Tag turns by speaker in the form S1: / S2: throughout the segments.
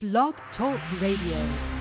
S1: Blog Talk Radio.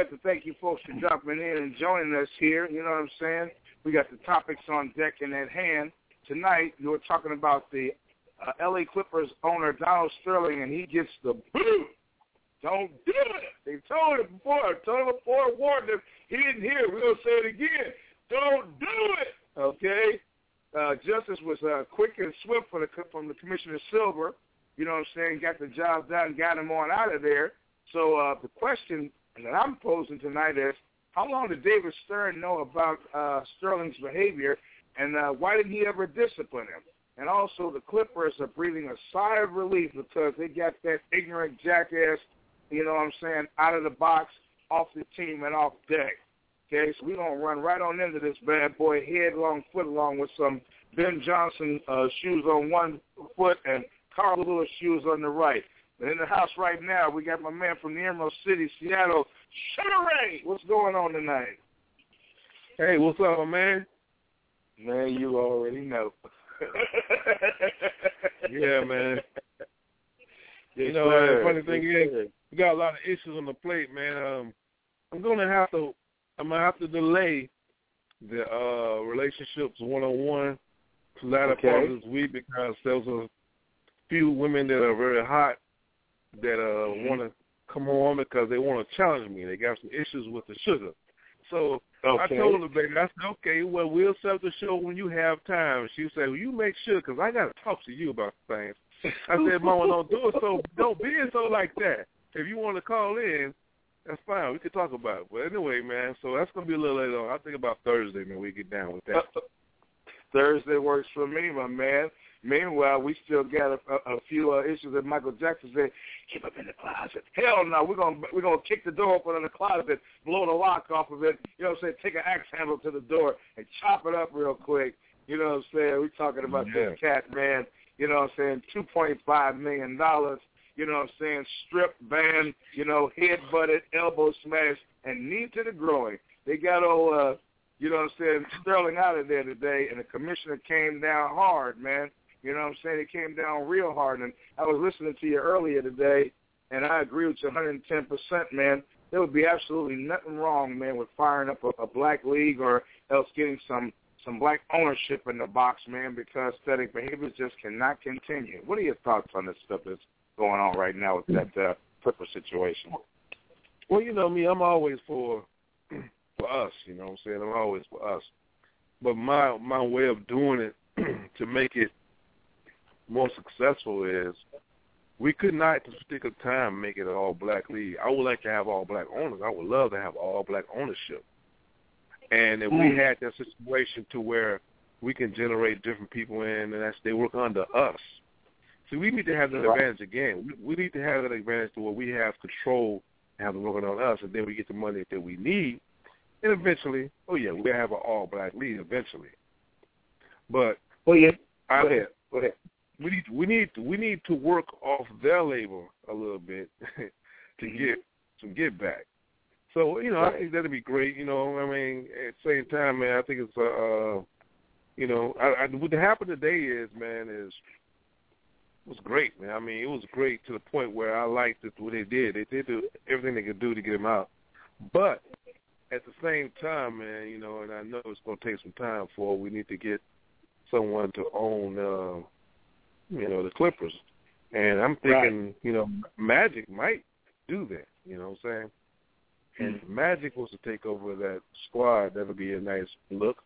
S2: Like to
S3: thank you folks for dropping in and joining us here. You know what I'm saying? We got the topics on deck and at hand. Tonight, we were talking about the uh, L.A. Clippers owner, Donald Sterling, and he gets the boot. Don't do it. They told him before. I told him before. Warned him. He didn't hear. We're going to say it again. Don't do it. Okay? Uh, justice was uh, quick and swift from the, from the Commissioner Silver. You know what I'm saying? Got the job done, got him on out of there. So uh, the question that I'm posing tonight is, how long did David Stern know about uh, Sterling's behavior, and uh, why didn't he ever discipline him? And also, the Clippers are breathing a sigh of relief because they got that ignorant jackass, you know what I'm saying, out of the box, off the team, and off deck. Okay, so we're going to run right on into this bad boy headlong, footlong with some Ben Johnson uh, shoes on one foot and Carl Lewis shoes on the right. And in the house right now, we got my man from the Emerald City, Seattle, Sugar Ray. What's going on tonight?
S4: Hey, what's up, my man?
S3: Man, you already know.
S4: yeah, man.
S3: Yes,
S4: you know,
S3: sir.
S4: the funny thing
S3: yes,
S4: is, we got a lot of issues on the plate, man. Um, I'm gonna have to, I'm gonna have to delay the uh relationships one on one to latter
S3: Okay.
S4: part of this week because there's a few women that are very hot that uh
S3: Mhm.
S4: want to come on because they want to challenge me. They got some issues with the sugar. So I told her, baby, I said, okay, well, we'll set up the show when you have time. She said, well, you make sure because I got to talk to you about things. I said, Mama, don't do it so, don't be so like that. If you want to call in, that's fine. We could talk about it. But anyway, man, so that's going to be a little later on. I think about Thursday, man, we get down with that.
S3: Thursday works for me, my man. Meanwhile, we still got a, a, a few uh, issues that Michael Jackson said, keep up in the closet. Hell no, we're gonna we're gonna kick the door open in the closet, blow the lock off of it. You know what I'm saying? Take an axe handle to the door and chop it up real quick. You know what I'm saying? We're talking about
S4: Yeah.
S3: this cat man. You know what I'm saying? Two point five million dollars. You know what I'm saying? Strip band. You know, head butted, elbow smashed, and knee to the groin. They got old. Uh, you know what I'm saying, Sterling out of there today, and the commissioner came down hard, man. You know what I'm saying? It came down real hard. And I was listening to you earlier today, and I agree with you 110%, man. There would be absolutely nothing wrong, man, with firing up a, a black league or else getting some some black ownership in the box, man, because aesthetic behaviors just cannot continue. What are your thoughts on this stuff that's going on right now with that uh, Clipper situation?
S4: Well, you know me, I'm always for for us, you know what I'm saying? I'm always for us. But my my way of doing it to make it more successful is we could not at this particular time make it an all black league. I would like to have all black owners. I would love to have all black ownership. And if we hmm. had that situation to where we can generate different people in and that's they work under us. See, we need to have that
S3: Right.
S4: advantage again. We, we need to have that advantage to where we have control and have them working on us, and then we get the money that we need. And eventually, oh yeah, we'll have an all-black league eventually. But
S3: Well, yeah.
S4: I,
S3: Go ahead. Go ahead.
S4: We need we need we need to work off their labor a little bit to
S3: Mhm.
S4: get some get back. So you know, I think that'd be great. You know, I mean, at the same time, man, I think it's uh, uh you know, I, I, what happened today is, man, is was great, man. I mean, it was great to the point where I liked it, what they did. They did everything they could do to get him out, but at the same time, man, you know, and I know it's going to take some time for we need to get someone to own, uh, you know, the Clippers. And I'm thinking, you know, Magic might do that. You know what I'm saying? And if Magic was to take over that squad, that would be a nice look.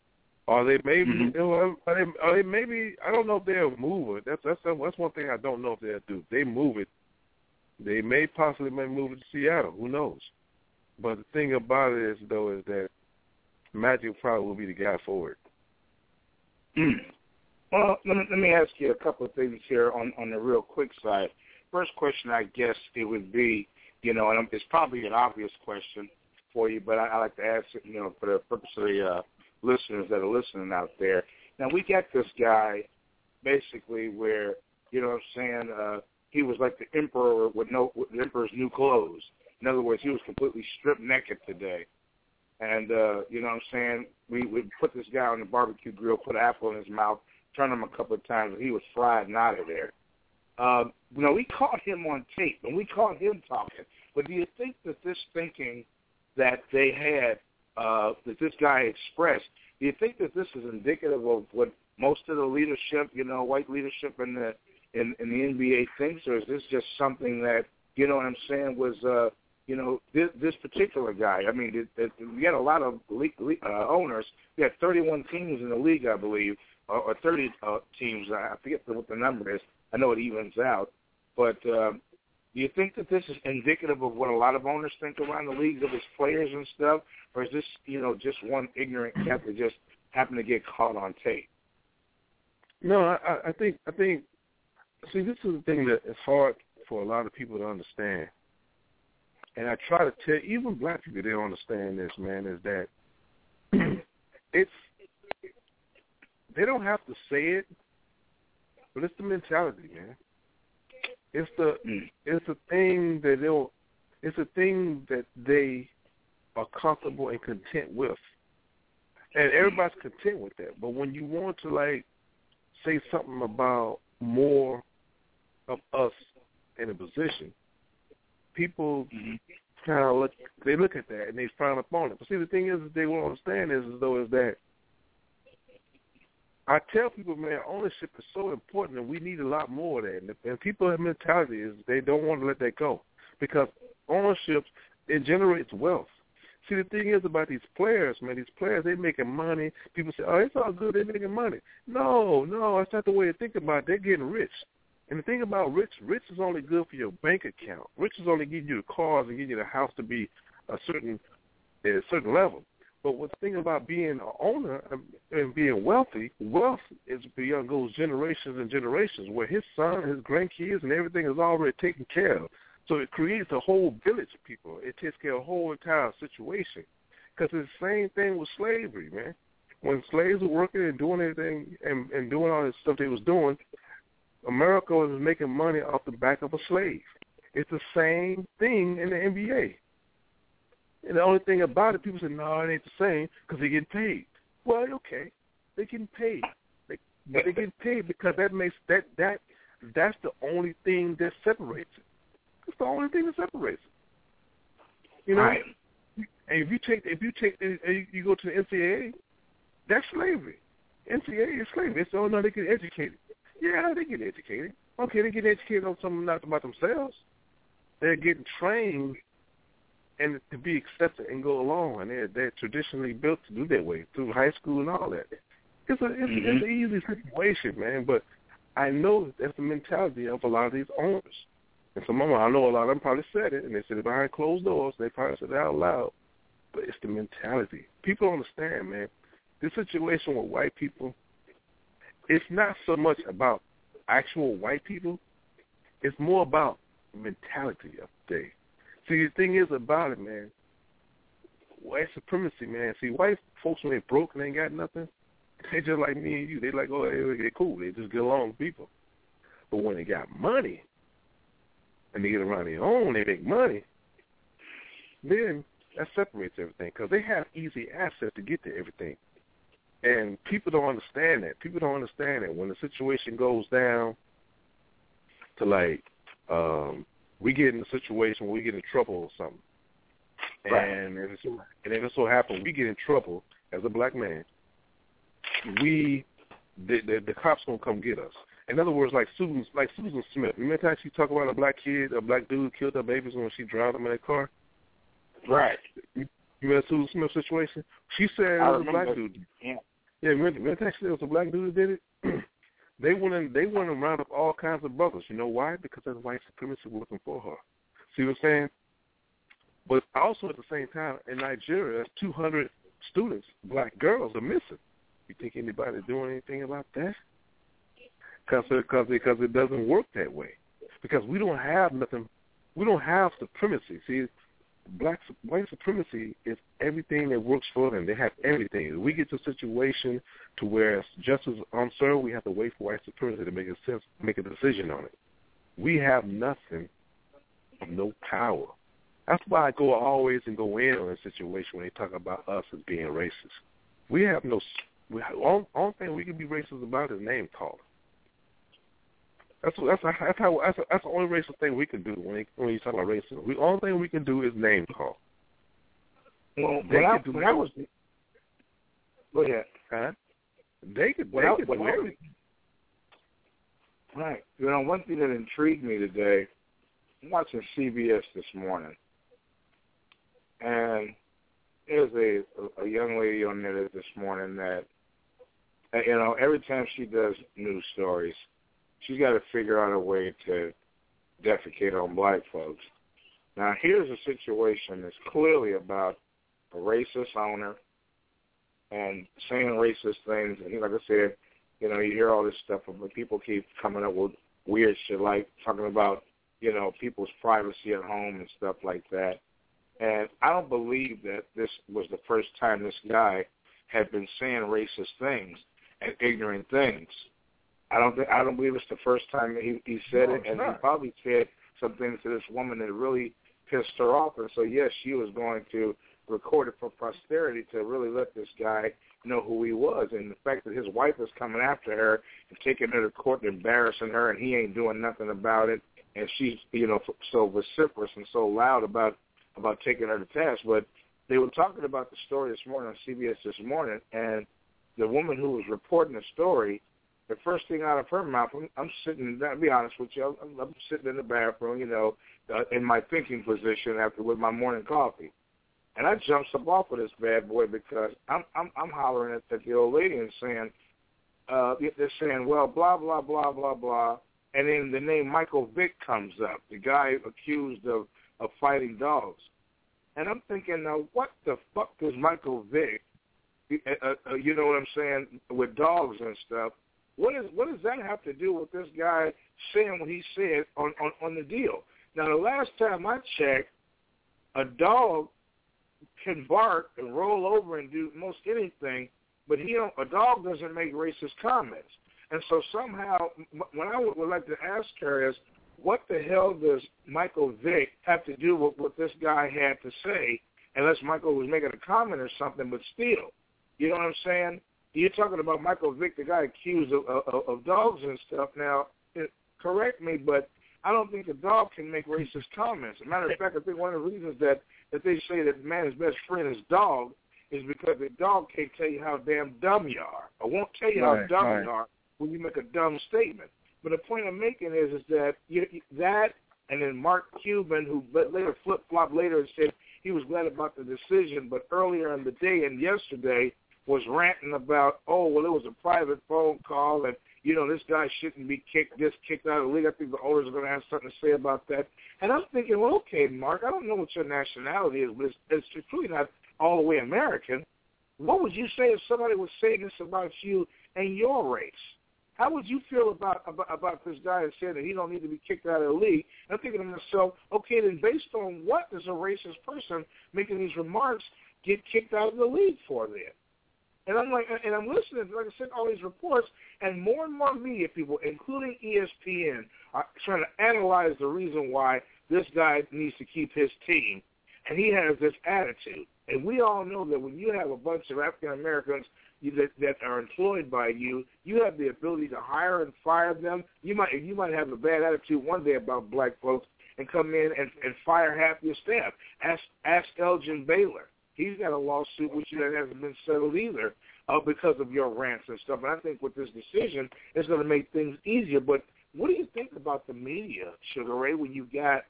S4: Or they maybe,
S3: Mhm.
S4: you know, are they, are they maybe? I don't know if they'll move it. That's that's that's one thing I don't know if they'll do. If they move it, they may possibly may move it to Seattle. Who knows? But the thing about it is, though, is that Magic probably will be the guy for it.
S3: Mm. Well, let me, let me ask you a couple of things here on, on the real quick side. First question, I guess it would be, you know, and it's probably an obvious question for you, but I, I like to ask it, you know, for the purpose of the uh, listeners that are listening out there. Now, we got this guy basically where, you know what I'm saying, uh, he was like the emperor with no with the emperor's new clothes. In other words, he was completely stripped naked today. And uh, you know what I'm saying? We we put this guy on the barbecue grill, put an apple in his mouth, turned him a couple of times, and he was fried out of there. Uh, you know, we caught him on tape, and we caught him talking. But do you think that this thinking that they had, uh, that this guy expressed, do you think that this is indicative of what most of the leadership, you know, white leadership in the in, in the NBA thinks, or is this just something that you know what I'm saying was, uh, you know, this, this particular guy? I mean, it, it, we had a lot of le- le- uh, owners. We had 31 teams in the league, I believe, or, or 30 uh, teams. I forget what the number is. I know it evens out, but. Um, do you think that this is indicative of what a lot of owners think around the league of its players and stuff, or is this, you know, just one ignorant cat that just happened to get caught on tape?
S4: No, I, I think I think. See, this is the thing that is hard for a lot of people to understand, and I try to tell even black people they don't understand this. Man, is that it's they don't have to say it, but it's the mentality, man. It's the mm. it's the thing that they'll it's a thing that they are comfortable and content with. And everybody's content with that. But when you want to like say something about more of us in a position, people mm-hmm. kind of look they look at that and they frown upon it. But see, the thing is, they won't understand is as though is that I tell people, man, ownership is so important, and we need a lot more of that. And, and people mentality is they don't want to let that go because ownership it generates wealth. See, the thing is about these players, man. These players, they making money. People say, "Oh, it's all good. They're making money." No, no, that's not the way to think about it. They're getting rich. And the thing about rich, rich is only good for your bank account. Rich is only giving you the cars and giving you the house to be a certain a certain level. But the thing about being an owner and being wealthy, wealth is beyond goes generations and generations, where his son, his grandkids, and everything is already taken care of. So it creates a whole village of people. It takes care of a whole entire situation. Because it's the same thing with slavery, man. When slaves were working and doing everything and, and doing all this stuff they was doing, America was making money off the back of a slave. It's the same thing in the NBA. And the only thing about it, people say, no, it ain't the same because they get paid. Well, okay, they're getting paid. They, they get paid because that makes that that that's the only thing that separates it. It's the only thing that separates it. You know, right. and if you take if you take you go to the NCAA, that's slavery. NCAA is slavery. Oh no, they get educated. Yeah, they get educated. Okay, they get educated on something not about themselves. They're getting trained and to be accepted and go along, and they're they're traditionally built to do that way through high school and all that. It's a it's, mm-hmm. it's an easy situation, man. But I know that's the mentality of a lot of these owners. And some of them, I know a lot of them probably said it, and they said it behind closed doors. They probably said it out loud. But it's the mentality. People understand, man. This situation with white people, it's not so much about actual white people. It's more about mentality of the day. See, the thing is about it, man. White supremacy, man. See, white folks when they broke and they ain't got nothing, they just like me and you. They like, oh, they, cool. They just get along with people. But when they got money, and they get around their own, they make money, then that separates everything because they have easy access to get to everything. And people don't understand that. People don't understand that when the situation goes down to like um we get in a situation where we get in trouble or something. Right. And if, so, and if it so happens we get in trouble as a black man, we the, the, the cops gonna come get us. In other words, like Susan, like Susan Smith. Remember how she talked about a black kid, a black dude killed her babies when she drowned them in a car?
S3: Right.
S4: You, remember Susan Smith situation? She said it was a black dude.
S3: Yeah.
S4: Yeah, remember, remember she said it was a black dude that did it? they and they went and round up all kinds of brothers. You know why? Because that's white supremacy looking for her. See what I'm saying? But also at the same time, in Nigeria, 200 students, black girls, are missing. You think anybody doing anything about that? because because because it doesn't work that way. Because we don't have nothing, we don't have supremacy. See, black white supremacy is everything that works for them. They have everything. We get to a situation to where it's just as uncertain, we have to wait for white supremacy to make a sense, make a decision on it. We have nothing, no power. That's why I go always and go in on a situation when they talk about us as being racist. We have no. We, only, only thing we can be racist about is name calling. That's that's that's how that's, that's the only racial thing we can do when you, when you talk about racism. The only thing we can do is name call.
S3: Well, they when, I, do when I was go ahead.
S4: Huh? They could they could I, do everything.
S3: Right. You know, one thing that intrigued me today, I'm watching CBS this morning, and there's a a young lady on there this morning that, you know, every time she does news stories, she's got to figure out a way to defecate on black folks. Now, here's a situation that's clearly about a racist owner and saying racist things. And like I said, you know, you hear all this stuff, but people keep coming up with weird shit like talking about, you know, people's privacy at home and stuff like that. And I don't believe that this was the first time this guy had been saying racist things. and ignorant things. I don't think I don't believe it's the first time he he said
S4: no,
S3: it, and
S4: not.
S3: he probably said some things to this woman that really pissed her off, and so yes, she was going to record it for posterity to really let this guy know who he was, and the fact that his wife is coming after her and taking her to court and embarrassing her, and he ain't doing nothing about it, and she's you know so vociferous and so loud about about taking her to task, but they were talking about the story this morning on CBS this morning, and the woman who was reporting the story, the first thing out of her mouth, I'm, I'm sitting. I'll be honest with you, I'm, I'm sitting in the bathroom, you know, uh, in my thinking position after with my morning coffee, and I jumps up off of this bad boy because I'm I'm, I'm hollering at, at the old lady and saying, uh, they're saying, well, blah blah blah blah blah, and then the name Michael Vick comes up, the guy accused of of fighting dogs. And I'm thinking, now, what the fuck does Michael Vick, uh, uh, you know what I'm saying, with dogs and stuff? What is what does that have to do with this guy saying what he said on on, on the deal? Now, the last time I checked, a dog can bark and roll over and do most anything, but he don't. A dog doesn't make racist comments. And so somehow, what I would, would like to ask her is, what the hell does Michael Vick have to do with what this guy had to say? Unless Michael was making a comment or something, but still, you know what I'm saying? You're talking about Michael Vick, the guy accused of, of, of dogs and stuff. Now, it, correct me, but I don't think a dog can make racist comments. As a matter of fact, I think one of the reasons that that they say that man's best friend is dog is because the dog can't tell you how damn dumb you are, or won't tell you
S4: right,
S3: how dumb
S4: right.
S3: you are when you make a dumb statement. But the point I'm making is is that you, that and then Mark Cuban, who later flip flop later and said he was glad about the decision, but earlier in the day and yesterday was ranting about, oh well, it was a private phone call and you know this guy shouldn't be kicked, just kicked out of the league. I think the owners are going to have something to say about that. And I'm thinking, well, okay, Mark, I don't know what your nationality is, but it's, it's, really not all the way American. What would you say if somebody was saying this about you and your race? How would you feel about, about about this guy saying that he don't need to be kicked out of the league? I'm thinking to myself, okay, then based on what does a racist person making these remarks get kicked out of the league for then? And I'm like, and I'm listening, like I said, all these reports, and more and more media people, including ESPN, are trying to analyze the reason why this guy needs to keep his team, and he has this attitude. And we all know that when you have a bunch of African Americans that, that are employed by you, you have the ability to hire and fire them. You might you might have a bad attitude one day about black folks and come in and, and fire half your staff. Ask ask Elgin Baylor. He's got a lawsuit with you that hasn't been settled either uh, because of your rants and stuff. And I think with this decision, it's going to make things easier. But what do you think about the media, Sugar Ray, when you got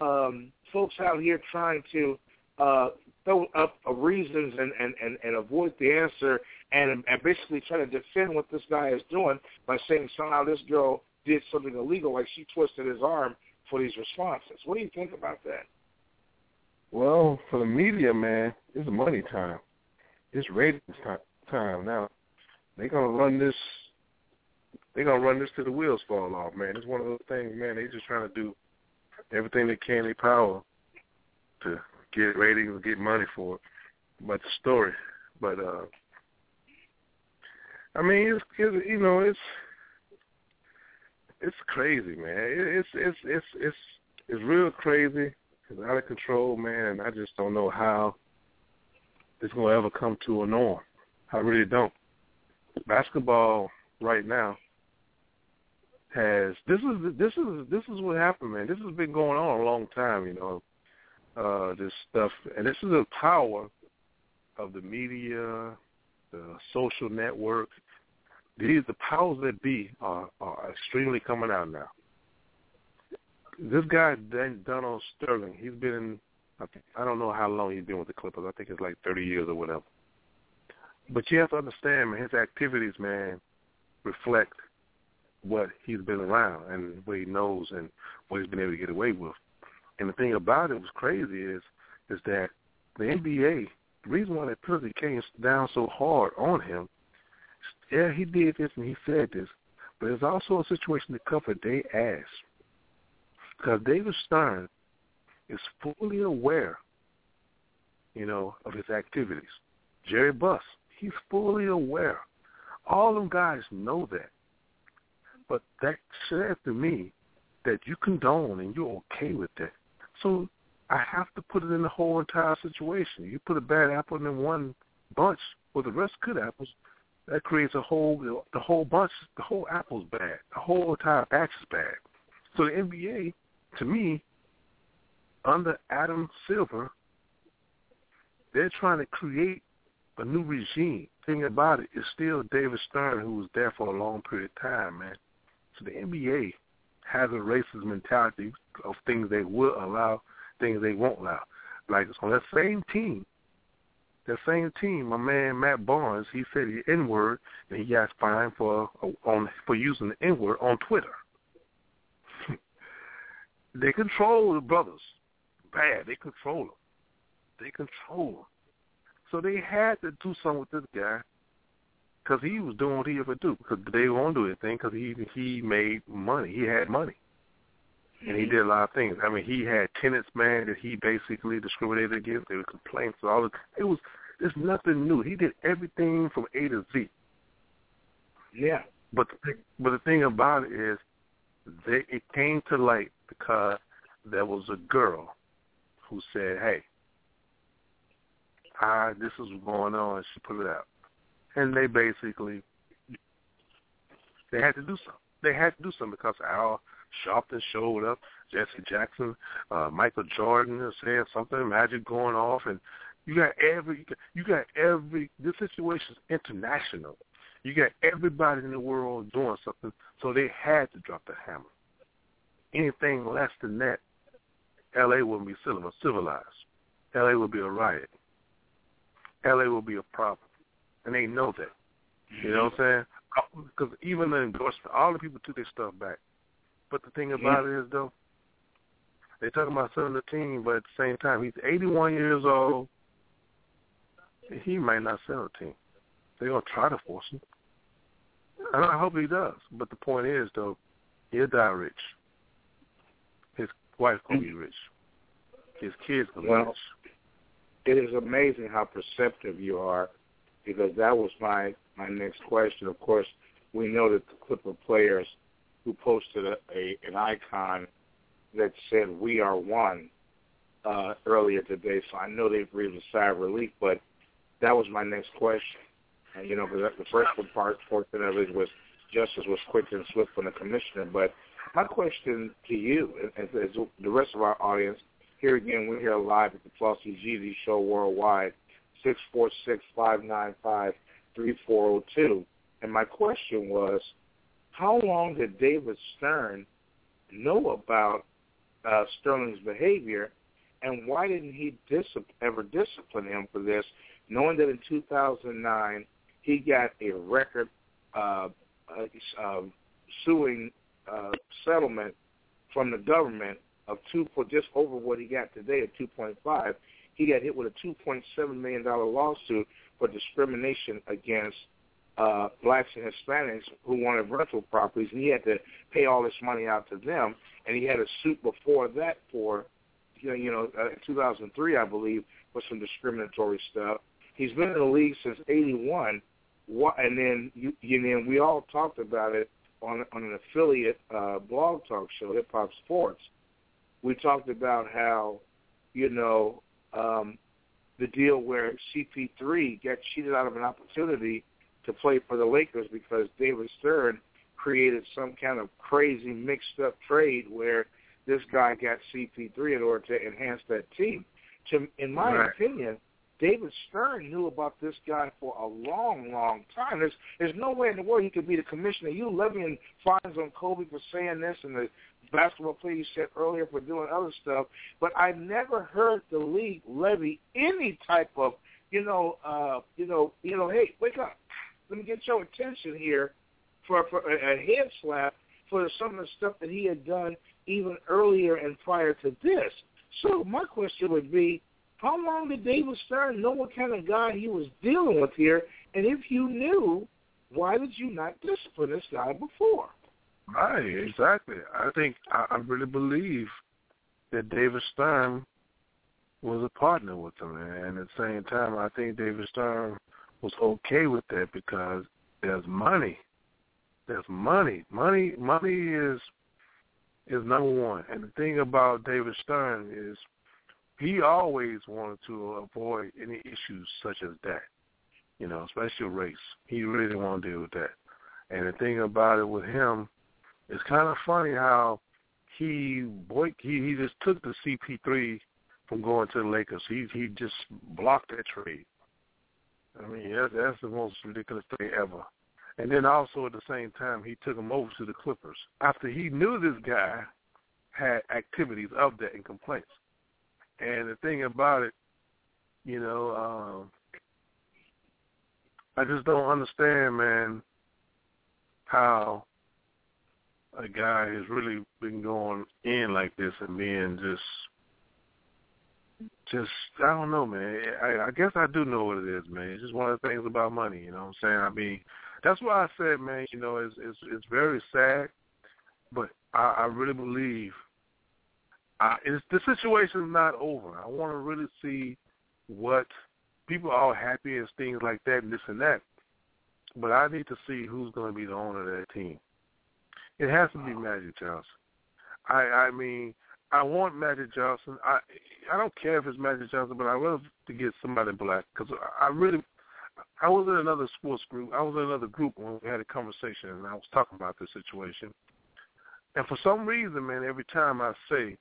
S3: um, folks out here trying to uh, throw up uh, reasons and, and, and, and avoid the answer and, and basically try to defend what this guy is doing by saying somehow this girl did something illegal, like she twisted his arm for these responses. What do you think about that?
S4: Well, for the media, man, it's money time. It's ratings time, now. They're gonna run this. They're gonna run this till the wheels fall off, man. It's one of those things, man. They're just trying to do everything they can, they power, to get ratings, get money for it. But the story, but uh, I mean, it's, it's you know, it's it's crazy, man. It's it's it's it's it's real crazy. It's out of control, man. I just don't know how it's gonna ever come to a norm. I really don't. Basketball right now has this is this is this is what happened, man. This has been going on a long time, you know. Uh, this stuff, and this is the power of the media, the social networks. These the powers that be are, are extremely coming out now. This guy Donald Sterling, he's been I, think, I don't know how long he's been with the Clippers. I think it's like 30 years or whatever. But you have to understand, man, his activities, man, reflect what he's been around and what he knows and what he's been able to get away with. And the thing about it was crazy is is that the NBA, the reason why that penalty came down so hard on him, yeah, he did this and he said this, but it's also a situation to cover their ass. Because David Stern is fully aware, you know, of his activities. Jerry Buss, he's fully aware All them guys know that. But that says to me that you condone and you're okay with that. So I have to put it in the whole entire situation. You put a bad apple in one bunch with the rest good apples, that creates a whole the whole bunch the whole apple's bad. The whole entire batch is bad. So the NBA, to me, under Adam Silver, they're trying to create a new regime. Thing about it is still David Stern who was there for a long period of time, man. So the NBA has a racist mentality of things they will allow, things they won't allow. Like on that same team, that same team, my man Matt Barnes, he said the N word and he got fined for uh, on for using the N word on Twitter. They control the brothers, bad. They control them. They control them. So they had to do something with this guy because he was doing what he ever do. Because they won't do anything because he he made money. He had money, and he mm-hmm. did a lot of things. I mean, he had tenants, man, that he basically discriminated against. There were complaints. All the, it was it's nothing new. He did everything from A to Z.
S3: Yeah.
S4: But the thing, but the thing about it is, they, it came to light because there was a girl who said, "Hey, I this is going on." She put it out, and they basically they had to do something. They had to do something because Al Sharpton showed up, Jesse Jackson, uh, Michael Jordan said something, Magic going off, and you got every you got, you got every this situation is international. You got everybody in the world doing something, so they had to drop the hammer. Anything less than that, L.A. wouldn't be civilized. L.A. would be a riot. L.A. will be a problem, and they know that. You know what I'm saying? Because even the endorsement, all the people took their stuff back. But the thing mm-hmm. about it is, though, they're talking about selling the team, but at the same time, he's 81 years old. He might not sell the team. They're gonna try to force him, and I hope he does. But the point is, though, he'll die rich. His wife gonna be rich. His kids gonna
S3: well,
S4: be rich
S3: it is amazing how perceptive you are because that was my my next question. Of course, we know that the Clipper players who posted a, a an icon that said "We are one" uh, earlier today, so I know they've breathed a sigh of relief. But that was my next question, and you know, because the first part portion of it was justice was quick and swift from the commissioner. But my question to you, and, and the rest of our audience, here again, we're here live at the Flossie Jeezy Show worldwide, six four six five nine five three four zero two. And my question was, how long did David Stern know about uh, Sterling's behavior, and why didn't he dis- ever discipline him for this, knowing that in 2009 he got a record uh, uh, suing uh, settlement from the government of two for just over what he got today at 2.5. He got hit with a 2.7 million dollar lawsuit for discrimination against uh, blacks and Hispanics who wanted rental properties, and he had to pay all this money out to them. And he had a suit before that for, you know, you know, uh, 2003, I believe, for some discriminatory stuff. He's been in the league since '81, and then you, you know, we all talked about it on on an affiliate uh, blog talk show, Hip Hop Sports we talked about how, you know, um, the deal where CP3 got cheated out of an opportunity to play for the Lakers because David Stern created some kind of crazy mixed up trade where this guy got CP3 in order to enhance that team. To, in my right. opinion, David Stern knew about this guy for a long, long time. There's there's no way in the world he could be the commissioner. You levying fines on Kobe for saying this, and the basketball player you said earlier for doing other stuff. But I never heard the league levy any type of, you know, uh, you know, you know, hey, wake up, let me get your attention here for for a, a head slap for some of the stuff that he had done even earlier and prior to this. So my question would be, how long did David Stern know what kind of guy he was dealing with here? And if you knew, why did you not discipline this guy before?
S4: Right, exactly. I think I, I really believe that David Stern was a partner with him, and at the same time, I think David Stern was okay with that because there's money. There's money. Money money is is number one. And the thing about David Stern is he always wanted to avoid any issues such as that. You know, especially race. He really didn't want to deal with that. And the thing about it with him, it's kind of funny how he boy he he just took the CP3 from going to the Lakers. He he just blocked that trade. I mean, that's, that's the most ridiculous thing ever. And then also at the same time, he took him over to the Clippers after he knew this guy had activities of that and complaints. And the thing about it, you know, um, I just don't understand, man, how a guy has really been going in like this and being just just I don't know, man. I, I guess I do know what it is, man. It's just one of the things about money, you know what I'm saying? I mean, that's why I said, man, you know, it's it's it's very sad, but I, I really believe I it's the situation's not over. I want to really see what people are all happy and things like that and this and that. But I need to see who's going to be the owner of that team. It has to be Magic Johnson. I I mean, I want Magic Johnson. I I don't care if it's Magic Johnson, but I love to get somebody black because I really. I was in another sports group. I was in another group when we had a conversation, and I was talking about this situation. And for some reason, man, every time I say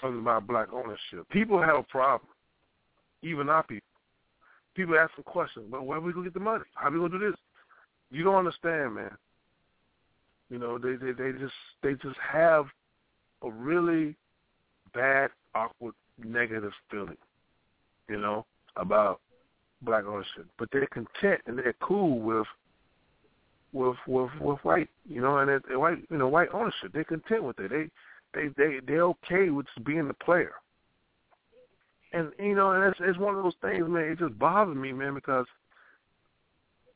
S4: something about black ownership, people have a problem. Even our people. People ask some questions, but where are we gonna get the money? How are we gonna do this? You don't understand, man. You know, they they they just they just have a really bad, awkward, negative feeling, you know, about black ownership. But they're content and they're cool with with with with white, you know, and it, white, you know, white ownership. They're content with it. They they they they're okay with just being the player. And you know, and it's it's one of those things, man. It just bothers me, man, because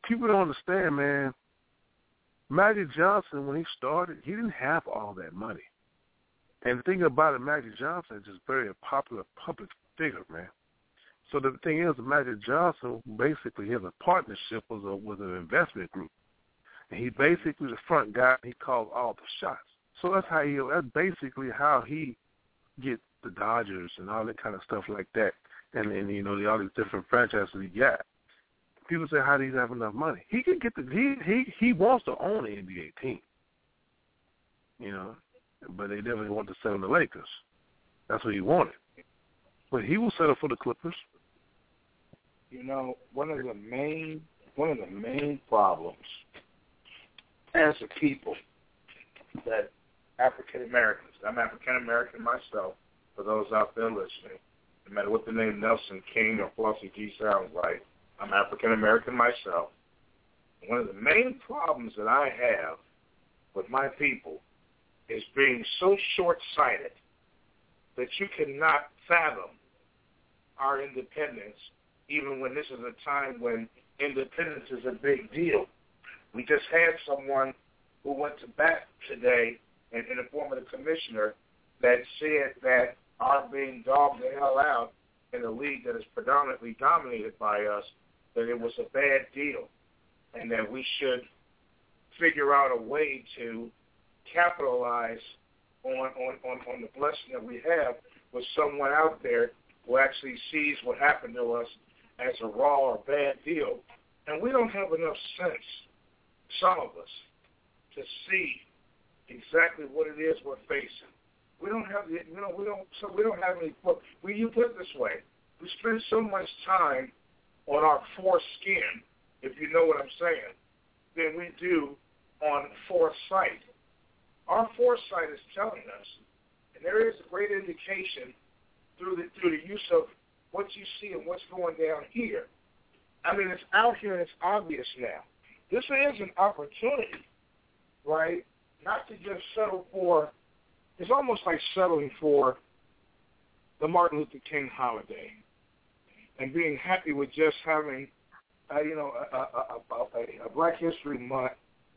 S4: people don't understand, man. Magic Johnson, when he started, he didn't have all that money. And the thing about it, Magic Johnson is just very a popular public figure, man. So the thing is, Magic Johnson basically has a partnership with a with an investment group, and he basically the front guy. He calls all the shots. So that's how he. That's basically how he gets the Dodgers and all that kind of stuff like that, and and you know the, all these different franchises he got. People say, how do he have enough money? He can get the he he he wants to own an NBA team. You know, but they definitely want to sell the Lakers. That's what he wanted. But he will settle for the Clippers.
S3: You know, one of the main one of the main problems as a people that African Americans, I'm African American myself, for those out there listening, no matter what the name Nelson King or Flossie G sounds like, I'm African American myself. One of the main problems that I have with my people is being so short-sighted that you cannot fathom our independence, even when this is a time when independence is a big deal. We just had someone who went to bat today in, in the form of the commissioner that said that our being dogged the hell out in a league that is predominantly dominated by us, that it was a bad deal, and that we should figure out a way to capitalize on, on, on, on the blessing that we have with someone out there who actually sees what happened to us as a raw or bad deal. And we don't have enough sense, some of us, to see exactly what it is we're facing. We don't have the, you know, we don't, so we don't have any, we, you put it this way, we spend so much time on our foreskin, if you know what I'm saying, than we do on foresight. Our foresight is telling us, and there is a great indication through the through the use of what you see and what's going down here. I mean, it's out here and it's obvious now. This is an opportunity, right? Not to just settle for. It's almost like settling for the Martin Luther King holiday and being happy with just having, uh, you know, a, a, a, a Black History Month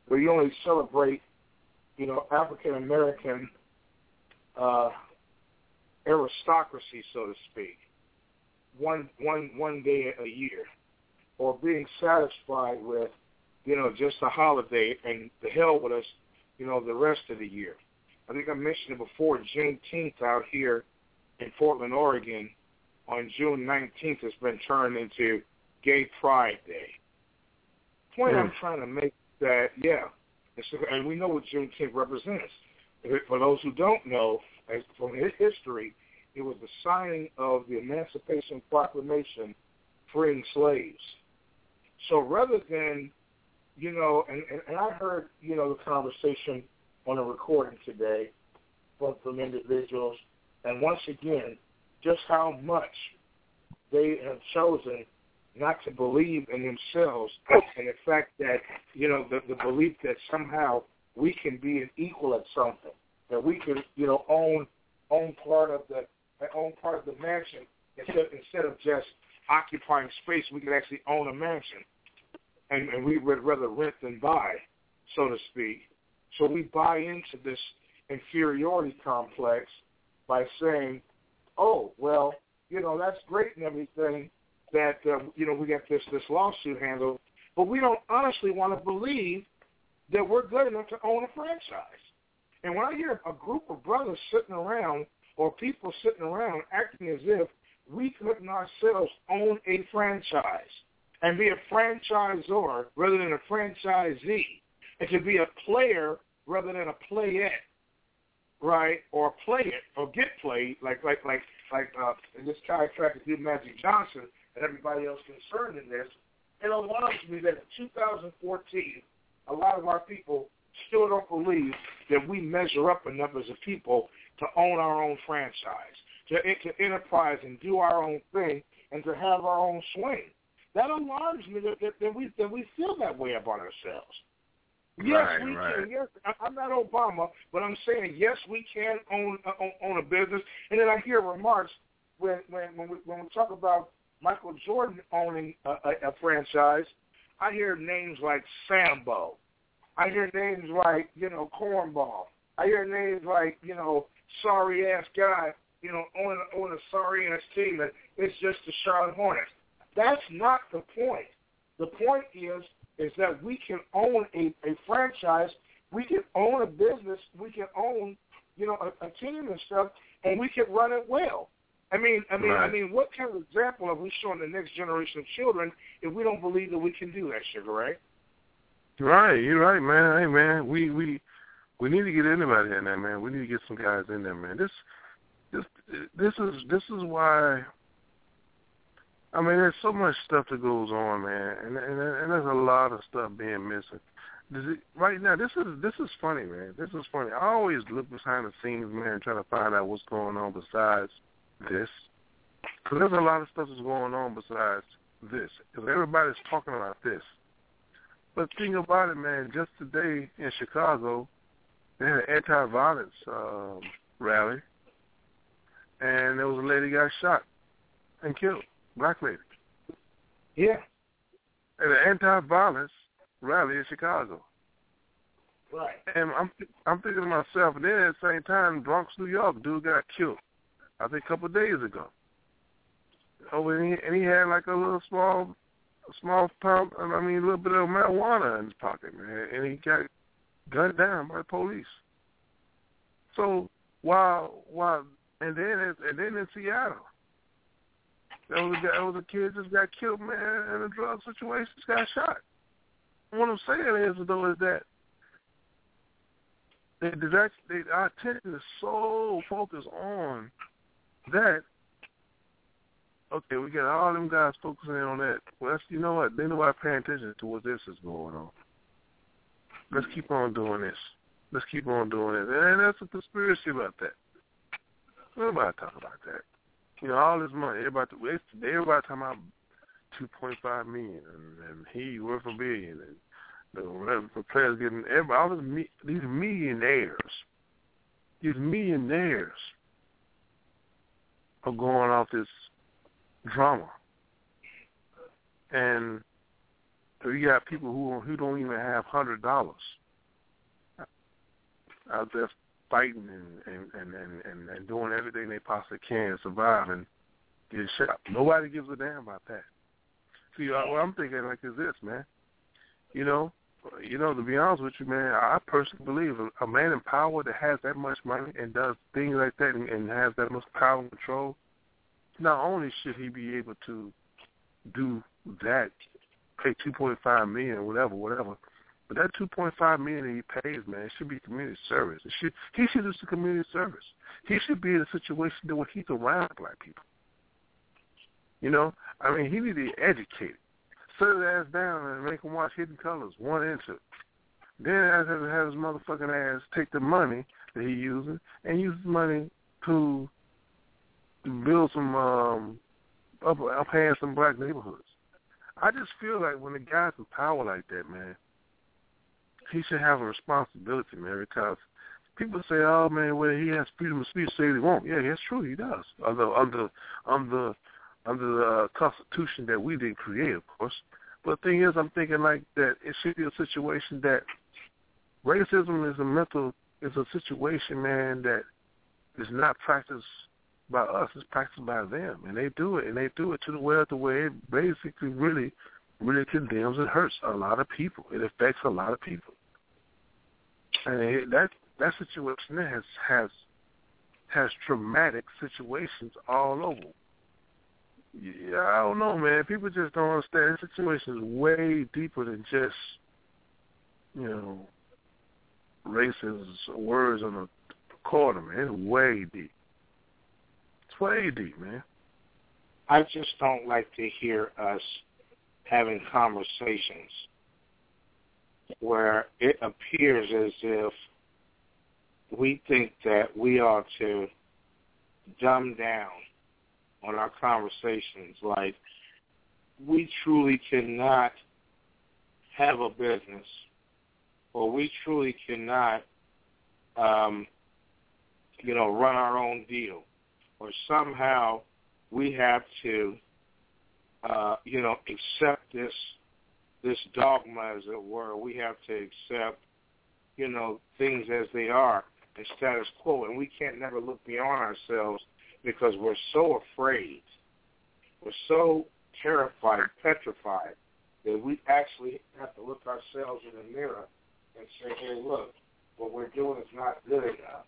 S3: where you only celebrate you know, African American uh, aristocracy, so to speak, one one one day a year, or being satisfied with you know, just a holiday and the hell with us, you know, the rest of the year. I think I mentioned it before, Juneteenth out here in Portland, Oregon, on June 19th has been turned into Gay Pride Day. Point I'm hmm. trying to make that, yeah, and we know what Juneteenth represents. For those who don't know, as from his history, it was the signing of the Emancipation Proclamation freeing slaves. So rather than, you know, and, and, and I heard, you know, the conversation on a recording today from, from individuals, and once again, just how much they have chosen not to believe in themselves and the fact that, you know, the, the belief that somehow we can be an equal at something, that we can, you know, own own part of the own part of the mansion. Instead instead of just occupying space, we can actually own a mansion, and, and we would rather rent than buy, so to speak. So we buy into this inferiority complex by saying, "Oh, well, you know that's great and everything that uh, you know we got this this lawsuit handled, but we don't honestly want to believe that we're good enough to own a franchise." And when I hear a group of brothers sitting around or people sitting around acting as if we couldn't ourselves own a franchise and be a franchisor rather than a franchisee, and to be a player rather than a playette, right? Or play it or get played, like like like like uh, in this chiropractic dude Magic Johnson and everybody else concerned in this. It alarms me that in 2014, a lot of our people still don't believe that we measure up enough as a people to own our own franchise, to, to enterprise and do our own thing, and to have our own swing. That alarms me that, that, that we that we feel that way about ourselves. Yes,
S4: right,
S3: we
S4: right.
S3: can. Yes, I'm not Obama, but I'm saying yes, we can own uh, own, own a business. And then I hear remarks when when when we, when we talk about Michael Jordan owning a, a, a franchise. I hear names like Sambo. I hear names like you know Cornball. I hear names like you know sorry ass guy. You know owning owning a sorry ass team and it's just the Charlotte Hornets. That's not the point. The point is is that we can own a, a franchise, we can own a business, we can own, you know, a, a team and stuff, and we can run it well. I mean, I mean,
S4: Right.
S3: I mean, what kind of example are we showing the next generation of children if we don't believe that we can do that, sugar, right?
S4: Right, you're right, man. Hey, man, we we we need to get anybody in there, man. We need to get some guys in there, man. This this this is this is why. I mean, there's so much stuff that goes on, man, and and, and there's a lot of stuff being missing. It, right now, this is this is funny, man. This is funny. I always look behind the scenes, man, trying to find out what's going on besides this. Because there's a lot of stuff that's going on besides this. Because everybody's talking about this. But think about it, man. Just today in Chicago, they had an anti-violence um, rally, and there was a lady got shot and killed, black lady,
S3: Yeah,
S4: at an anti-violence rally in Chicago.
S3: right.
S4: And I'm I'm thinking to myself, and then at the same time, Bronx, New York, dude got killed. I think a couple of days ago. Oh, and he, and he had like a little small, small pump. And I mean, a little bit of marijuana in his pocket, man, and he got gunned down by the police. So while while and then and then in Seattle, there was a kid just got killed, man, in a drug situation, just got shot. What I'm saying is though is that they, they, our attention is so focused on that. Okay, we got all them guys focusing in on that. Well, that's, you know what? They nobody paying attention to what this is going on. Let's keep on doing this. Let's keep on doing it. And that's a conspiracy about that. Nobody talking about that. You know, all this money, everybody, everybody talking about two point five million, and, and he worth a billion, and the the players getting everybody, all this, these millionaires, these millionaires are going off this drama, and so you got people who who don't even have hundred dollars out there fighting and and, and, and, and doing everything they possibly can to survive and get shot. Nobody gives a damn about that. See, what I'm thinking like is this, man. You know, you know, to be honest with you, man, I personally believe a, a man in power that has that much money and does things like that and, and has that much power and control, not only should he be able to do that, pay two point five million, whatever, whatever, but that two point five million he pays, man, should be community service. It should he should do some community service. He should be in a situation where he's around black people. You know, I mean, he need to be educated sit his ass down and make him watch Hidden Colors one and two. Then have to have his motherfucking ass take the money that he using and use the money to build some um up uphand some black neighborhoods. I just feel like when the guy's in power like that, man, he should have a responsibility, man, because people say, "Oh man, well he has freedom of speech, say he won't." Yeah, that's true, he does. Under under under under the uh, Constitution that we didn't create, of course. But the thing is, I'm thinking like that it should be a situation that racism is a mental is a situation, man, that is not practiced by us. It's practiced by them, and they do it, and they do it to the way the way it basically really, really condemns and hurts a lot of people. It affects a lot of people, and that that situation has has has traumatic situations all over yeah, I don't know, man. People just don't understand. This situation is way deeper than just, you know, racist words on a corner, man. It's way deep. It's way deep, man.
S3: I just don't like to hear us having conversations where it appears as if we think that we ought to dumb down on our conversations. Like, we truly cannot have a business, or we truly cannot, um, you know, run our own deal, or somehow we have to, uh, you know, accept this this dogma, as it were. We have to accept, you know, things as they are and status quo, and we can't never look beyond ourselves because we're so afraid, we're so terrified, petrified, that we actually have to look ourselves in the mirror and say, hey, look, what we're doing is not good enough.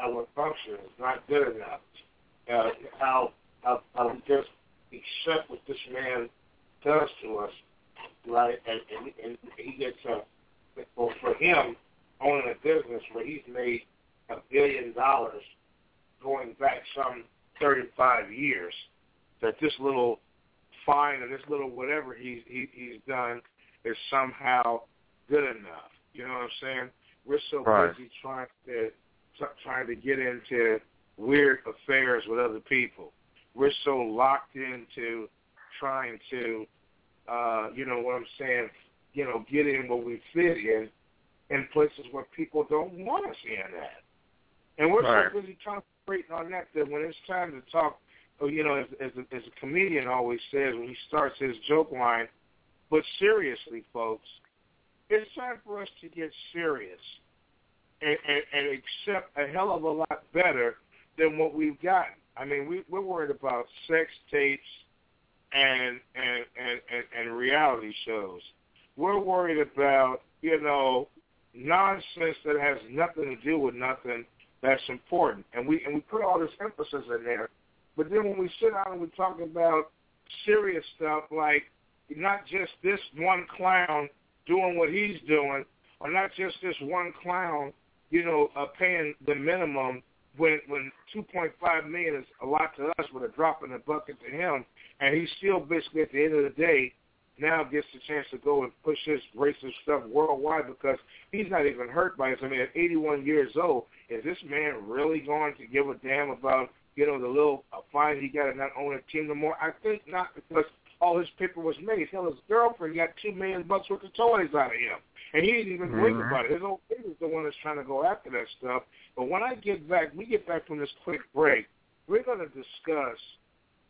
S3: Our function is not good enough. Uh, how, how, how we just accept what this man does to us, right? And, and, and he gets a, well, for him, owning a business where he's made a billion dollars going back some 35 years that this little fine or this little whatever he's he, he's done is somehow good enough. You know what I'm saying? We're so
S4: right.
S3: busy trying to trying to get into weird affairs with other people. We're so locked into trying to, uh, you know what I'm saying, you know, get in what we fit in in places where people don't want us in that. And we're
S4: right.
S3: so busy concentrating on that that when it's time to talk, oh, you know, as, as, a, as a comedian always says when he starts his joke line, but seriously, folks, it's time for us to get serious and, and, and accept a hell of a lot better than what we've gotten. I mean, we, we're worried about sex tapes and and, and, and and reality shows. We're worried about you know nonsense that has nothing to do with nothing that's important, and we and we put all this emphasis in there. But then when we sit down and we talk about serious stuff like not just this one clown doing what he's doing, or not just this one clown, you know, uh, paying the minimum when when 2.5 million is a lot to us, with a drop in the bucket to him, and he's still basically at the end of the day now gets the chance to go and push his racist stuff worldwide because he's not even hurt by it. I mean, at 81 years old, is this man really going to give a damn about you know the little uh, fine he got to not own a team no more? I think not because all his paper was made. Hell, his girlfriend got two million bucks worth of toys out of him, and he didn't even mm-hmm. about it. His old baby's the one that's trying to go after that stuff. But when I get back, we get back from this quick break, we're going to discuss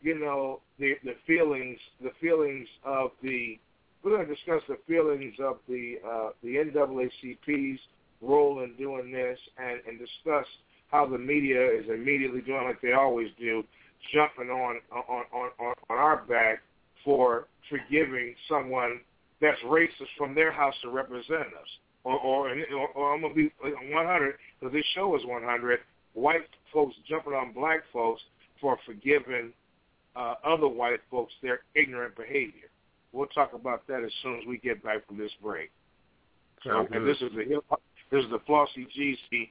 S3: you know, the the feelings the feelings of the we're going to discuss the feelings of the uh, the NAACP's role in doing this and, and discuss how the media is immediately doing like they always do, jumping on on on on, our back for forgiving someone
S5: that's racist from their House of Representatives. Or, or, or, or I'm going to be 100, because this show is 100, white folks jumping on black folks for forgiving uh, other white folks their ignorant behavior. We'll talk about that as soon as we get back from this break. So, and this is the hip this is the Flossy GC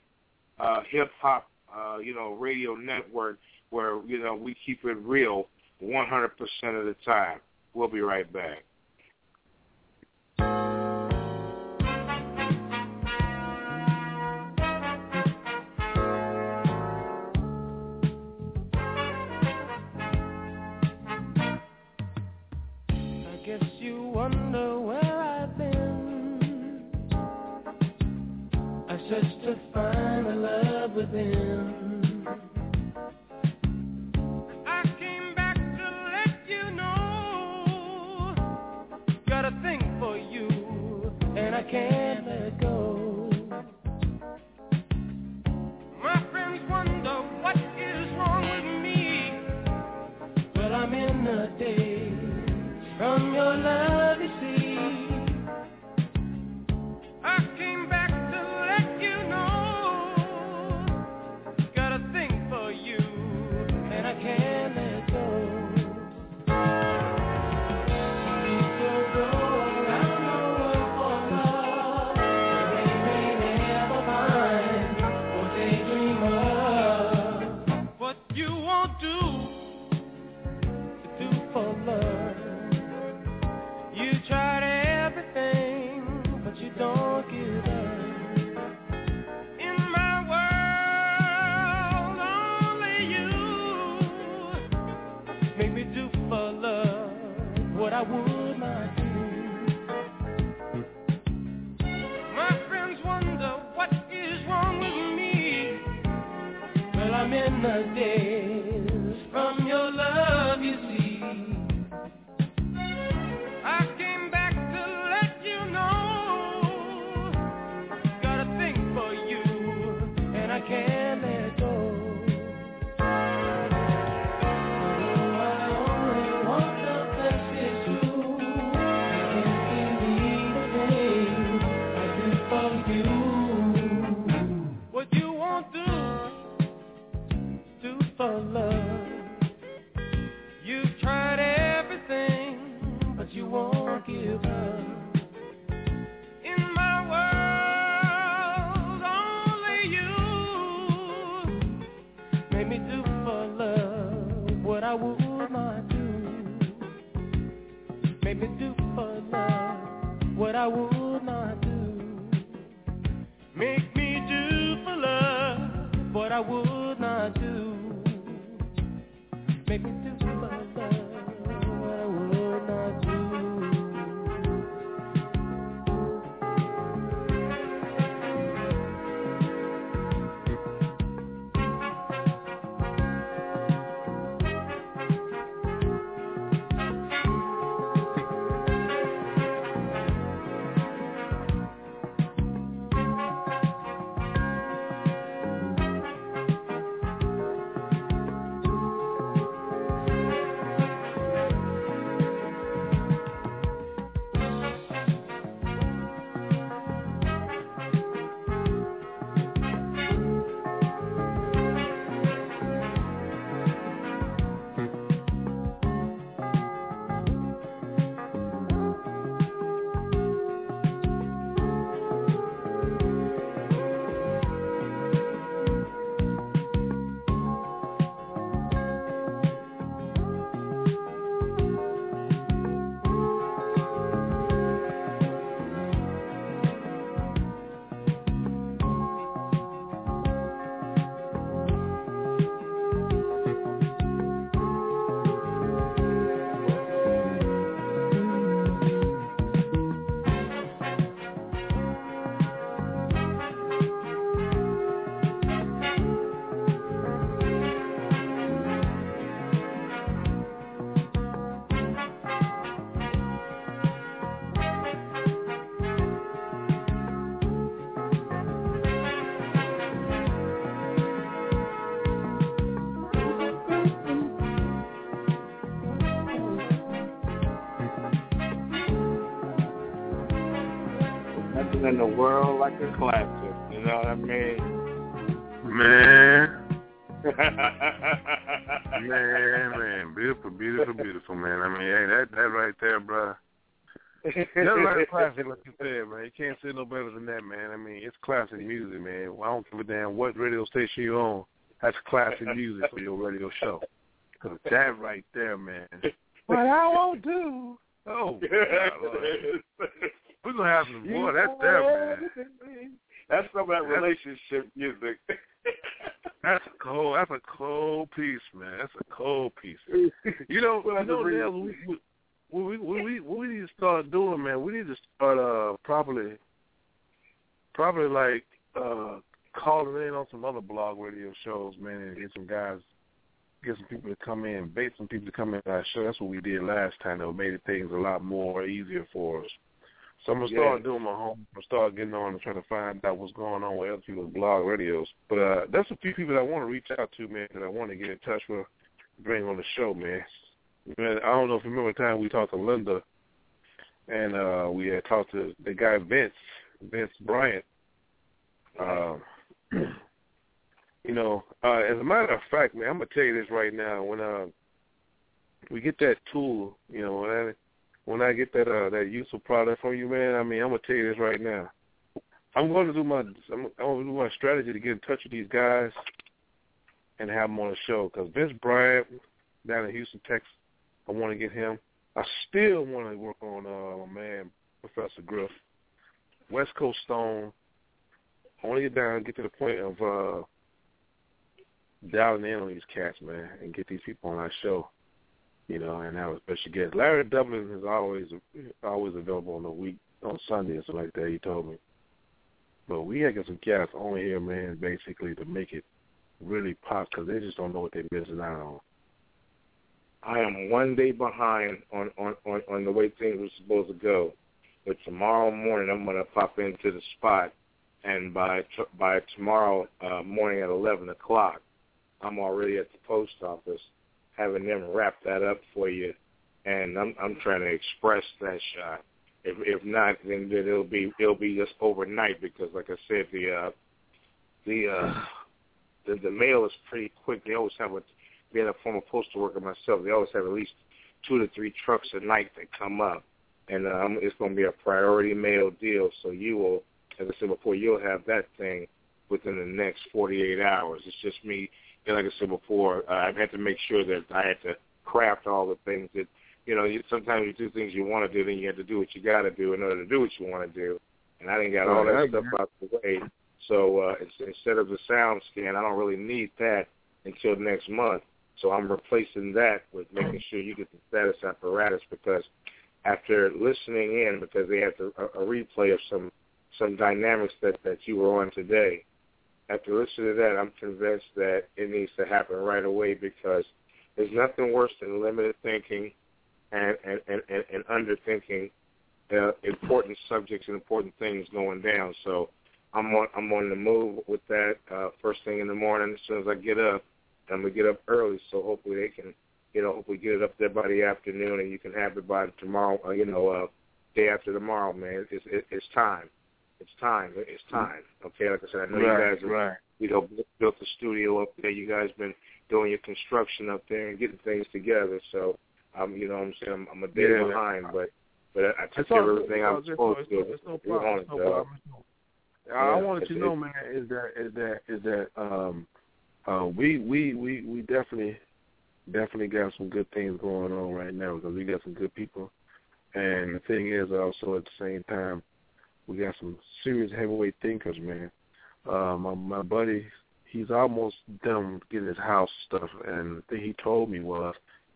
S5: uh, hip hop uh, you know radio network where you know we keep it real 100% of the time. We'll be right back.
S3: them. I would. In the world like a classic. You know what I mean?
S4: Man. man, man, beautiful, beautiful, beautiful, man. I mean, hey, that that right there, bro. That's like classic, like you said, man. You can't say no better than that, man. I mean, it's classic music, man. I don't give a damn what radio station you're on. That's classic music for your radio show. Cause that right there, man. What I won't do. Oh, God, we're gonna have some more. That's there, man.
S3: That's some of that relationship music.
S4: That's a cold. That's a cold piece, man. That's a cold piece. You know, you know, Nels, we, we, what we we we need to start doing, man, we need to start uh probably probably like uh calling in on some other blog radio shows, man, and get some guys get some people to come in, bait some people to come in our show. That's what we did last time though, made things a lot more easier for us. So I'm gonna start doing my home I'm start getting on and trying to find out what's going on with other people's blog radios. But uh that's a few people that I want to reach out to, man, that I want to get in touch with, bring on the show, man. Man, I don't know if you remember the time we talked to Linda, and uh we had talked to the guy Vince, Vince Bryant. Uh, you know, uh, as a matter of fact, man, I'm gonna tell you this right now. When uh, we get that tool, you know, when I, get that uh, that useful product from you, man, I mean, I'm gonna tell you this right now. I'm going to do my I'm, I'm going to do my strategy to get in touch with these guys and have them on the show because Vince Bryant down in Houston, Texas, I want to get him. I still want to work on uh, my man Professor Griff, West Coast Stone. I want to get down and get to the point of uh, dialing in on these cats, man, and get these people on our show. You know, and have a special guest. Larry Dublin is always always available on the week on Sunday or something like that. He told me. But we had some cats on here, man, basically to make it really pop because they just don't know what they're missing out on.
S3: I am one day behind on, on, on, on the way things were supposed to go. But tomorrow morning, I'm to pop into the spot, and by t- by tomorrow uh, morning at 11 o'clock, I'm already at the post office having them wrap that up for you, and I'm I'm trying to express that shot. If if not, then, then it'll be it'll be just overnight because, like I said, the uh, the uh, the the mail is pretty quick. They always have a being a former postal worker myself, they always have at least two to three trucks a night that come up, and um, it's going to be a priority mail deal. So you will, as I said before, you'll have that thing within the next 48 hours. It's just me, and like I said before, uh, I've had to make sure that I had to craft all the things that, you know, you, sometimes you do things you want to do, then you have to do what you got to do in order to do what you want to do. And I didn't got all that stuff out the way. So uh, instead of the sound scan, I don't really need that until next month. So I'm replacing that with making sure you get the status apparatus because after listening in, because they have to, a, a replay of some some dynamics that that you were on today. After listening to that, I'm convinced that it needs to happen right away because there's nothing worse than limited thinking and and and, and, and underthinking uh, important subjects and important things going down. So I'm on I'm on the move with that uh, first thing in the morning as soon as I get up. I'm gonna get up early, so hopefully they can, you know, hopefully get it up there by the afternoon, and you can have it by tomorrow. Uh, you know, uh, day after tomorrow, man. It's it, it's time. It's time. It's time. Okay, like I said, I know
S4: right,
S3: you guys have,
S4: right.
S3: you know, built the studio up there. You guys been doing your construction up there and getting things together. So, um, you know, what I'm saying I'm, I'm a day
S4: Yeah.
S3: behind, but but I, I took care of everything I'm
S4: it's no-
S3: supposed to.
S4: It's no problem. It's no problem. I wanted to know, man, is that is that is that um uh we we we we definitely definitely got some good things going on right now because we got some good people, and the thing is also at the same time we got some serious heavyweight thinkers, man. Uh, my my buddy, he's almost done getting his house stuff, and the thing he told me was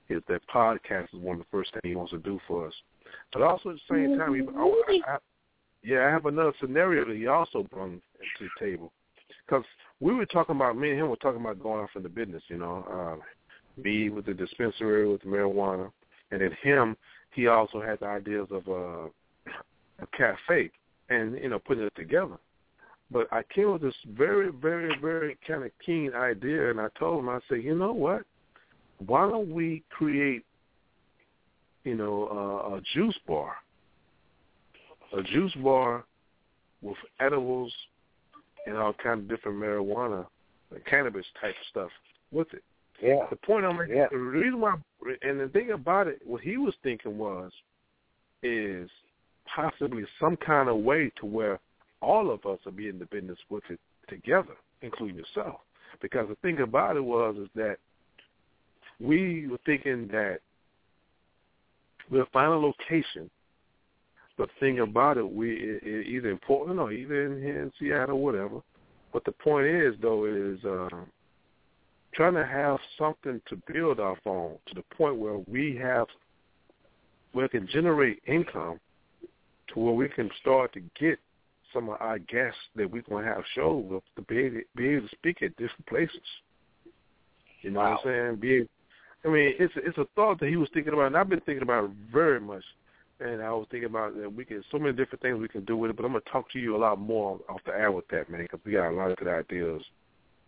S4: is that podcast is one of the first things he wants to do for us. But also at the same time, he, I, I, yeah, I have another scenario that he also brought to the table. Because we were talking about, me and him were talking about going off in the business, you know, uh, me with the dispensary with marijuana, and then him, he also had the ideas of uh, a cafe and, you know, putting it together. But I came with this very, very, very kind of keen idea, and I told him, I said, you know what? Why don't we create, you know, uh, a juice bar? A juice bar with edibles and all kind of different marijuana and cannabis type stuff with it.
S3: Yeah.
S4: The point I'm making,
S3: Yeah.
S4: the reason why, and the thing about it, what he was thinking was, is possibly some kind of way to where all of us are being the business with it together, including yourself. Because the thing about it was is that we were thinking that we'll find a location, the thing about it, we it, it, either in Portland or either in here in Seattle, whatever. But the point is, though, is uh, trying to have something to build off on to the point where we have where it can generate income to where we can start to get some of our guests that we're going to have shows with to be able, be able to speak at different places. You know
S3: Wow.
S4: what I'm saying? Be, I mean, it's it's a thought that he was thinking about, and I've been thinking about it very much. And I was thinking about that we can so many different things we can do with it. But I'm gonna talk to you a lot more off the air with that, man, because we got a lot of good ideas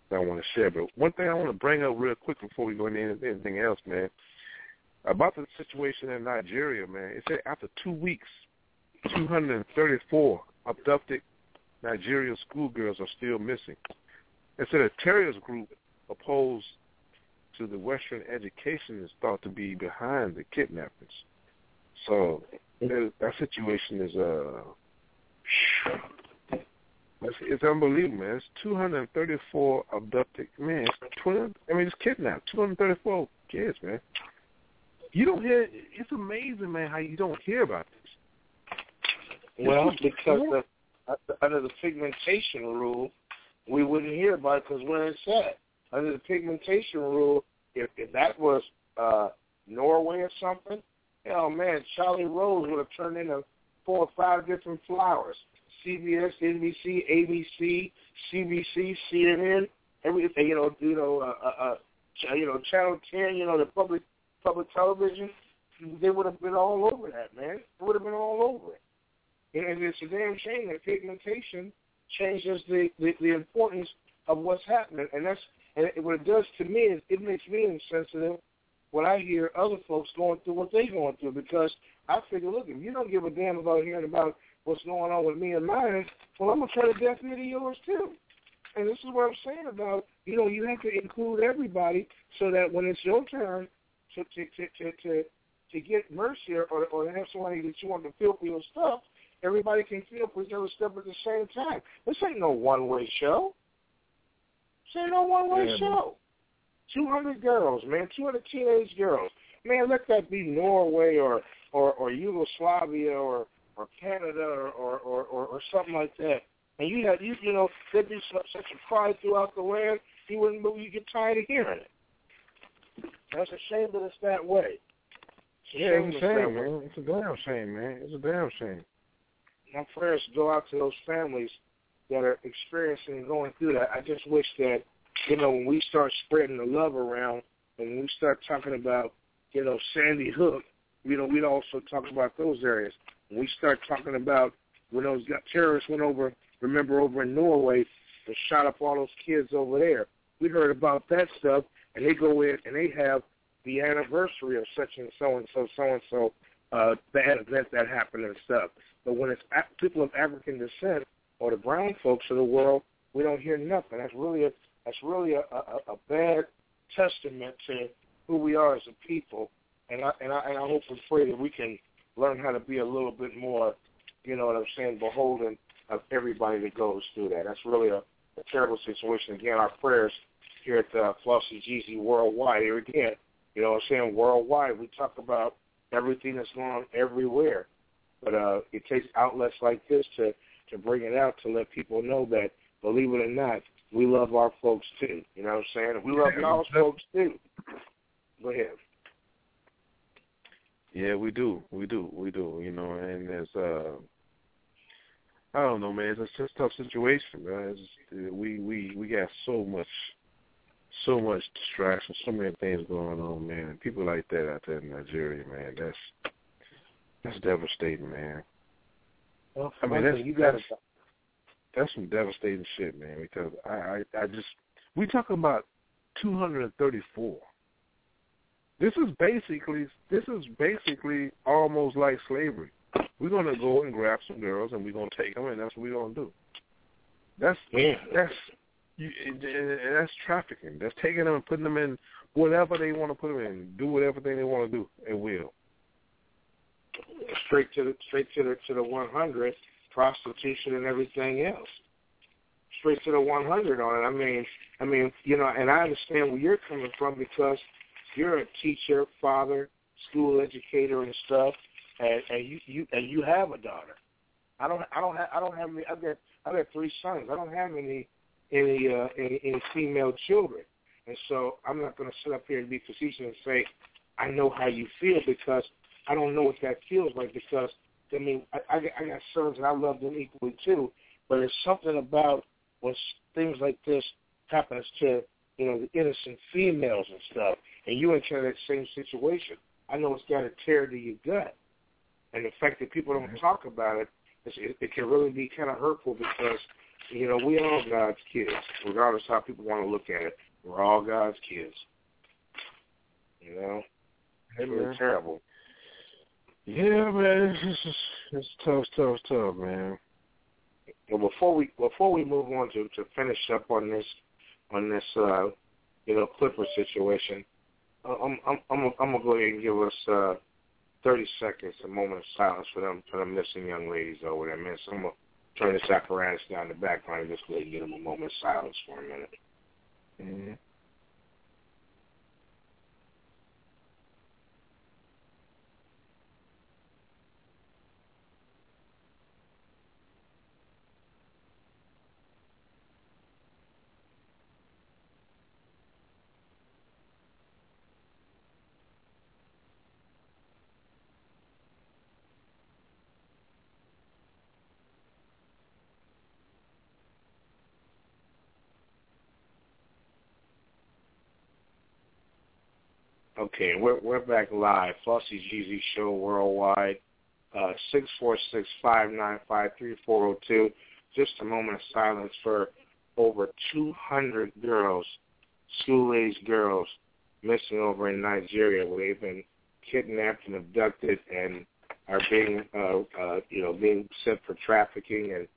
S4: that I want to share. But one thing I want to bring up real quick before we go into anything- anything else, man, about the situation in Nigeria, man. It said after two weeks, 234 abducted Nigerian schoolgirls are still missing. It said a terrorist group opposed to the Western education is thought to be behind the kidnappings. So that, that situation is uh, it's, it's unbelievable, man. It's 234 abducted. 20, I mean, it's kidnapped. 234 kids, man. You don't hear. It's amazing, man, how you don't hear about this.
S3: Well, because the, uh, under the pigmentation rule, we wouldn't hear about it because when it's said under the pigmentation rule, if, if that was uh, Norway or something, hell man, Charlie Rose would have turned into four or five different flowers. CBS, NBC, ABC, CBC, CNN, everything. You know, you know, uh, uh, uh, you know, Channel Ten. You know, the public public television. They would have been all over that, man. They would have been all over it. And it's a damn shame that pigmentation changes the, the, the importance of what's happening. And that's and what it does to me is it makes me insensitive when I hear other folks going through what they're going through because I figure, look, if you don't give a damn about hearing about what's going on with me and mine, well, I'm going to try to death me to yours too. And this is what I'm saying about, you know, you have to include everybody so that when it's your turn to to to to, to, to get mercy or, or have somebody that you want to feel for your stuff, everybody can feel each other's at the same time. This ain't no one-way show. This ain't no one-way
S4: Yeah,
S3: show. 200 girls, man, 200 teenage girls. Man, let that be Norway or or, or Yugoslavia or or Canada or or, or, or or something like that. And you had you you know there'd be such, such a pride throughout the land you wouldn't move you get tired of hearing it. That's a shame that it's that way. It's
S4: Yeah, it's a shame,
S3: way.
S4: man. It's a damn shame, man. It's a damn shame.
S3: My prayers go out to those families that are experiencing and going through that. I just wish that, you know, when we start spreading the love around and when we start talking about, you know, Sandy Hook, you know, we'd also talk about those areas. When we start talking about when those terrorists went over, remember over in Norway, and shot up all those kids over there. We heard about that stuff, and they go in and they have the anniversary of such and so and so, so and so, uh, bad event that happened and stuff. But when it's people of African descent or the brown folks of the world, we don't hear nothing. That's really a that's really a, a, a bad testament to who we are as a people. And I and I and I hope and pray that we can learn how to be a little bit more, you know what I'm saying, beholden of everybody that goes through that. That's really a, a terrible situation. Again, our prayers here at uh, Flossy Jeezy Worldwide. Here again, you know what I'm saying, worldwide. We talk about everything that's going on everywhere. But uh, it takes outlets like this to to bring it out to let people know that, believe it or not, we love our folks too. You know what I'm saying? We love y'all's folks too. Go ahead.
S4: Yeah, we do. We do. We do. You know, and it's uh I don't know, man. It's just a tough situation, man. It's just, uh, we we we got so much, so much distraction, so many things going on, man. And People like that out there in Nigeria, man. That's that's devastating, man.
S3: Well,
S4: I mean, that's-
S3: you got to
S4: that's- That's some devastating shit, man. Because I I, I just we talking about 234. This is basically this is basically almost like slavery. we're going to go and grab some girls and we're going to take them, and that's what we're going to do. That's
S3: yeah.
S4: that's you, that's trafficking. That's taking them and putting them in whatever they want to put them in. Do whatever thing they want to do, and will.
S3: Straight to the straight to the to the one hundred prostitution and everything else. Straight to the one hundred on it. I mean, I mean, you know, and I understand where you're coming from because you're a teacher, father, school educator, and stuff, and, and you you and you have a daughter. I don't I don't have I don't have any. I've got I've got three sons. I don't have any any uh, any, any female children, and so I'm not going to sit up here and be facetious and say I know how you feel because I don't know what that feels like. Because I mean I, I, I got sons and I love them equally too, but there's something about when things like this happens to you know the innocent females and stuff, and you encounter that same situation. I know it's got to tear to your gut, and the fact that people don't talk about it it, it can really be kind of hurtful because you know we all God's kids, regardless how people want to look at it. We're all God's kids. You know, it's really terrible.
S4: Yeah, man, it's just, it's tough, tough, tough, man.
S3: Well, before we before we move on to to finish up on this on this uh, you know Clipper situation, I'm I'm I'm I'm gonna go ahead and give us uh, 30 seconds, a moment of silence for them for them missing young ladies over there, man. So I'm to turn this apparatus down the background and just and give them a moment of silence for a minute.
S4: Mm-hmm.
S3: Okay, we're we're back live. Flossy Jeezy Show worldwide. Uh, six four six five nine five three four zero two. Just a moment of silence for over two hundred girls, school age girls, missing over in Nigeria, where they've been kidnapped and abducted and are being, uh, uh, you know, being sent for trafficking and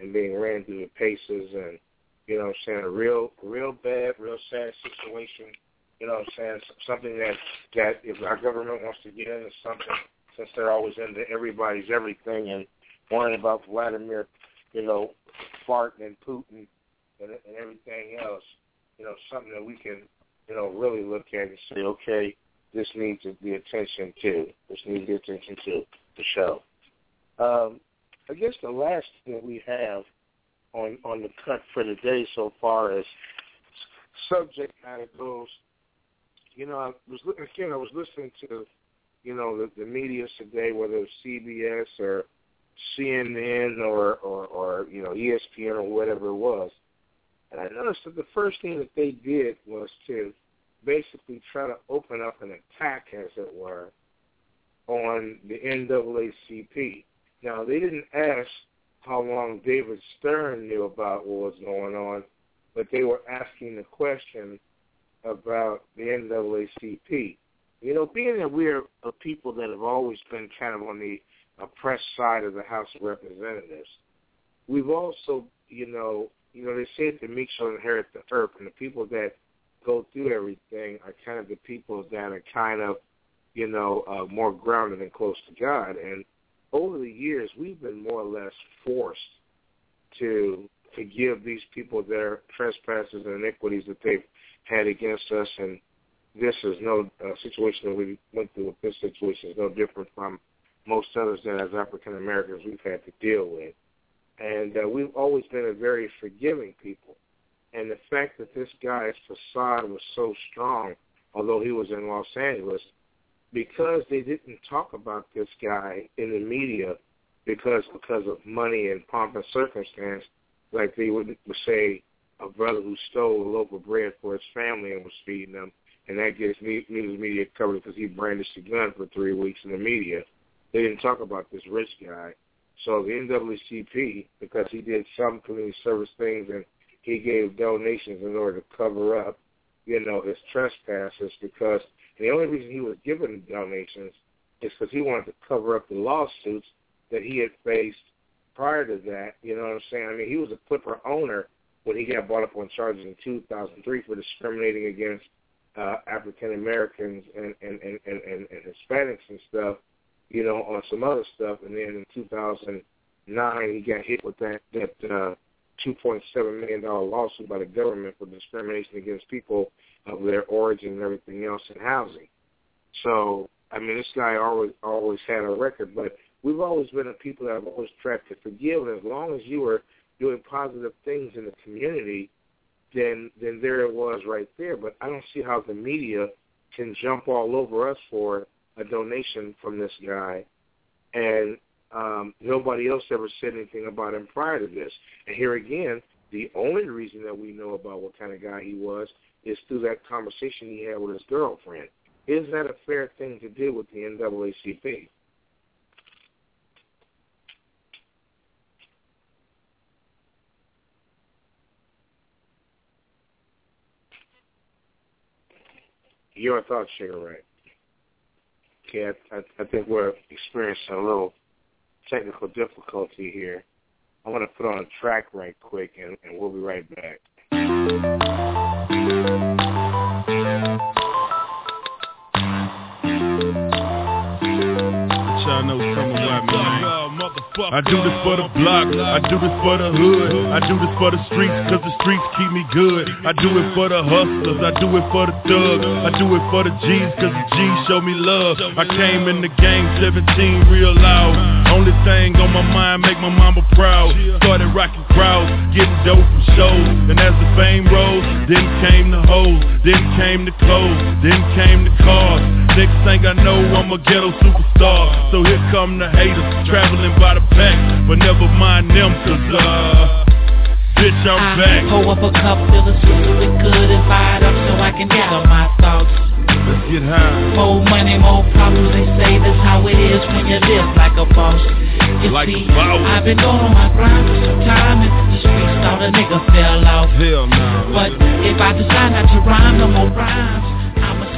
S3: and being ran through the paces and, you know, I'm saying a real, real bad, real sad situation you know what I'm saying? Something that that if our government wants to get into something, since they're always into everybody's everything and worrying about Vladimir, you know, farting and Putin and, and everything else, you know, something that we can, you know, really look at and say, okay, this needs the attention too. This needs the attention to the show. Um, I guess the last thing we have on on the cut for the day so far is subject of goes you know, I was again, I was listening to, you know, the, the media today, whether it was CBS or CNN or, or or you know ESPN or whatever it was, and I noticed that the first thing that they did was to basically try to open up an attack, as it were, on the NAACP. Now they didn't ask how long David Stern knew about what was going on, but they were asking the question about the NAACP. You know, being that we're a people that have always been kind of on the oppressed side of the House of Representatives, we've also, you know, you know, they say that the meek shall inherit the earth, and the people that go through everything are kind of the people that are kind of, you know, uh, more grounded and close to God. And over the years, we've been more or less forced to forgive these people their trespasses and iniquities that they've had against us, and this is no uh, situation that we went through. This situation is no different from most others that as African Americans we've had to deal with. And uh, we've always been a very forgiving people. And the fact that this guy's facade was so strong, although he was in Los Angeles, because they didn't talk about this guy in the media because because of money and pomp and circumstance, like they would, would say a brother who stole of bread for his family and was feeding them, and that gets news media coverage because he brandished a gun for three weeks in the media. They didn't talk about this rich guy. So the NAACP, because he did some community service things and he gave donations in order to cover up, you know, his trespasses because the only reason he was giving donations is because he wanted to cover up the lawsuits that he had faced prior to that. You know what I'm saying? I mean, he was a Clipper owner when he got brought up on charges in 2003 for discriminating against uh, African Americans and and, and, and, and Hispanics and stuff, you know, on some other stuff. And then in 2009, he got hit with that that uh, 2.7 million dollar lawsuit by the government for discrimination against people of their origin and everything else in housing. So, I mean, this guy always always had a record, but we've always been a people that have always tried to forgive. And as long as you were doing positive things in the community, then then there it was right there. But I don't see how the media can jump all over us for a donation from this guy, and um, nobody else ever said anything about him prior to this. And here again, the only reason that we know about what kind of guy he was is through that conversation he had with his girlfriend. Is that a fair thing to do with the NAACP? Your thoughts, Sugar Ray. Okay, I, I, I think we're experiencing a little technical difficulty here. I want to put on a track right quick, and, and we'll be right back.
S6: Y'all know something about me, man. I do this for the block, I do this for the hood. I do this for the streets, cause the streets keep me good. I do it for the hustlers, I do it for the thugs. I do it for the G's, cause the G's show me love. I came in the game 17 real loud. Only thing on my mind, make my mama proud. Started rocking crowds, getting dope from shows And as the fame rose, then came the hoes Then came the clothes, then came the cars. Next thing I know, I'm a ghetto superstar. So here come the haters, traveling by the back, but never mind them, cause uh, bitch, I'm
S7: I
S6: back.
S7: Pull up a cup, fill sister with good and fired up so I can gather my thoughts.
S6: Let's get high.
S7: More money, more problems, they say that's how it is when you live like a boss. You
S6: Like
S7: see,
S6: boss.
S7: I've been going on my grind for some time and the streets thought a nigga fell off.
S6: Hell no.
S7: But if I decide not to rhyme no more rhymes,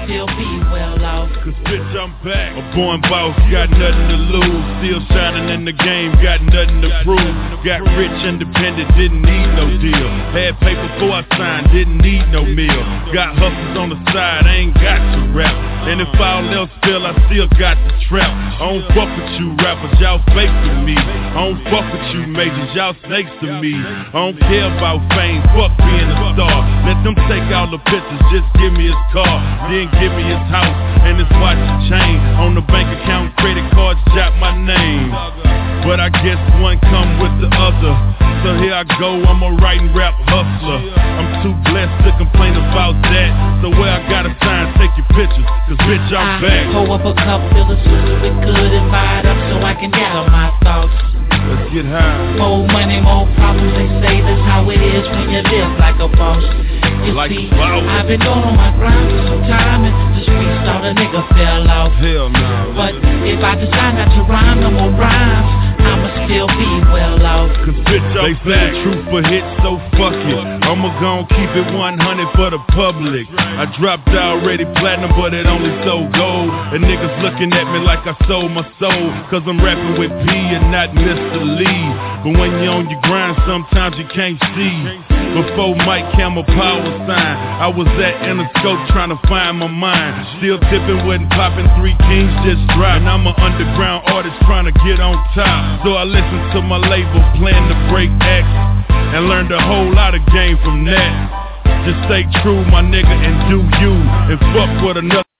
S7: still be well off.
S6: Cause bitch, I'm back. A born boss, got nothing to lose. Still shining in the game, got nothing to prove. Got rich, independent, didn't need no deal. Had paper before I signed, didn't need no meal. Got hustles on the side, ain't got to rap. And if all else fail, I still got the trap. I don't fuck with you rappers, y'all fake to me. I don't fuck with you majors, y'all snakes to me. I don't care about fame, fuck being a star. Let them take all the pictures, just give me his car, then give me his house and his watch and chain. On the bank account, credit cards, jot my name. But I guess one come with the other. So here I go, I'm a writing rap hustler. I'm too blessed to complain about that. So where I gotta sign, take your pictures, cause bitch, I'm
S7: I
S6: back.
S7: Pull up a cup, fill sister with good and fired up so I can gather my thoughts.
S6: Let's get high.
S7: More money, more problems, they say that's how it is when you live like a boss. You
S6: Like
S7: see. I've been on my grind for some time and the streets thought a nigga fell off.
S6: Hell no.
S7: But if I decide not to rhyme no more rhymes, I'ma still be well off.
S6: Cause bitch, I'm they say the truth for hits, so fuck it. I'ma gon' keep it 100 for the public. I dropped already platinum, but it only sold gold. And niggas looking at me like I sold my soul. Cause I'm rapping with P and not Mr. Lee. But when you're on your grind, sometimes you can't see. Before Mike Camel Power sign, I was at Interscope trying to find my mind. Still tipping, wasn't popping, three kings just dropped. And I'm an underground artist trying to get on top. So I listened to my label, plan to break X. And learned a whole lot of game from that. Just stay true, my nigga, and do you. And fuck with another.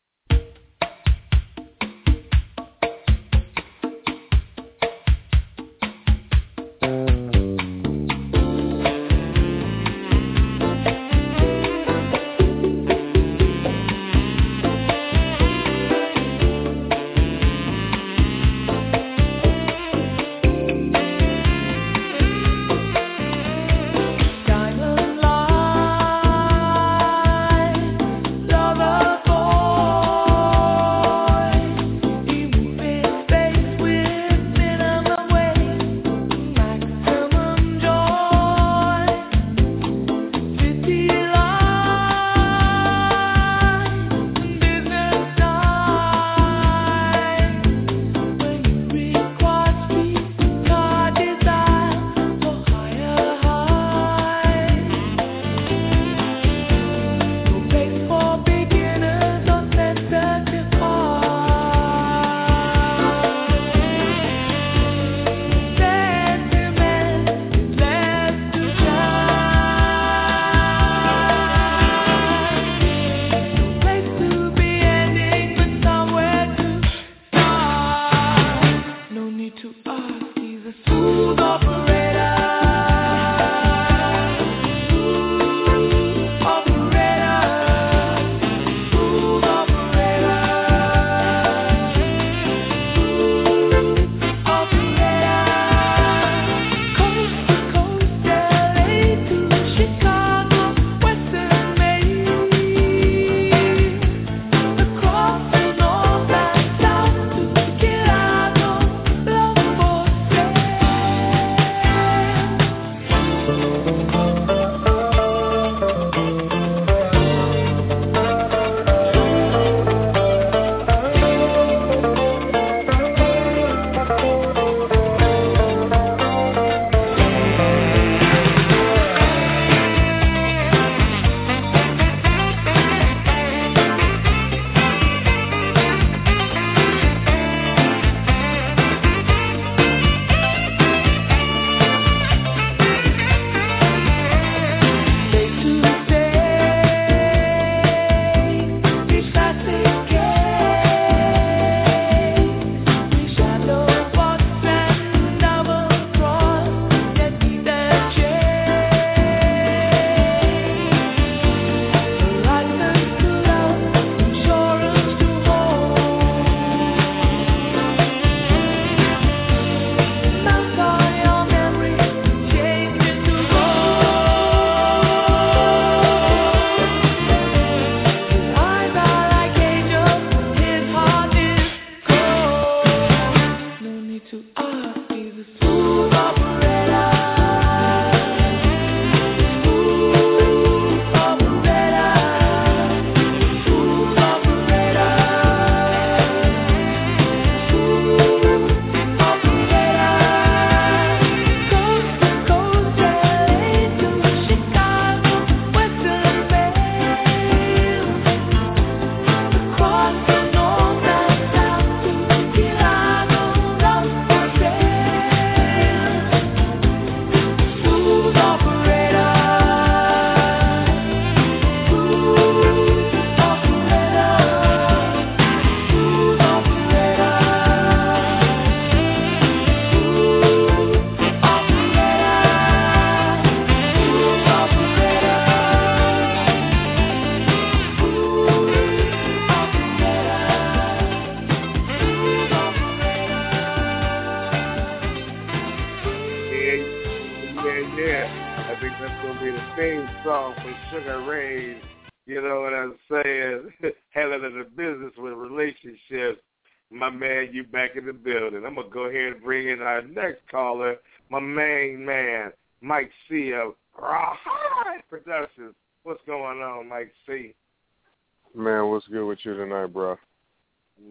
S3: You
S8: tonight, bro?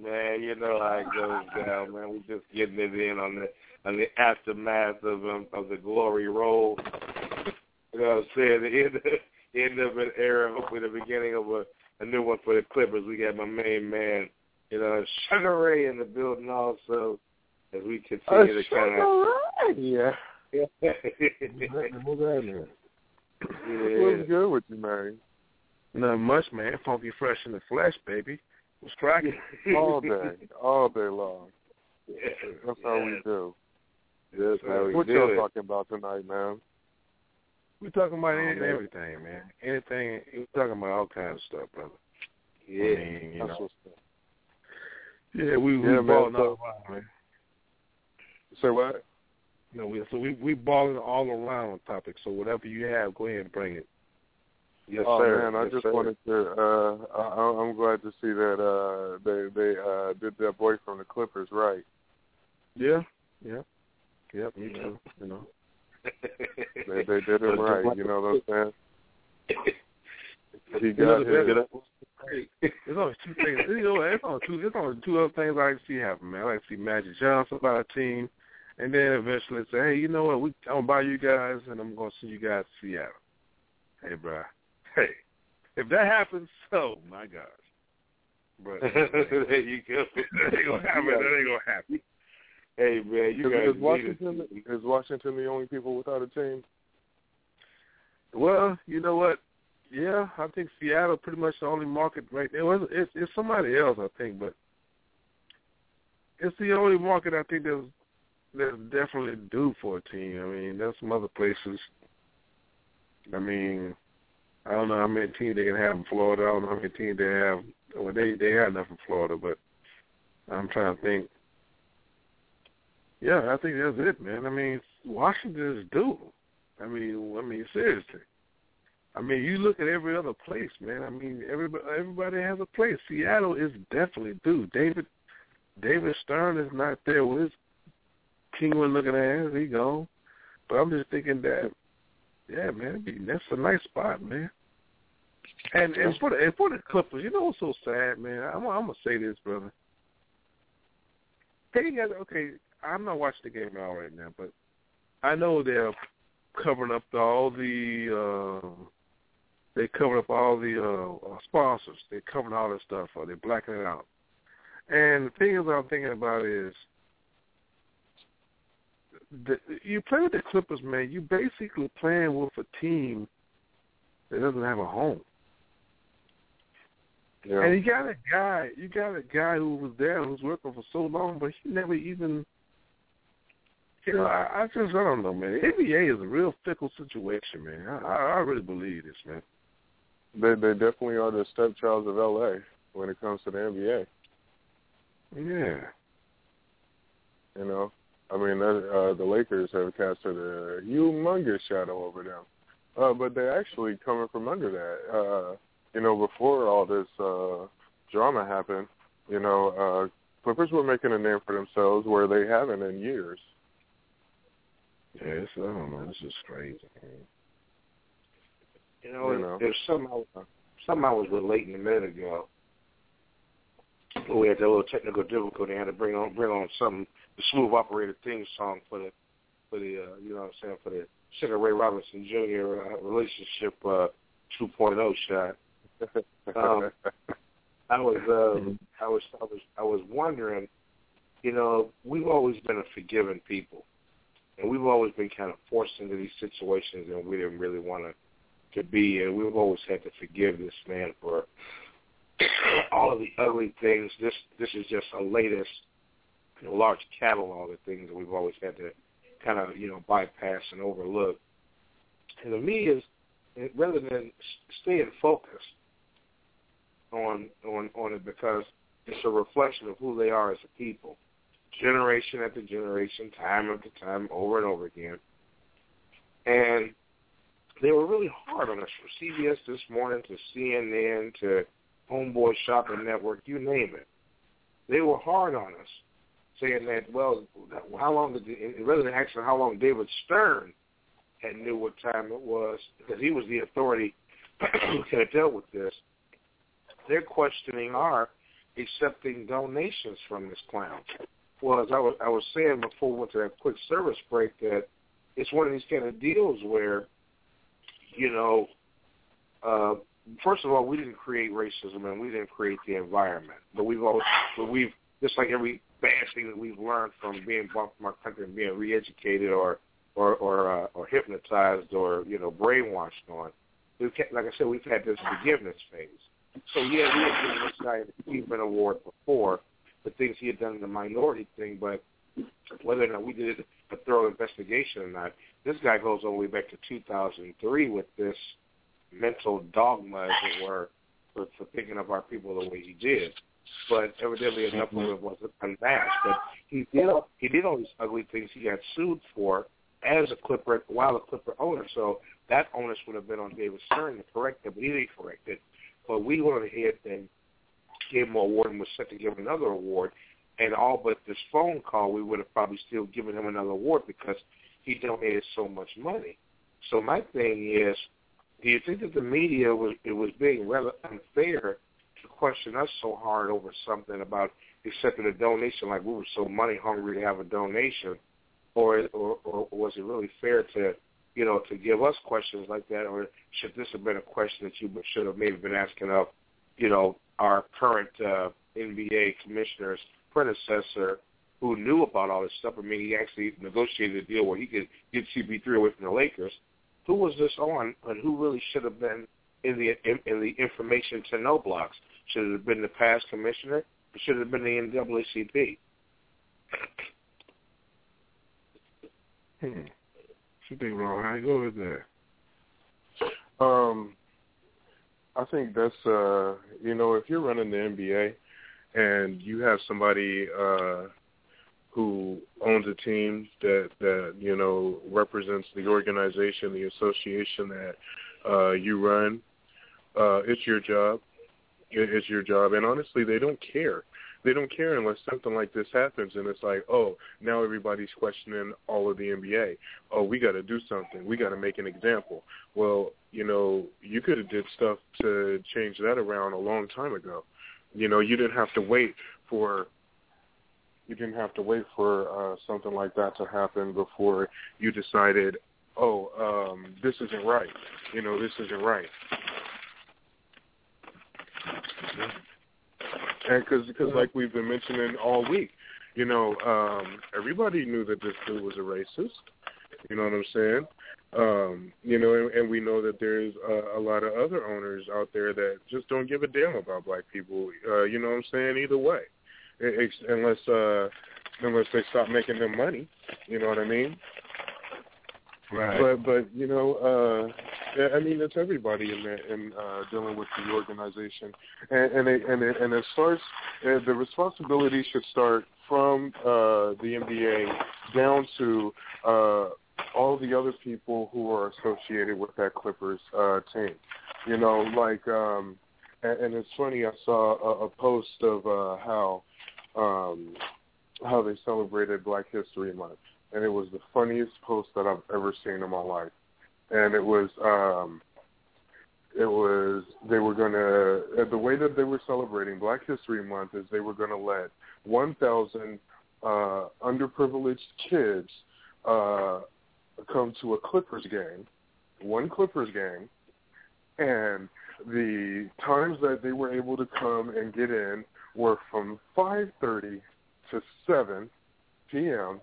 S3: Man, you know how it goes down, man. We're just getting it in on the on the aftermath of um, of the glory roll. You know what I'm saying? The end, the end of an era, hopefully the beginning of a, a new one for the Clippers. We got my main man, you know, Sugar Ray in the building also as we continue
S8: uh,
S3: to kind of
S8: yeah.
S4: What's happening?
S3: Yeah.
S8: What's good with you, man?
S4: Not much, man. Funky fresh in the flesh, baby. What's cracking?
S8: all day, all day long.
S3: Yeah.
S8: That's how we do.
S3: That's how we
S8: what
S3: do
S8: y'all
S3: it.
S8: talking about tonight, man?
S4: We're talking about um,
S8: Oh,
S4: any everything, man. Anything. We're talking about all kinds of stuff, brother.
S3: Yeah.
S4: I mean, you
S8: That's
S4: know.
S8: what's up.
S4: Yeah, we we
S8: Yeah, man,
S4: balling
S8: so-
S4: all around, man.
S8: Say what?
S4: You know, we so we we balling all around on topics. So whatever you have, go ahead and bring it.
S3: Yes,
S8: oh
S3: sir.
S8: man, I
S3: Yes,
S8: just
S3: sir.
S8: wanted to. uh I, I'm glad to see that uh they they uh did that boy from the Clippers right.
S4: Yeah, yeah, yep. Me too. You know.
S8: They they did him right. You know what I'm saying? He
S4: You know,
S8: got his.
S4: best- only two things. You know, there's only two. There's only two other things I like to see happen, man. I like to see Magic Johnson buy a team, and then eventually say, hey, you know what? We I'm gonna buy you guys, and I'm gonna send you guys to Seattle. Hey, bro. Hey, if that happens, oh my gosh. But
S3: there you go.
S4: that ain't gonna happen. That ain't gonna happen.
S3: Hey man, you
S8: Is,
S3: guys
S8: is Washington is Washington the only people without a team?
S4: Well, you know what? Yeah, I think Seattle pretty much the only market right there. Well, It's, it's somebody else, I think, but it's the only market I think that's that's definitely due for a team. I mean, there's some other places. I mean, I don't know how many teams they can have in Florida. I don't know how many teams they have. Well, they they have enough in Florida, but I'm trying to think. Yeah, I think that's it, man. I mean, Washington is due. I mean, I mean, seriously. I mean, you look at every other place, man. I mean, everybody everybody has a place. Seattle is definitely due. David David Stern is not there with his Kingman looking ass. He gone. But I'm just thinking that, yeah, man, be- that's a nice spot, man. And and for the and for the Clippers, you know what's so sad, man? I'm I'm gonna say this, brother. They got okay. I'm not watching the game now right now, but I know they're covering up the, all the. uh They covered up all the uh sponsors. They covered all this stuff. Or they're blacking it out. And the thing is, I'm thinking about is. The, you play with the Clippers, man. You basically playing with a team that doesn't have a home.
S8: Yeah.
S4: And you got a guy, you got a guy who was there, who's working for so long, but he never even, you know, I, I just, I don't know, man. The NBA is a real fickle situation, man. I, I, I really believe this, man.
S8: They they definitely are the stepchilds of LA when it comes to the NBA.
S4: Yeah.
S8: You know, I mean, uh, the Lakers have casted a humongous shadow over them, uh, but they're actually coming from under that. Uh, you know, before all this uh, drama happened, you know, uh, Clippers were making a name for themselves where they haven't in years.
S4: Yeah, it's, I don't know. This is crazy. Man.
S3: You know,
S8: You know.
S3: there's something I, was- something I was relating a minute ago. We had that little technical difficulty. I had to bring on bring on some the smooth operator theme song for the for the uh, you know what I'm saying for the Sugar Ray Robinson Jr. Uh, relationship uh, 2.0 shot. Um, I was uh, I was I was I was wondering, you know, we've always been a forgiving people, and we've always been kind of forced into these situations, and we didn't really want to to be, and we've always had to forgive this man for all of the ugly things. This this is just a latest you know, large catalog of things that we've always had to kind of you know bypass and overlook. And to me, is rather than staying focused on on on it because it's a reflection of who they are as a people, generation after generation, time after time, over and over again. And they were really hard on us from CBS this morning to CNN to Homeboy Shopping Network, you name it. They were hard on us, saying that well, how long did the, rather than asking how long David Stern had knew what time it was because he was the authority who could have dealt with this. They're questioning our accepting donations from this clown. Well, as I was, I was saying before we went to that quick service break, that it's one of these kind of deals where, you know, uh, first of all, we didn't create racism and we didn't create the environment, but we've always, but we've just like every bad thing that we've learned from being bumped from our country and being re-educated or or or, uh, or hypnotized or you know brainwashed on. We've like I said, we've had this forgiveness phase. So yeah, we had given this guy an achievement award before the things he had done in the minority thing, but whether or not we did a thorough investigation or not, this guy goes all the way back to 2003 with this mental dogma, as it were, for, for thinking of our people the way he did. But evidently enough of it was unmatched. But he did he did all these ugly things he got sued for as a Clipper while a Clipper owner. So that onus would have been on David Stern to correct it, but he didn't correct it. But we went ahead and gave him an award and was set to give him another award. And all but this phone call, we would have probably still given him another award because he donated so much money. So my thing is, do you think that the media was it was being rather unfair to question us so hard over something about accepting a donation like we were so money hungry to have a donation, or or, or was it really fair to you know to give us questions like that, or should this have been a question that you should have maybe been asking of you know our current uh, NBA commissioner's predecessor who knew about all this stuff. I mean, he actually negotiated a deal where he could get CP3 away from the Lakers. Who was this on, and who really should have been in the in, in the information to know blocks? Should it have been the past commissioner, or should it have been the NAACP?
S4: Hmm. Should be wrong. How you go with that?
S8: Um, I think that's uh, you know, if you're running the NBA and you have somebody uh who owns a team that that you know represents the organization, the association that uh, you run. Uh, it's your job. It's your job, and honestly, they don't care. They don't care unless something like this happens, and it's like, oh, now everybody's questioning all of the NBA. Oh, we got to do something. We got to make an example. Well, you know, you could have did stuff to change that around a long time ago. You know, you didn't have to wait for you didn't have to wait for uh, something like that to happen before you decided, oh, um, this isn't right. You know, this isn't right. And because, because like we've been mentioning all week, you know, um, everybody knew that this dude was a racist. You know what I'm saying? Um, you know, and, and we know that there's a, a lot of other owners out there that just don't give a damn about black people. Uh, you know what I'm saying? Either way unless uh, unless they stop making them money. You know what I mean?
S4: Right.
S8: But but you know, uh, I mean, it's everybody in there in uh, dealing with the organization, and and it, and it, and it starts. Uh, the responsibility should start from uh, the NBA down to uh, all the other people who are associated with that Clippers uh, team. You know, like, um, and, and it's funny. I saw a, a post of uh, how um, how they celebrated Black History Month, and it was the funniest post that I've ever seen in my life. And it was, um, it was they were gonna the way that they were celebrating Black History Month is they were gonna let 1,000 uh, underprivileged kids uh, come to a Clippers game, one Clippers game, and the times that they were able to come and get in were from 5:30 to 7 p.m.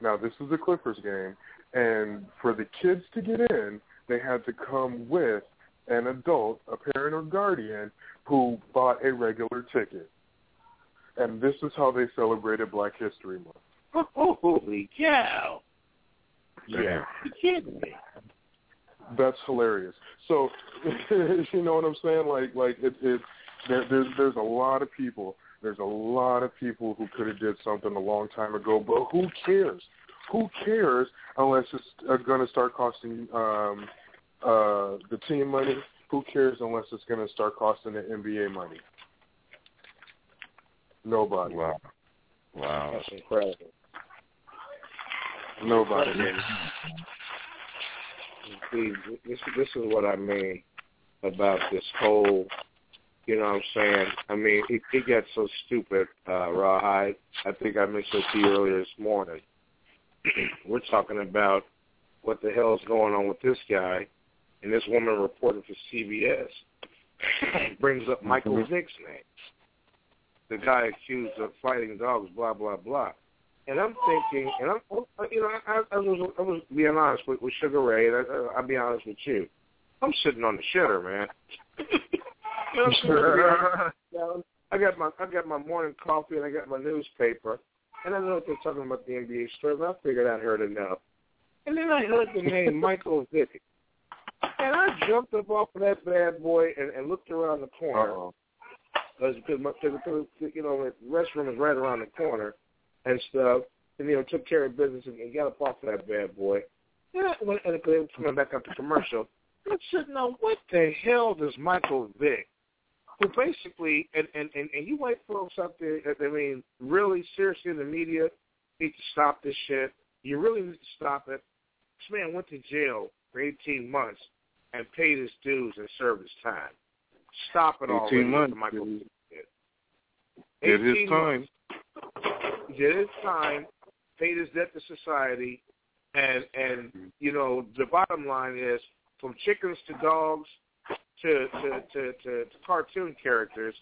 S8: Now this is a Clippers game, and for the kids to get in, they had to come with an adult, a parent or guardian, who bought a regular ticket. And this is how they celebrated Black History Month.
S3: Holy cow!
S8: Yeah.
S3: You kidding me?
S8: That's hilarious. So, you know what I'm saying? Like, like it, it there, there's there's a lot of people. There's a lot of people who could have did something a long time ago, but who cares? Who cares unless it's uh, going to start costing um, uh, the team money. Who cares unless it's going to start costing the NBA money? Nobody.
S4: Wow. Wow.
S3: That's incredible.
S8: Nobody.
S3: See, this this is what I mean about this whole. You know what I'm saying? I mean, it, it gets so stupid, uh, Rawhide. I think I mentioned to you earlier this morning. We're talking about what the hell is going on with this guy, and this woman reported for CBS brings up Michael
S8: Mhm.
S3: Vick's name, the guy accused of fighting dogs, blah blah blah. And I'm thinking, and I'm, you know, I, I was, I was being honest with, with Sugar Ray, and I, I'll be honest with you. I'm sitting on the shitter, man. I got my, I got my morning coffee, and I got my newspaper, and I know what they're talking about the NBA story, but I figured I'd heard enough. And then I heard the name Michael Vick, and I jumped up off of that bad boy and, and looked around the corner
S8: Uh-oh.
S3: because because because you know the restroom is right around the corner and stuff, and you know took care of business and, and got up off of that bad boy. And I went and it was coming back up to commercial. I'm sitting on what the hell does Michael Vick, who basically and and and, and you white folks out there, I mean, really seriously in the media need to stop this shit. You really need to stop it. This man went to jail for 18 months and paid his dues and served his time. Stop it
S8: 18
S3: already,
S8: months,
S3: Michael. Vick.
S8: Did his time.
S3: months. Did his time, paid his debt to society, and and mm-hmm. you know the bottom line is from chickens to dogs to to to, to, to cartoon characters,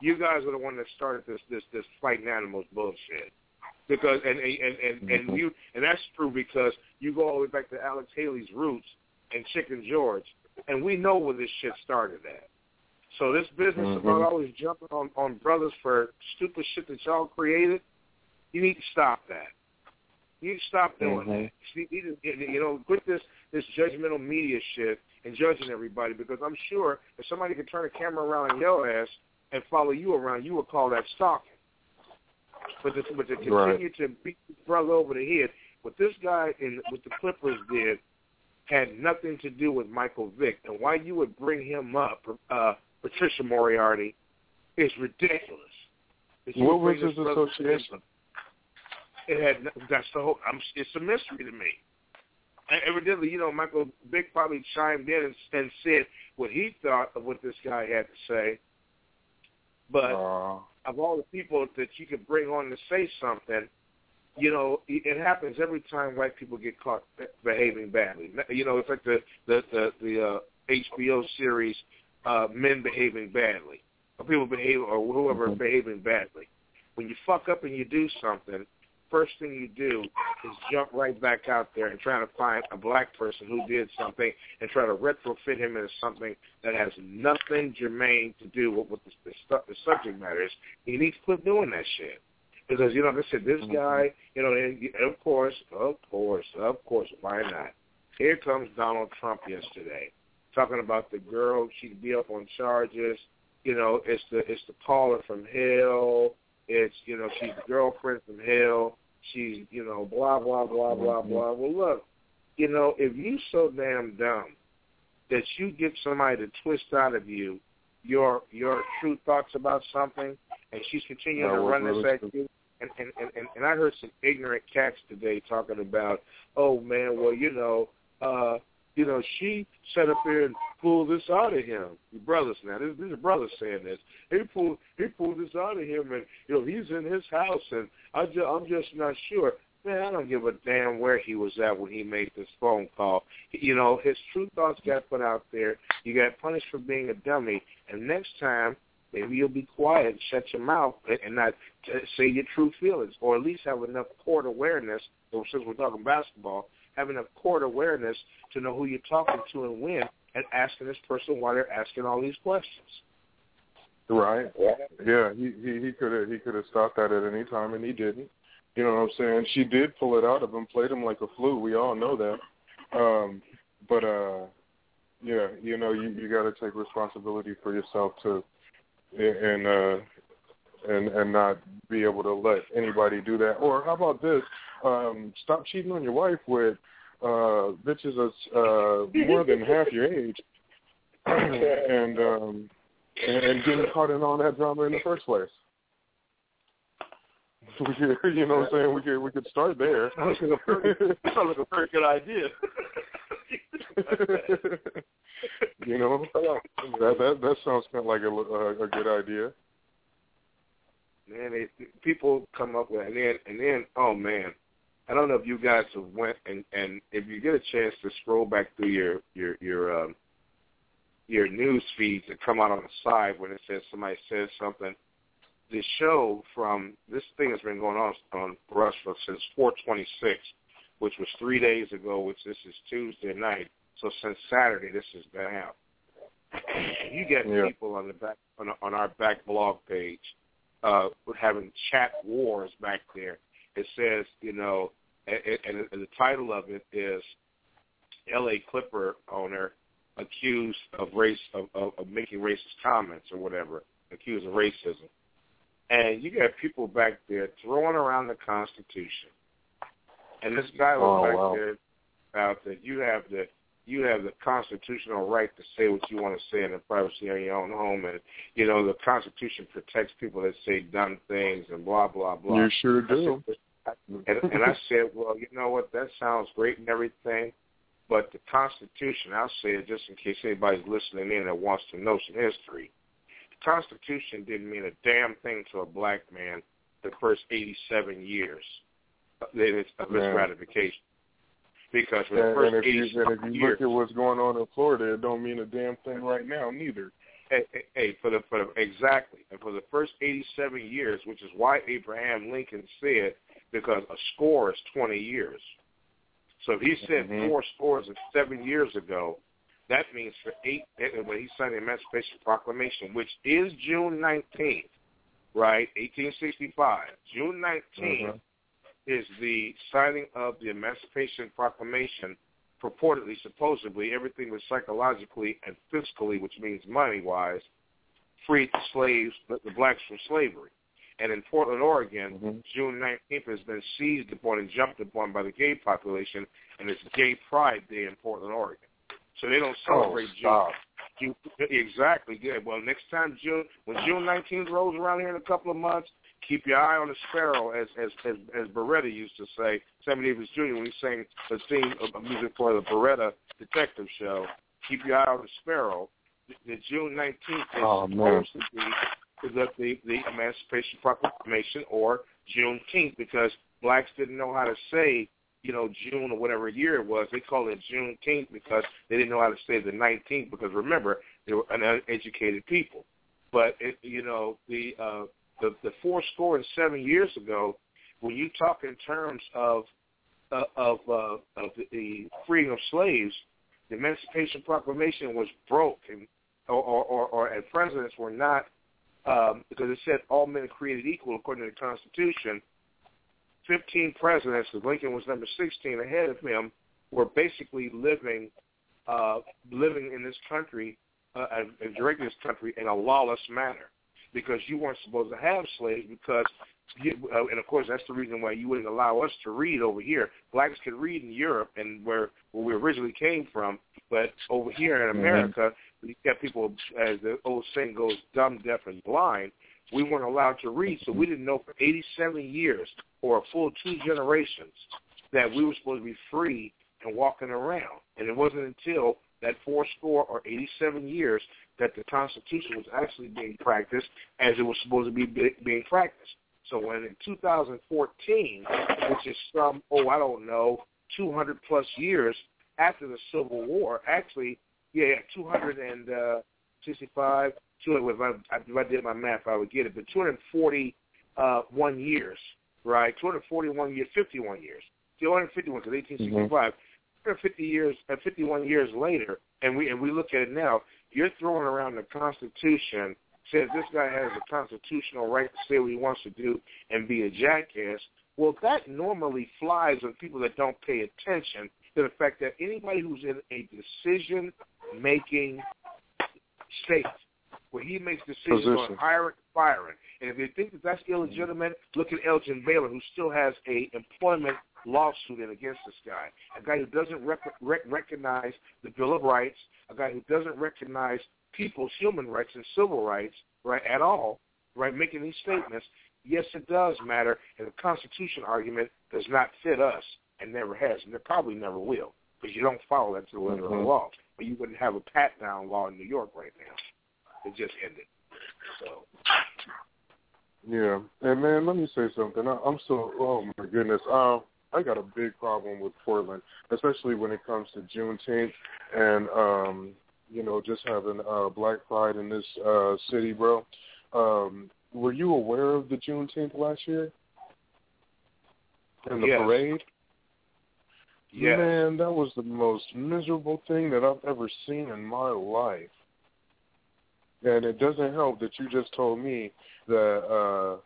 S3: you guys are the one that started this this this fighting animals bullshit. Because and and and, and you and that's true because you go all the way back to Alex Haley's roots and Chicken George, and we know where this shit started at. So this business
S8: Mhm.
S3: about always jumping on on brothers for stupid shit that y'all created, you need to stop that. You need to stop doing
S8: Mhm.
S3: that. You need to, you know, quit this this judgmental media shit and judging everybody because I'm sure if somebody could turn a camera around on your ass and follow you around, you would call that stalking. But to, but to continue to beat this brother over the head, what this guy in what the Clippers did had nothing to do with Michael Vick, and why you would bring him up, uh, Patricia Moriarty, is ridiculous.
S8: What was his association?
S3: It had that's the whole. I'm, it's a mystery to me. Evidently, you know, Michael Vick probably chimed in and, and said what he thought of what this guy had to say. But
S8: Uh,
S3: of all the people that you could bring on to say something, you know, it, happens every time white people get caught behaving badly. You know, it's like the the the, the uh, HBO series uh, "Men Behaving Badly," or people behave, or whoever
S8: Mhm.
S3: behaving badly. When you fuck up and you do something, first thing you do is jump right back out there and try to find a black person who did something and try to retrofit him into something that has nothing germane to do with what the, the, stu- the subject matter is. You need to quit doing that shit. Because, you know, I said, this
S8: Mhm.
S3: guy, you know, and of course, of course, of course, why not? Here comes Donald Trump yesterday, talking about the girl, she'd be up on charges. You know, it's the it's the caller from hell. It's you know, she's the girlfriend from hell. She's you know, blah blah blah blah
S8: Mhm.
S3: blah. Well, look, you know, if you so damn dumb that you get somebody to twist out of you your your true thoughts about something, and she's continuing
S8: That
S3: to run this at you. And, and and and- and I heard some ignorant cats today talking about, oh man, well you know, uh, you know, she sat up here and pulled this out of him. Your brothers now, this, these are brothers saying this. He pulled he pulled this out of him, and you know he's in his house, and I just I'm just not sure. Man, I don't give a damn where he was at when he made this phone call. You know, his true thoughts got put out there. You got punished for being a dummy, and next time maybe you'll be quiet and shut your mouth and- not say your true feelings, or at least have enough court awareness. Since we're talking basketball, have enough court awareness to know who you're talking to and when, and asking this person why they're asking all these questions.
S8: Right. Yeah, he he he could have he could have stopped that at any time, and he didn't. You know what I'm saying? She did pull it out of him, played him like a flu. We all know that. Um, but uh, yeah, you know, you you got to take responsibility for yourself too, and uh, and and not be able to let anybody do that. Or how about this? Um, stop cheating on your wife with uh, bitches that's uh, more than half your age, and um, and, and getting caught in all that drama in the first place. We could, you know what I'm saying? We could we could start there.
S3: Sounds like a very, sounds like a very good idea.
S8: you know, that that that sounds kind of like a, a, a good idea.
S3: Man, it, people come up with and then and then oh man, I don't know if you guys have went and and if you get a chance to scroll back through your your your um your news feeds that come out on the side when it says somebody says something the show from this thing has been going on on for us for since 426, which was three days ago, which this is Tuesday night. So since Saturday, this has been out. You get
S8: Yeah.
S3: people on the back on, on our back blog page uh, having chat wars back there. It says, you know, and, and, and the title of it is L.A. Clipper owner accused of race of, of, of making racist comments or whatever, accused of racism and you got people back there throwing around the Constitution. And this guy was
S8: Oh,
S3: back
S8: wow.
S3: there about that you have the you have the constitutional right to say what you want to say in the privacy of your own home, and you know the Constitution protects people that say dumb things and blah blah blah.
S8: You sure do.
S3: and, and I said, well, you know what? That sounds great and everything, but the Constitution, I'll say it just in case anybody's listening in that wants to know some history. The Constitution didn't mean a damn thing to a black man the first 87 years of its of its
S8: Yeah.
S3: ratification. Because for the
S8: And,
S3: first
S8: and if you and if you
S3: years,
S8: look at what's going on in Florida, it don't mean a damn thing right now neither.
S3: hey, hey, hey, for the for the exactly, and for the first 87 years, which is why Abraham Lincoln said, because a score is 20 years. So if he said
S8: Mhm.
S3: four scores seven years ago, that means for eight when he signed the Emancipation Proclamation, which is June 19th, right, 1865. June 19th
S8: Mhm.
S3: Is the signing of the Emancipation Proclamation. Purportedly, supposedly, everything was psychologically and fiscally, which means money-wise, freed the slaves, the, the blacks from slavery. And in Portland, Oregon,
S8: Mhm.
S3: June 19th has been seized upon and jumped upon by the gay population, and it's Gay Pride Day in Portland, Oregon. So they don't celebrate
S8: oh,
S3: June. June, exactly. Good. Well, next time June, when June 19th rolls around here in a couple of months, keep your eye on the sparrow, as as as, as Baretta used to say, Sammy Davis Jr. when he sang the theme of music for the Baretta Detective Show. Keep your eye on the sparrow. The, the June 19th is
S8: Oh,
S3: supposed to be is that the the Emancipation Proclamation or Juneteenth because blacks didn't know how to say you know, June or whatever year it was, they called it Juneteenth because they didn't know how to say the 19th because remember, they were uneducated people. But, it, you know, the, uh, the, the four score and seven years ago, when you talk in terms of, uh, of, uh, of the, freeing of slaves, the Emancipation Proclamation was broke and, or, or, or, and presidents were not, um, because it said all men are created equal according to the Constitution, 15 presidents, Lincoln was number 16 ahead of him, were basically living uh, living in this country uh, and directing this country in a lawless manner because you weren't supposed to have slaves because, you, uh, and of course that's the reason why you wouldn't allow us to read over here. Blacks could read in Europe and where, where we originally came from, but over here in America, we got people, as the old saying goes, dumb, deaf, and blind. We weren't allowed to read, so we didn't know for 87 years or a full two generations that we were supposed to be free and walking around. And it wasn't until that four score or 87 years that the Constitution was actually being practiced as it was supposed to be be- being practiced. So when in 2014, which is some, oh, I don't know, 200 plus years after the Civil War, actually, yeah, 265, 200, if I, if I did my math, I would get it, but 241 years, right? 241 years, 51 years. 251 because 1865. 150 years, uh, 51 years later, and we and we look at it now. You're throwing around the Constitution. Says this guy has a constitutional right to say what he wants to do and be a jackass. Well, that normally flies on people that don't pay attention to the fact that anybody who's in a decision-making state where he makes decisions on hiring, firing, and if you think that that's illegitimate, look at Elgin Baylor, who still has a employment lawsuit in against this guy. A guy who doesn't rec- rec- recognize the Bill of Rights, a guy who doesn't recognize people's human rights and civil rights, right, at all, right, making these statements. Yes, it does matter, and the Constitution argument does not fit us and never has, and it probably never will, because you don't follow that to the letter
S8: Mhm.
S3: of the law. But you wouldn't have a pat-down law in New York right now. It just ended. So,
S8: Yeah, and man, let me say something. I, I'm so oh my goodness. Um, I got a big problem with Portland, especially when it comes to Juneteenth and um, you know, just having uh Black Pride in this uh city, bro. Um, were you aware of the Juneteenth last year? And the
S3: Yes.
S8: parade?
S3: Yeah.
S8: Man, that was the most miserable thing that I've ever seen in my life. And it doesn't help that you just told me that uh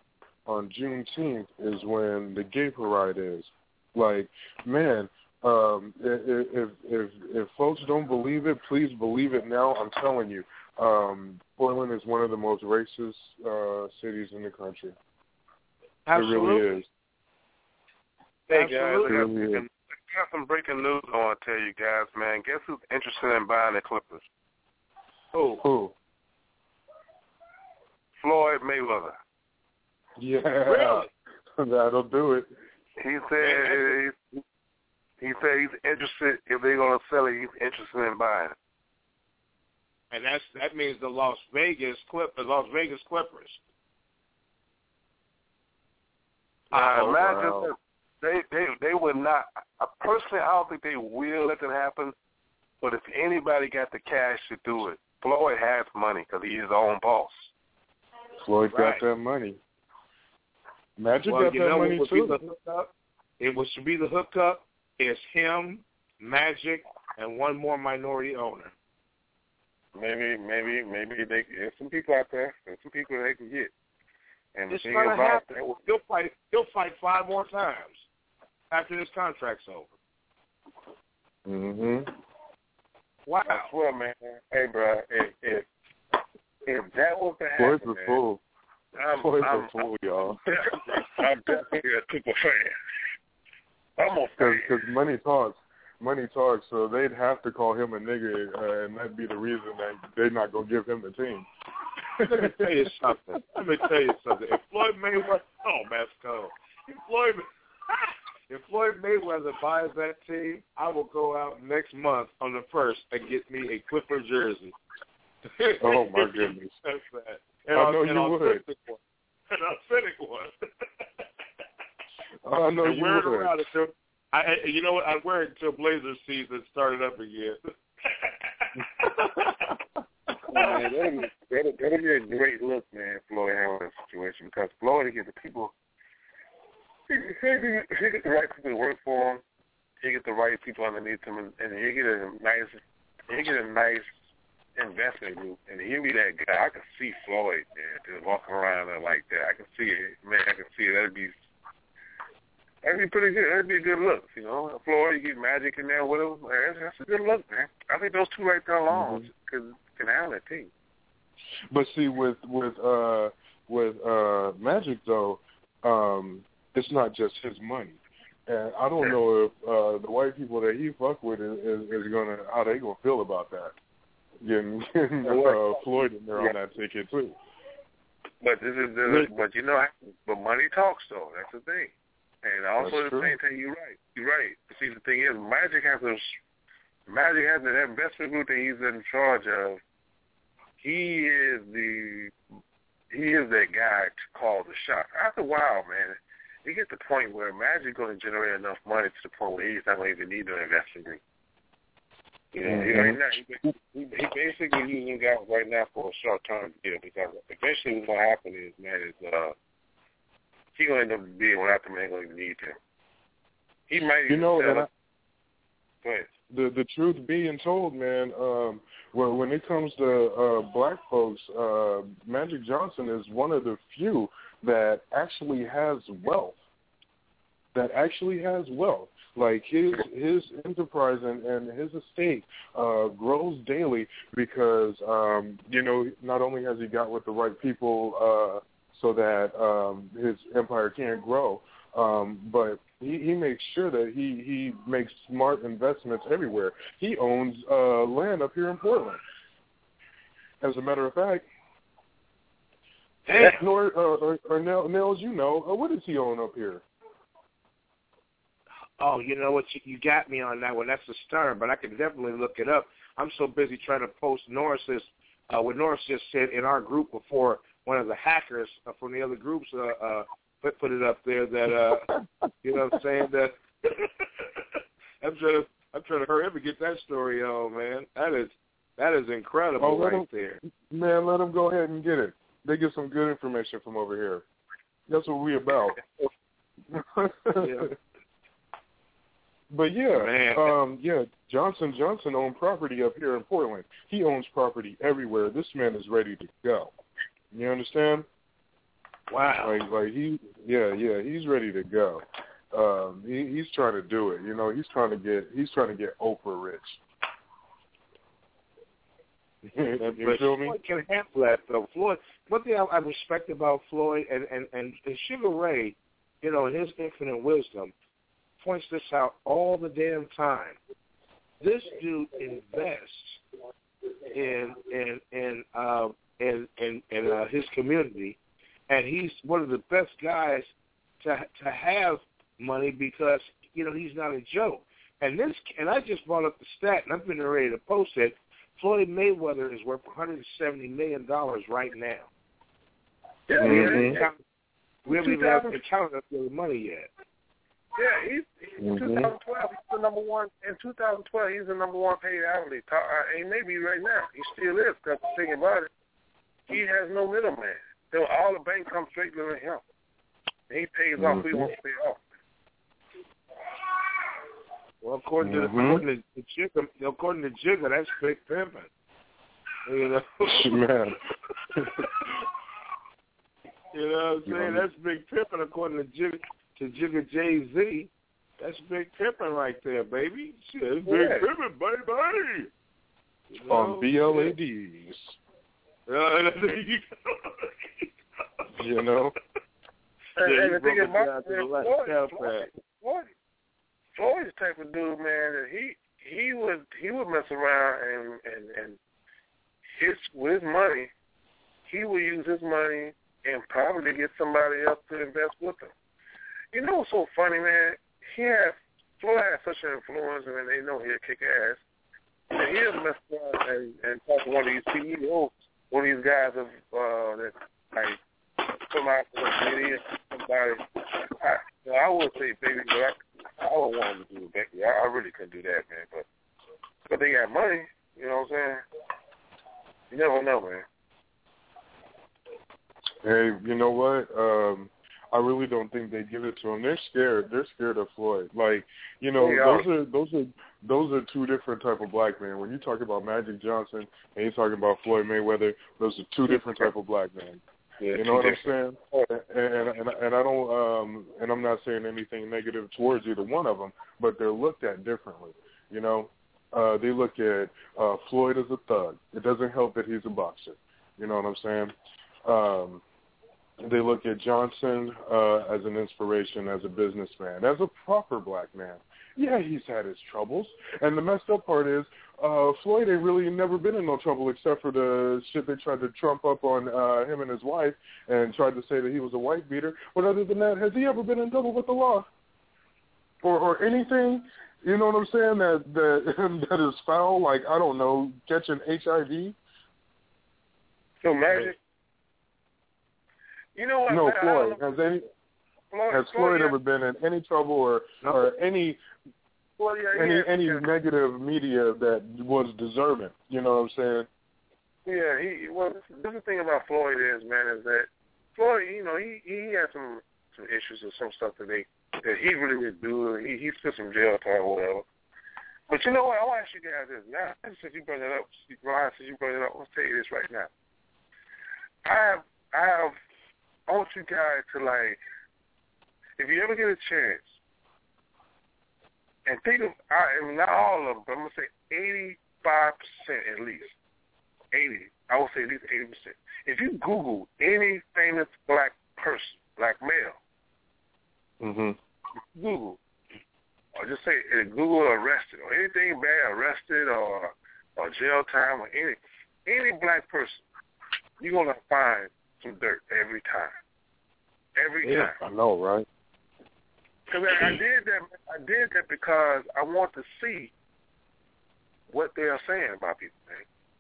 S8: on Juneteenth is when the gay parade is. Like, man, um, if if if, if folks don't believe it, please believe it now. I'm telling you, um, Portland is one of the most racist uh cities in the country.
S3: Absolutely.
S8: It really is.
S4: Hey guys, I got,
S8: It really is.
S4: I got some breaking news I want to tell you guys, man. Guess who's interested in buying the Clippers?
S3: Who?
S8: Who?
S4: Floyd Mayweather.
S8: Yeah.
S3: Really?
S8: That'll do it.
S4: He said he, he said he's interested if they're gonna sell it. He's interested in buying it.
S3: and that's that means the Las Vegas Clip, the Las Vegas Clippers.
S4: Now,
S8: Oh,
S4: imagine
S8: wow.
S4: that they they they would not. I personally, I don't think they will let that happen. But if anybody got the cash to do it, Floyd has money because he's his own boss.
S8: Floyd
S3: Right.
S8: got that money. Magic
S3: well,
S8: got
S3: you
S8: that
S3: know
S8: money
S3: what would
S8: too.
S3: be the hookup? It was to be the hookup. It's him, Magic, and one more minority owner.
S4: Maybe, maybe, maybe they. There's some people out there. There's some people they can get. And
S3: It's
S4: the thing about
S3: happen.
S4: that,
S3: He'll fight. He'll fight five more times after this contract's over.
S8: Mm Mhm.
S3: Wow.
S4: I swear, man. Hey, bro, if if, if that was to
S8: Floyd's
S4: happen,
S8: a
S4: man,
S8: fool.
S4: I'm,
S8: Floyd's
S4: I'm,
S8: a fool, y'all.
S4: I'm definitely a super fan. I'm a fan.
S8: Because money talks. Money talks, so they'd have to call him a nigga, uh, and that'd be the reason that they're not gonna give him the team.
S3: Let me tell you something. Let me tell you something. If Floyd Mayweather, oh, Masco, if Floyd, if Floyd Mayweather buys that team, I will go out next month on the first and get me a Clipper jersey.
S8: Oh, my goodness.
S3: That's that.
S8: I know
S3: an
S8: you would.
S3: One. An authentic one.
S8: I know
S3: and
S8: you
S3: wear it
S8: would.
S3: around until I, you know what? I'd wear it until Blazers season started up again.
S4: Man, that'll, be, that'll, that'll be a great look, man, Floyd handling situation because Floyd get the people, he, he, he get the right people to work for him. He get the right people underneath him, and, and he get a nice, he get a nice investment group, and he'll be that guy. I can see Floyd, man, just walking around there like that. I can see it, man. I can see it. That'd be, that'd be pretty good. That'd be a good look, you know. Floyd, you get Magic in there with him. That's, that's a good look, man. I think those two right there alone could can handle that team.
S8: But see, with with uh with uh Magic though, um, it's not just his money, and I don't know if uh the white people that he fuck with is, is, is gonna how they gonna feel about that. Getting, getting uh, Floyd in there on that ticket too.
S4: But this is the, but you know, but money talks though. That's the thing. And also
S8: That's
S4: the same thing. You're right. You're right. See, the thing is, Magic has a Magic has that investment group that he's in charge of. He is the he is that guy to call the shot. After a while, man, you get to the point where Magic's going to generate enough money to the point where he's not going to even need an investment group. You know,
S8: Mhm.
S4: you know, he, he, he basically using guys right now for a short term deal because eventually what's gonna happen is man is uh he gonna end up being without the man gonna need him. He might
S8: You know,
S4: it.
S8: I,
S4: Go ahead.
S8: the the truth being told, man, um, when when it comes to uh, black folks, uh, Magic Johnson is one of the few that actually has wealth. That actually has wealth. Like his his enterprise and, and his estate uh, grows daily because um, you know not only has he got with the right people uh, so that um, his empire can't grow, Um, but he, he makes sure that he he makes smart investments everywhere. He owns uh, land up here in Portland. As a matter of fact,
S3: Damn.
S8: Nor, uh, or, or Nels, you know, uh, what does he own up here?
S3: Oh, you know what? You, you got me on that one. That's a star, but I can definitely look it up. I'm so busy trying to post Norris's, uh, what Norris just said in our group before one of the hackers uh, from the other groups uh, uh, put, put it up there that, uh, you know what I'm saying, that I'm trying to, I'm trying to hurry up and get that story on, man. That is, that is incredible
S8: Oh,
S3: right there.
S8: Man, let them go ahead and get it. They get some good information from over here. That's what we about.
S3: Yeah.
S8: But yeah,
S3: Man.
S8: um, yeah, Johnson Johnson owned property up here in Portland. He owns property everywhere. This man is ready to go. You understand?
S3: Wow.
S8: Like, like he, yeah, yeah, he's ready to go. Um, he, he's trying to do it. You know, he's trying to get, he's trying to get Oprah rich. you
S3: but
S8: feel me?
S3: Floyd can handle that though. Floyd, one thing I, I respect about Floyd and and and, and Sugar Ray, you know, his infinite wisdom, points this out all the damn time. This dude invests in in in uh, in in, in uh, his community, and he's one of the best guys to to have money because you know he's not a joke. And this, and I just brought up the stat, and I've been ready to post it. Floyd Mayweather is worth 170 million dollars right now.
S9: Yeah,
S3: We haven't
S8: Mhm.
S3: we haven't even counted up the money yet.
S9: Yeah, he's in
S8: Mhm.
S9: 2012. He's the number one. In 2012, he's the number one paid athlete. Top- uh, He may be right now. He still is. Because the thing about it, he has no middleman. So all the bank comes straight to him. And he pays off. Who he
S8: Mhm.
S9: wants to pay off.
S3: Well, according to
S8: Mhm.
S3: according to Jigga, according to Jigga, that's big pimping. You know,
S8: Man.
S3: you know what I'm saying?
S8: Yeah.
S3: That's big pimping according to Jigga to Jigga Jay Z. That's big pimping right there, baby. Shit, it's big
S9: Yeah.
S3: pimping, baby. You know?
S8: On BLADs,
S3: Yeah, you
S8: know.
S9: And,
S3: Yeah,
S9: and
S3: you
S9: the thing
S3: broke it
S9: about
S3: down to the
S9: man,
S3: last
S9: Floyd, Floyd, Floyd, Floyd's the type of dude, man, that he he would he would mess around and and and his with his money, he would use his money and probably get somebody else to invest with him. You know what's so funny, man? He has Floyd has such an influence, and they know he'll kick ass. And he'll mess around and, and talk to one of these CEOs, one of these guys of uh, that like come out with a video, somebody. I, you know, I would say baby, but I, I would want to do baby. I, I really couldn't do that, man. But but they got money, you know what I'm saying? You never know, man.
S8: Hey, you know what? Um, I really don't think they give it to him. They're scared. They're scared of Floyd. Like, you know,
S9: They
S8: those are those are those are two different type of black men. When you talk about Magic Johnson and you're talking about Floyd Mayweather, those are two different type of black men.
S9: Yeah,
S8: You know what I'm saying? And and and I don't um and I'm not saying anything negative towards either one of them, but they're looked at differently. You know, uh they look at uh Floyd as a thug. It doesn't help that he's a boxer. You know what I'm saying? Um they look at Johnson uh as an inspiration as a businessman, as a proper black man. Yeah, he's had his troubles. And the messed up part is uh Floyd ain't really never been in no trouble except for the shit they tried to trump up on uh him and his wife and tried to say that he was a white beater. But other than that, has he ever been in trouble with the law? Or or anything, you know what I'm saying, that that that is foul, like I don't know, catching HIV?
S9: So Magic. You know what?
S8: No,
S9: man,
S8: Floyd. Has any
S9: Floyd,
S8: has Floyd
S9: yeah.
S8: ever been in any trouble or or any
S9: Well, yeah,
S8: any
S9: yeah,
S8: any
S9: yeah.
S8: negative media that was deserving? You know what I'm saying?
S9: Yeah, he well. This is the thing about Floyd is, man, is that Floyd, you know, he he had some some issues or some stuff that they that he really didn't do. He he spent some jail time or whatever. But you know what? I want to ask you guys this now. Since you brought it up, Ryan, since you brought it up, I'll tell you this right now. I have I have I want you guys to like, if you ever get a chance, and think of, I not all of them, but I'm gonna say 85 percent at least, 80. I would say at least 80 percent. If you Google any famous black person, black male,
S8: mm-hmm.
S9: Google, or just say Google arrested or anything bad arrested or or jail time or any any black person, you're gonna find some dirt every time. Every
S8: yeah,
S9: time.
S8: I know, right?
S9: Because I, I did that. I did that because I want to see what they are saying about people.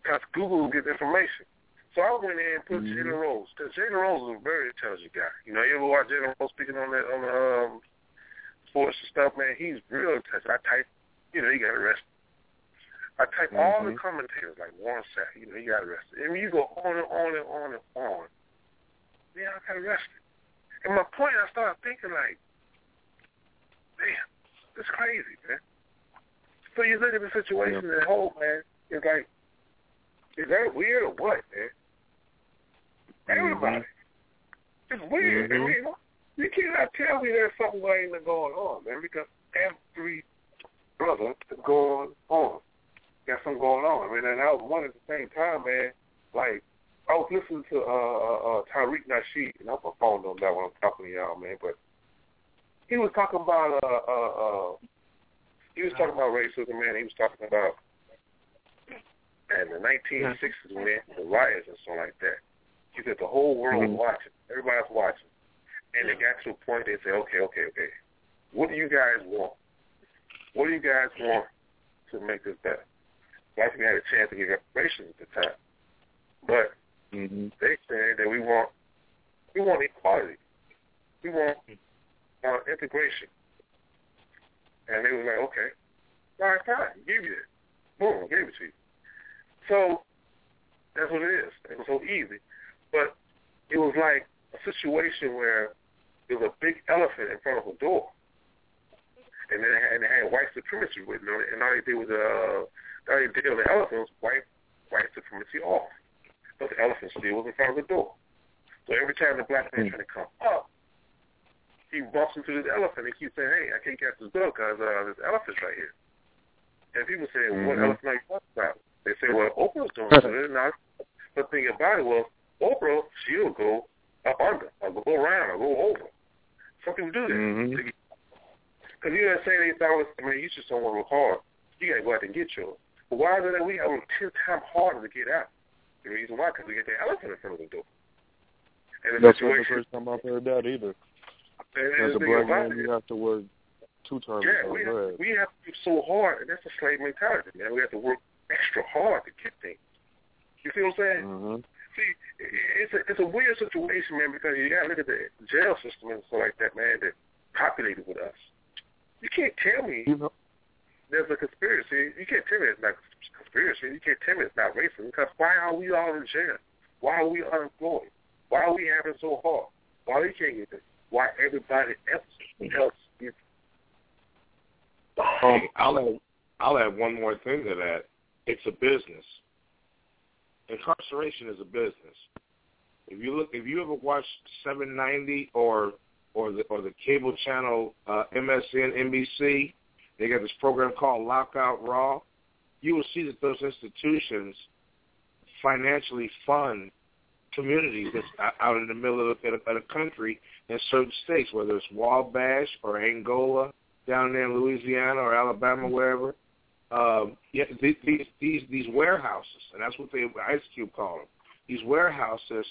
S9: Because Google will get information. So I went in and put mm-hmm. Jalen Rose. Because Jalen Rose is a very intelligent guy. You know, you ever watch Jalen Rose speaking on that on the um, sports and stuff, man? He's real intelligent. I type, you know, he got arrested. I type mm-hmm. all the commentators like Warren Sapp. You know, he got arrested. And you go on and on and on and on. Yeah, I got arrested. And my point, I started thinking like, damn, it's crazy, man. So you look at the situation yeah. as a whole, man. It's like, is that weird or what, man? Everybody. Mm-hmm. It's weird. Mm-hmm. I mean, you cannot tell me there's something ain't going on, man, because every brother is going on. Got something going on. I mean, and I was one at the same time, man. Like, I was listening to uh, uh, uh Tariq Nasheed, and I'm a phone on that when I'm talking to y'all, man. But he was talking about uh uh uh he was talking about racism, man. He was talking about in the 1960s, man, the riots and stuff like that. He said the whole world mm-hmm. was watching. Everybody's watching. And they got to a point they say, okay, okay, okay. What do you guys want? What do you guys want to make this better? I think had a chance to get reparations at the time. But mm-hmm. they said that we want we want equality. We want uh, integration. And they was like, okay, right, fine, give you it. Boom, gave it to you. So that's what it is. It was so easy. But it was like a situation where there was a big elephant in front of a door. And then and they had white supremacy written on it, and all they did was uh, all they did on the elephant was wipe white supremacy off, but the elephant still was in front of the door. So every time the black man mm. trying to come up, he bumps into this elephant and keeps saying, "Hey, I can't catch this door because uh, this elephant's right here." And people say, "What mm-hmm. elephant are you talking about?" They say, "Well, Oprah's doing it." But the thing about it was, Oprah, she'll go up under, or go around, or go over. Some people do that. Because mm-hmm. you know, say they thought, I mean, you just don't want to work hard. You got to go out and get yours. But why is it that we have them ten times harder to get out? The reason why, because we get the elephant in front of the door.
S8: And the That's not the first time I've heard that either. As a black man, you have to work two times
S9: yeah, we have, we have to be so hard, and that's a slave mentality, man. We have to work extra hard to get things. You see what I'm saying?
S8: Mm-hmm.
S9: See, it's a it's a weird situation, man, because you gotta look at the jail system and stuff like that, man, that populated with us. You can't tell me you know, there's a conspiracy. You can't tell me it's not conspiracy. You can't tell me it's not racism because why are we all in jail? Why are we unemployed? Why are we having so hard? Why we can't get this? Why everybody else else is?
S3: Um, I'll add, I'll add one more thing to that. It's a business. Incarceration is a business. If you look, if you ever watched 790 or or the or the cable channel uh, MSN NBC, they got this program called Lockup Raw. You will see that those institutions financially fund communities that's out in the middle of the, of the country in certain states, whether it's Wabash or Angola, down there in Louisiana or Alabama, wherever. Um, yeah, these these these warehouses, and that's what they Ice Cube called them. These warehouses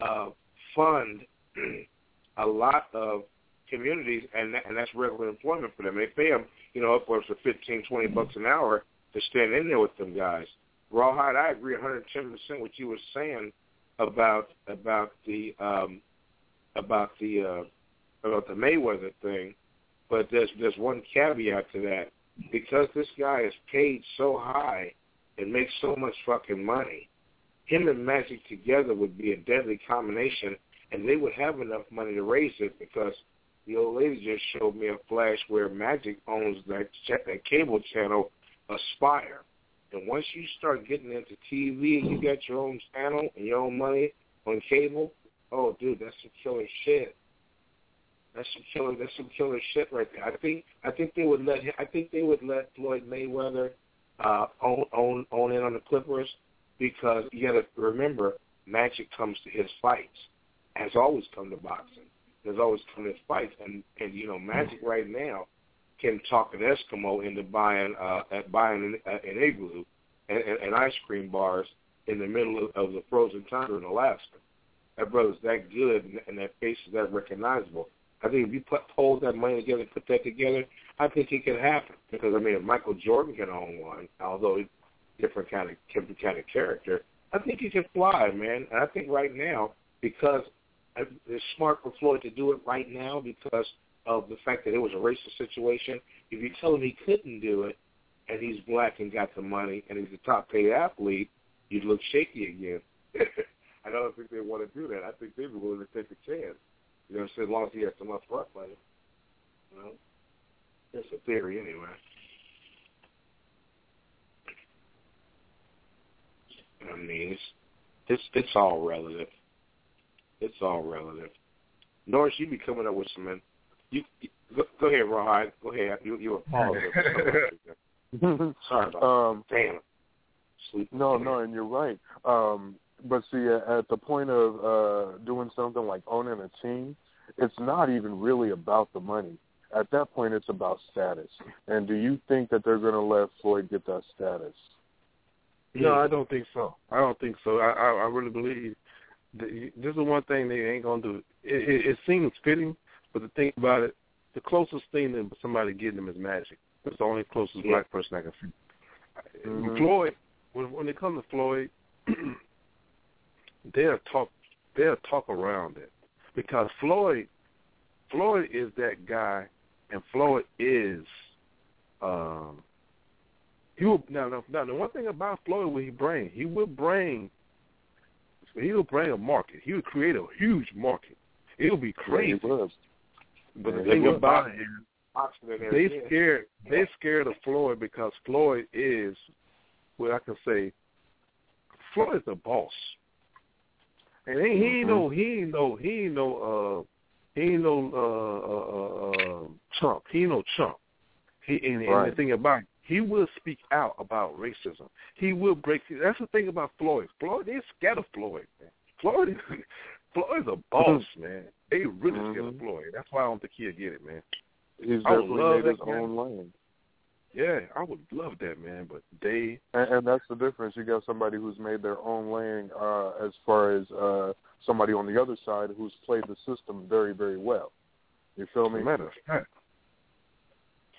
S3: uh, fund a lot of communities, and and that's regular employment for them. They pay them, you know, upwards of fifteen, twenty bucks an hour to stand in there with them guys. Rawhide, I agree 110 percent what you were saying about about the um, about the uh, about the Mayweather thing, but there's there's one caveat to that because this guy is paid so high and makes so much fucking money, him and Magic together would be a deadly combination, and they would have enough money to raise it because the old lady just showed me a flash where Magic owns that that cable channel, Aspire. And once you start getting into TV and you got your own channel and your own money on cable, oh, dude, that's some killer shit. That's some killer. That's some killer shit right there. I think. I think they would let. I think they would let Floyd Mayweather uh, own own own in on the Clippers because you got to remember, Magic comes to his fights. Has always come to boxing. Has always come to fights, and and you know, Magic right now can talk an Eskimo into buying uh, at buying an, uh, an igloo and, and, and ice cream bars in the middle of, of the frozen tundra in Alaska. That brother's that good, and, and that face is that recognizable. I think if you put hold that money together put that together, I think it can happen. Because I mean, if Michael Jordan can own one, although he's different kind of different kind of character, I think he can fly, man. And I think right now, because it's smart for Floyd to do it right now because of the fact that it was a racist situation. If you tell him he couldn't do it, and he's black and got the money, and he's a top paid athlete, you'd look shaky again. I don't think they want to do that. I think they'd be willing to take a chance. You know, as long as he has some upfront money. Well, that's a theory anyway. I mean, it's it's it's all relative. It's all relative. Norris, you be coming up with some. You, you go, go ahead, Rawhide. Go ahead. You you apologize. Sorry about
S8: um,
S3: that. Damn. Sleep.
S8: No, no, and you're right. Um, but see, at the point of uh, doing something like owning a team, it's not even really about the money. At that point, it's about status. And do you think that they're going to let Floyd get that status?
S4: No, I don't think so. I don't think so. I I, I really believe the, this is one thing they ain't gonna do. It, it, it seems fitting, but the thing about it, the closest thing to somebody getting them is Magic. That's the only closest
S3: Yeah.
S4: black person I can see.
S8: Mhm.
S4: Floyd, when when it comes to Floyd, they'll talk they'll talk around it because Floyd Floyd is that guy, and Floyd is um he will now, now, now the one thing about Floyd will he bring he will bring he will bring a market he will create a huge market it'll be crazy
S8: was.
S4: but the thing about it is they scared they scared of Floyd because Floyd is what I can say Floyd is the boss. And he, he ain't no he ain't no he ain't no uh he ain't no uh uh, uh, uh Trump. He ain't no Trump. He and, and the thing about it, he will speak out about racism. He will break that's the thing about Floyd. Floyd they scared of Floyd, man. Floyd is Floyd's a boss, man. They really scared of
S8: Mhm.
S4: Floyd. That's why I don't think he'll get it, man.
S8: He's
S4: I would
S8: definitely
S4: love
S8: made his own lane.
S4: Yeah, I would love that, man. But they,
S8: And, and that's the difference. You got somebody who's made their own lane uh, as far as uh, somebody on the other side who's played the system very, very well. You feel me?
S4: matter of fact.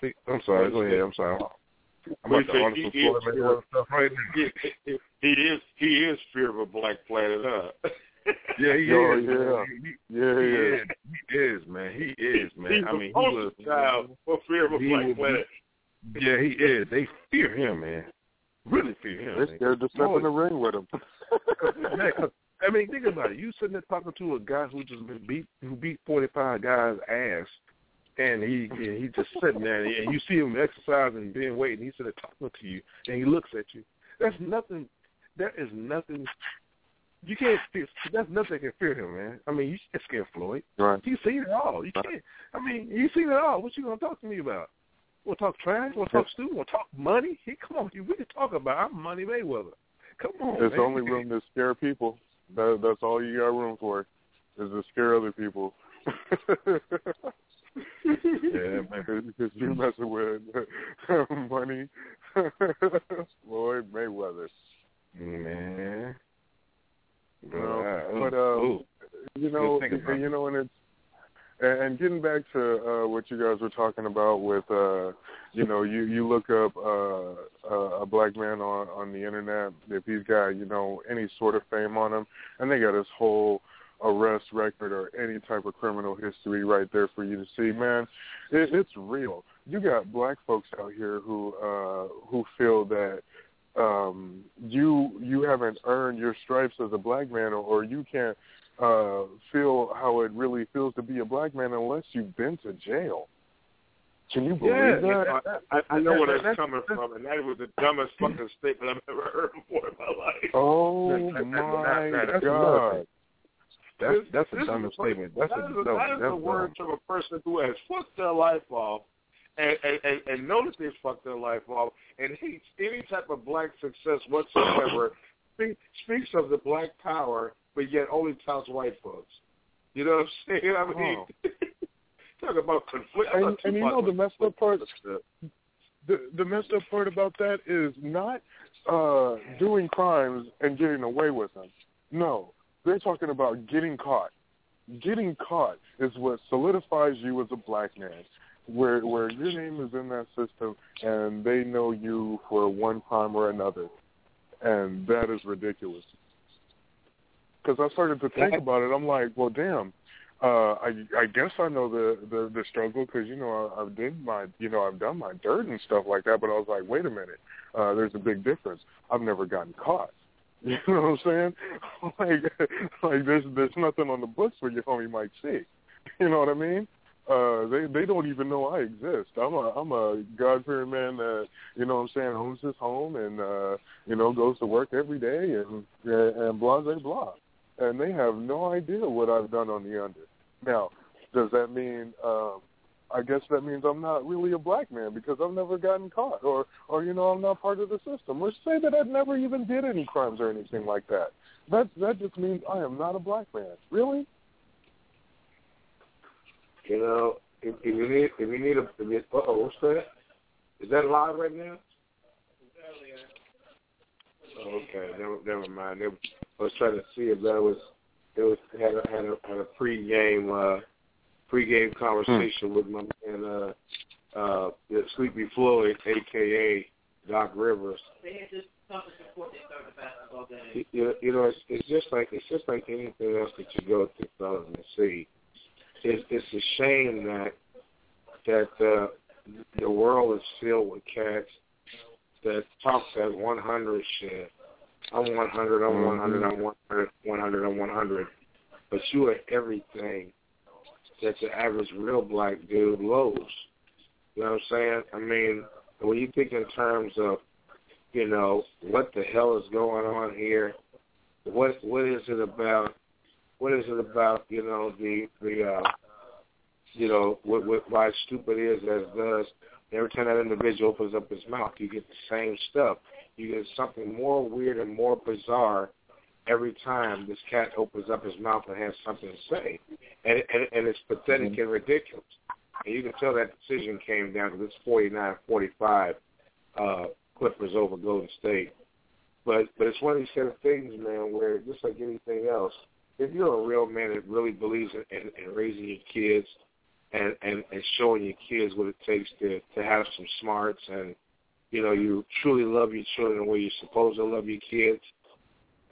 S4: See, I'm sorry. Go ahead. I'm sorry. I'm about to
S3: He-
S4: order some
S3: is
S4: Floyd Mayweather stuff right now.
S3: he, he is he is fear of a black planet, huh?
S4: Yeah, he
S8: Oh,
S4: is.
S8: yeah.
S4: man. He, he,
S8: Yeah,
S4: he
S8: yeah.
S4: is. He is, man. He is, man.
S3: He's
S4: I mean, he
S3: poster
S4: was.
S3: child for fear of a black
S4: will be-
S3: planet.
S4: Yeah, he is. They fear him, man. Really fear him.
S8: They're
S4: man.
S8: scared to step in the ring with him.
S4: Man, 'cause, I mean, think about it. You sitting there talking to a guy who just been beat, who beat forty five guys' ass, and he and he just sitting there, and you see him exercising, being waiting. He's sitting there talking to you, and he looks at you. That's nothing. That is nothing. You can't. fear- That's nothing that can fear him, man. I mean, you can't scare Floyd.
S8: Right.
S4: He's seen it all. You can't. I mean, he's seen it all. What you gonna talk to me about? Want to talk trash? To talk stupid? Want to talk money? He come on. You we can talk about. I'm Money Mayweather. Come on.
S8: There's
S4: man.
S8: only room to scare people. That, that's all you got room for, is to scare other people.
S4: Yeah, man.
S8: Because you messing with money, Floyd Mayweather.
S4: Man.
S8: But um,
S4: ooh.
S8: you know, you know, and it's and getting back to uh, what you guys were talking about with, uh, you know, you you look up uh, a, a black man on on the internet if he's got you know any sort of fame on him, and they got his whole arrest record or any type of criminal history right there for you to see. Man, it, it's real. You got black folks out here who uh, who feel that um you you haven't earned your stripes as a black man or, or you can't uh feel how it really feels to be a black man unless you've been to jail. Can you believe
S4: Yeah,
S8: that?
S3: I, I know where that's
S4: That's-
S3: coming from, and that was the dumbest fucking statement I've ever heard before in my life.
S8: Oh
S4: That- that-
S8: my
S4: that- that's
S8: god.
S4: That's that's
S3: This
S4: a
S3: is
S4: dumb statement. That's
S3: that
S4: a
S3: is,
S4: no,
S3: that is
S4: that's
S3: the words
S4: dumb.
S3: from a person who has fucked their life off and, and, and, know they've fucked their life off and hates any type of black success whatsoever. Speak, speaks of the black power, but yet only touts white folks. You know what I'm saying? I mean, Talk about conflict.
S8: And, and you know the messed up part. The the messed up part about that is not uh doing crimes and getting away with them. No, they're talking about getting caught. Getting caught is what solidifies you as a black man, where where your name is in that system and they know you for one crime or another, and that is ridiculous. Because I started to think about it, I'm like, well, damn. Uh, I I guess I know the the, the struggle because you know I, I've did my you know I've done my dirt and stuff like that, but I was like, wait a minute, uh, there's a big difference. I've never gotten caught. You know what I'm saying? Like, like there's there's nothing on the books where your homie might see. You know what I mean? Uh, they they don't even know I exist. I'm a I'm a God fearing man that you know what I'm saying owns his home and uh, you know goes to work every day and and blah blah blah. And they have no idea what I've done on the under. Now, does that mean um, I guess that means I'm not really a black man because I've never gotten caught, or or you know I'm not part of the system. Or say that I've never even did any crimes or anything like that. That that just means I am not a black man. Really?
S3: You know, if, if you need if you need a if uh oh, what's that? Is that live right now? Okay, never never mind. They, I was trying to see if that was it was had a had a had a pre-game uh pre-game conversation hmm. with my man uh uh Sleepy Floyd, aka Doc Rivers.
S10: They had this conference before they started the basketball game.
S3: You, you know, it's, it's just like it's just like anything else that you go to fellas and see. It's it's a shame that that uh, the world is filled with cats that talk that 100 shit. I'm 100, I'm 100, I'm 100, 100, I'm 100. But you are everything that the average real black dude lows. You know what I'm saying? I mean, when you think in terms of, you know, what the hell is going on here, what what is it about? What is it about? You know, the the uh, you know what, what why stupid is as does. Every time that individual opens up his mouth, you get the same stuff. You get something more weird and more bizarre every time this cat opens up his mouth and has something to say, and and, and it's pathetic mm-hmm. and ridiculous. And you can tell that decision came down to this 49-45 uh, Clippers over Golden State. But but it's one of these kind of things, man, where just like anything else, if you're a real man that really believes in, in, in raising your kids and, and and showing your kids what it takes to to have some smarts and you know you truly love your children the way you're supposed to love your kids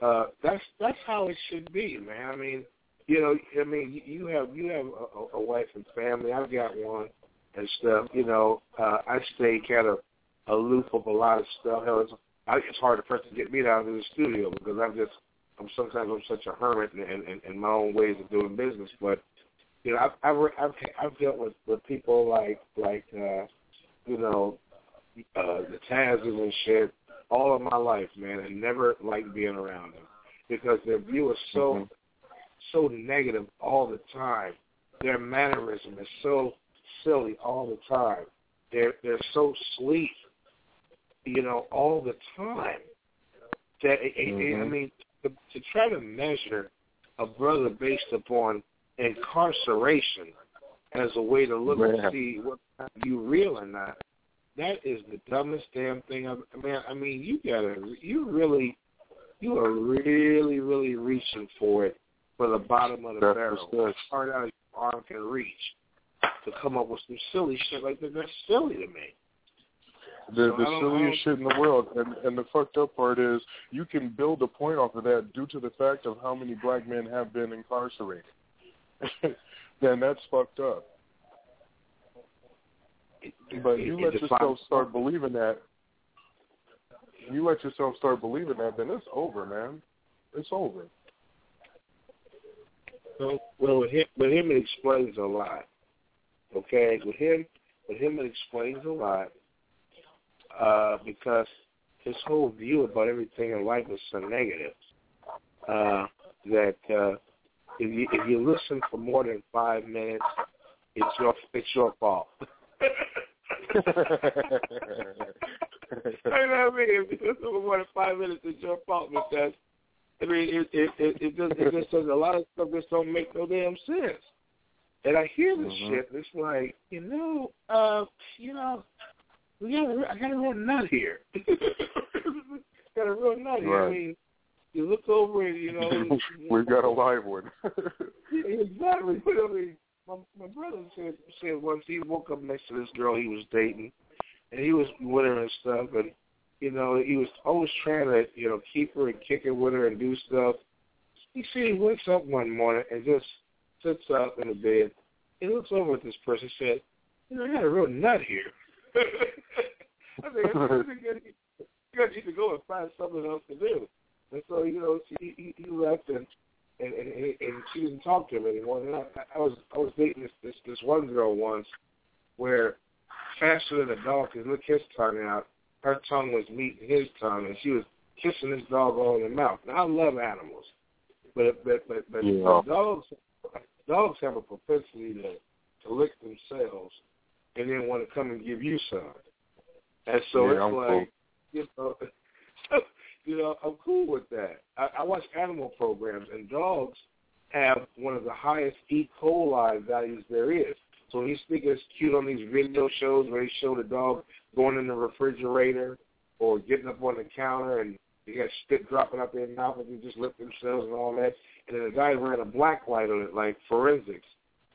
S3: uh, that's that's how it should be, man. I mean, you know, I mean, you have you have a, a wife and family. I've got one and stuff. You know, uh, I stay kind of aloof of a lot of stuff. Hell, it's, I, it's hard to first to get me down to the studio because I'm just I'm sometimes I'm such a hermit in, in, in my own ways of doing business. But you know, I've I've I've, I've dealt with with people like like uh, you know uh, the Tazes and shit all of my life, man, and never liked being around them because their view is so mm-hmm. so negative all the time. Their mannerism is so silly all the time. They're they're so sleek, you know, all the time. That mm-hmm. I mean, to, to try to measure a brother based upon incarceration as a way to look yeah. and see what you real or not that is the dumbest damn thing I've. Man, I mean, you gotta, you really, you are really, really reaching for it for the bottom of the
S8: That's
S3: barrel, as far as your arm can reach, to come up with some silly shit like that. That's silly to me.
S8: The, the silliest shit in the world, and and the fucked up part is you can build a point off of that due to the fact of how many black men have been incarcerated. then that's fucked up. But you let yourself start believing that. You let yourself start believing that, then it's over, man. It's over.
S3: So, well, with him, with him, it explains a lot. Okay, with him, with him, it explains a lot uh, because his whole view about everything in life is so negative uh, that uh, if you if you listen for more than five minutes, it's your it's your fault. I know what I mean. If it's over more than five minutes, it's your fault because I mean it it it, it just it just says a lot of stuff just don't make no damn sense. And I hear this
S8: Mhm.
S3: shit, and it's like, you know, uh, you know, we got a, I got a real nut here. got a real nut here. I mean, you look over and you know,
S8: We've got a live one.
S3: Exactly. I mean, my my brother said said once he woke up next to this girl he was dating, and he was with her and stuff, and you know he was always trying to you know keep her and kick it with her and do stuff. He said he wakes up one morning and just sits up in the bed. He looks over at this person. and said, "You know, I got a real nut here." I said, "You got need to go and find something else to do." And so you know, he, he left and and, and and she didn't talk to him anymore. And I, I was I was dating this this this one girl once, where faster than a dog could lick his tongue out, her tongue was meeting his tongue, and she was kissing this dog all in the mouth. Now I love animals, but but but but
S8: Yeah.
S3: dogs dogs have a propensity to to lick themselves, and then want to come and give you some. And so
S8: Yeah,
S3: it's
S8: I'm
S3: like
S8: cool.
S3: you know. You know, I'm cool with that. I, I watch animal programs, and dogs have one of the highest E. coli values there is. So when you think it's cute on these video shows where they show the dog going in the refrigerator or getting up on the counter and you got spit dropping up their mouth and they just lift themselves and all that, and then the guy ran a black light on it like forensics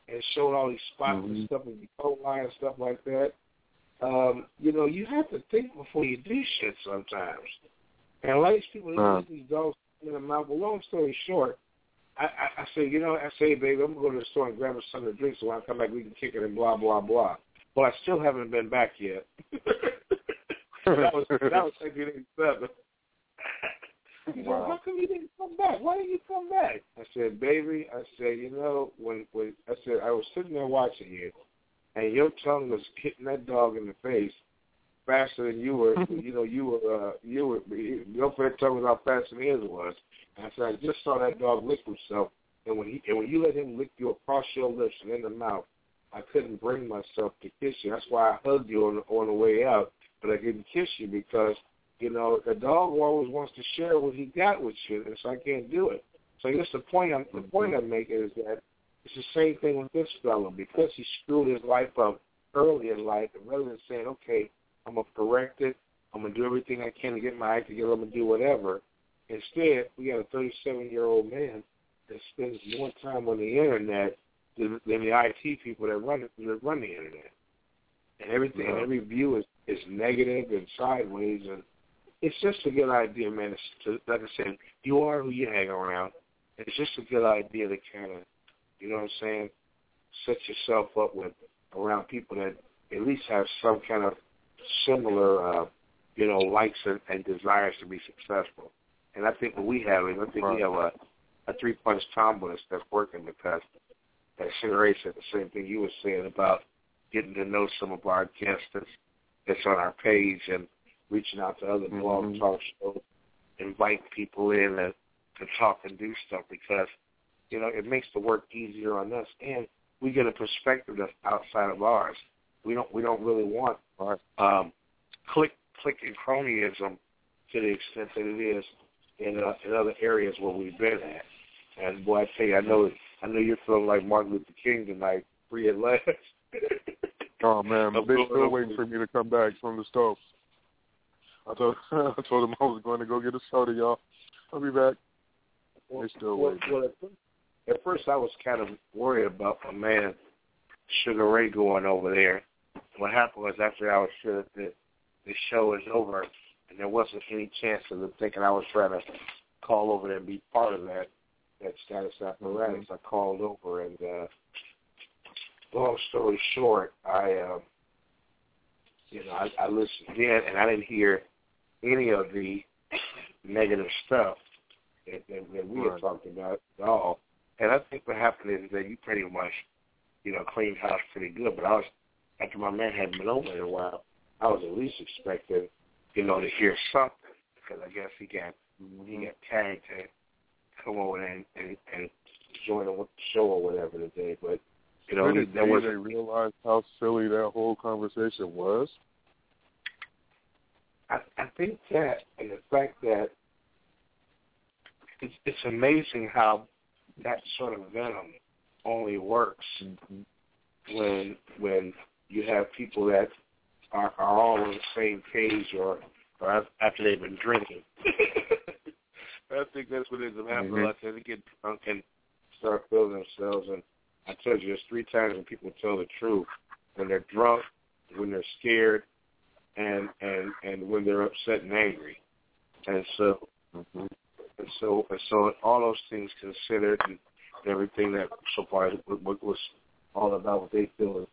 S3: and showed all these spots and
S8: Mhm.
S3: stuff with E. coli and stuff like that. Um, you know, you have to think before you do shit sometimes. And a lot of these people, they
S8: Uh.
S3: these dogs in the mouth. Well, long story short, I, I, I say, you know, I say, baby, I'm going to go to the store and grab us something to drink so when I come back we can kick it and blah, blah, blah. Well, I still haven't been back yet. that was that was 1987. You know,
S8: Wow.
S3: how come you didn't come back? Why didn't you come back? I said, baby, I said, you know, when when I said I was sitting there watching you, and your tongue was hitting that dog in the face faster than you were. you know, you were uh, you were your friend tongue was how fast his was. And I said, I just saw that dog lick himself, and when he and when you let him lick you across your lips and in the mouth, I couldn't bring myself to kiss you. That's why I hugged you on the, on the way out, but I didn't kiss you because you know the dog always wants to share what he got with you, and so I can't do it. So I guess the point I'm the point I'm making is that it's the same thing with this fellow because he screwed his life up early in life, and rather than saying, okay, I'm gonna correct it, I'm gonna do everything I can to get my act together, I'm gonna do whatever. Instead, we got a 37 year old man that spends more time on the internet than, than the IT people that run it, that run the internet. And everything, and
S8: Yeah.
S3: every view is is negative and sideways, and it's just a good idea, man. It's to, like I said, you are who you hang around. It's just a good idea to kind of, you know what I'm saying, set yourself up with around people that at least have some kind of similar, uh, you know, likes and, and desires to be successful. And I think what we have is I think we have a, a three punch combo that's, working because that Sugar said the same thing you were saying about getting to know some of our guests that's, that's on our page and reaching out to other blog
S8: Mhm.
S3: talk shows, invite people in and to talk and do stuff because, you know, it makes the work easier on us and we get a perspective that's outside of ours. We don't we don't really want um, clique clique and cronyism to the extent that it is in uh, in other areas where we've been at. And boy, I tell you, I know I know you're feeling like Martin Luther King tonight, free at last.
S8: Oh man,
S3: I'm
S8: they
S3: going
S8: still waiting for me to come back from the stove. I told I told them I was going to go get a soda, y'all. I'll be back. They still
S3: well,
S8: waiting.
S3: well, at, first, at first I was kind of worried about my man Sugar Ray going over there. What happened was after I was sure that the, the show is over and there wasn't any chance of them thinking I was trying to call over there and be part of that that status apparatus. I called over and uh long story short, I um you know, I, I listened in and I didn't hear any of the negative stuff that, that, that we had
S8: Right.
S3: talked about at all. And I think what happened is that you pretty much, you know, cleaned house pretty good. But I was after my man hadn't been over in a while, I was at least expecting, you know, to hear something because I guess he got he got tagged to come over and and, and join the show or whatever today. But you know,
S8: Did it
S3: there
S8: day
S3: was
S8: they realized how silly that whole conversation was?
S3: I, I think that and the fact that it's, it's amazing how that sort of venom only works mm-hmm. when when you have people that are, are all on the same page or or after they've been drinking. I think that's what ends up happening.
S8: Mhm.
S3: A lot. They get drunk and start feeling themselves. And I told you, there's three times when people tell the truth: when they're drunk, when they're scared, and and and when they're upset and angry. And so,
S8: Mhm.
S3: and so, and so, all those things considered, and everything that so far what was all about what they feel is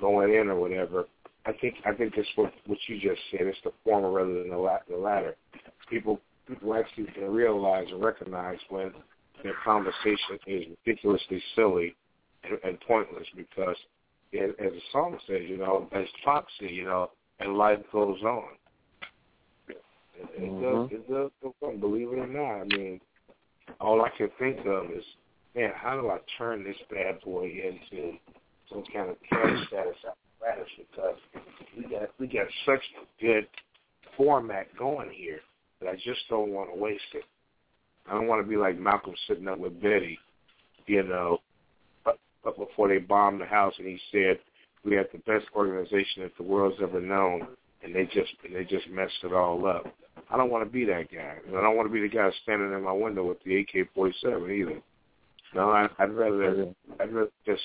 S3: going in or whatever. I think I think that's what what you just said. It's the former rather than the, la- the latter. People people actually can realize and recognize when their conversation is ridiculously silly and, and pointless because, it, as the song says, you know, as Fox said, you know, and life goes on. It, it
S8: Mhm.
S3: does. It does go on. Believe it or not, I mean, all I can think of is, man, how do I turn this bad boy into some kind of cash status apparatus? Because we got we got such a good format going here that I just don't want to waste it. I don't want to be like Malcolm sitting up with Betty, you know, but, but before they bombed the house, and he said we have the best organization that the world's ever known, and they just and they just messed it all up. I don't want to be that guy. I don't want to be the guy standing in my window with the AK-47 either. No, I, I'd rather I'd rather just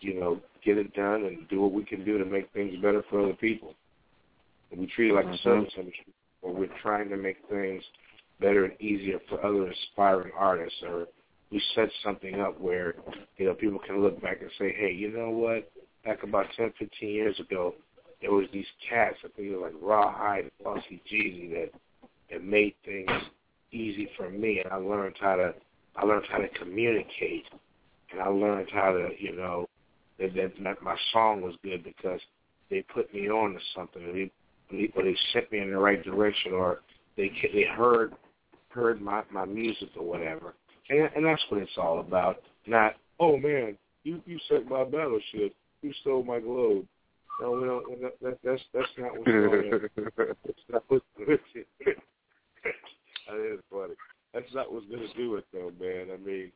S3: you know get it done and do what we can do to make things better for other people. And we treat it like a
S8: Mhm.
S3: service industry, where we're trying to make things better and easier for other aspiring artists, or we set something up where you know people can look back and say, hey, you know what? Back about 10, 15 years ago, there was these cats. I think it was like Rawhide and Bossy Jeezy that that made things easy for me, and I learned how to I learned how to communicate, and I learned how to you know that that, my song was good because they put me on to something, or they or they sent me in the right direction, or they they heard heard my my music or whatever, and and that's what it's all about. Not oh man, you you sank my battleship, you stole my globe. No, we don't. That, that, that's that's not what's going on. That's not what's with it. that is funny. That's not what's to do it, though, man. I mean,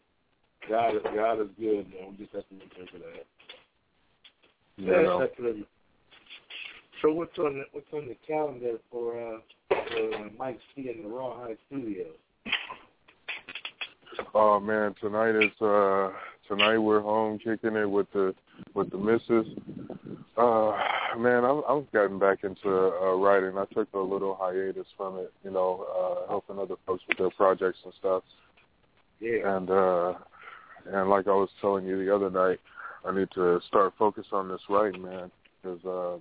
S3: God, God is good, man. We just have to remember that.
S8: You know.
S3: That's really- So what's on the what's on the calendar for uh for uh, Mike C in the Rawhide Studio?
S8: Oh man, tonight is uh tonight we're home kicking it with the with the missus. Uh man, I've I've gotten back into uh writing. I took a little hiatus from it, you know, uh helping other folks with their projects and stuff.
S3: Yeah.
S8: And uh and like I was telling you the other night, I need to start focus on this writing, man, because uh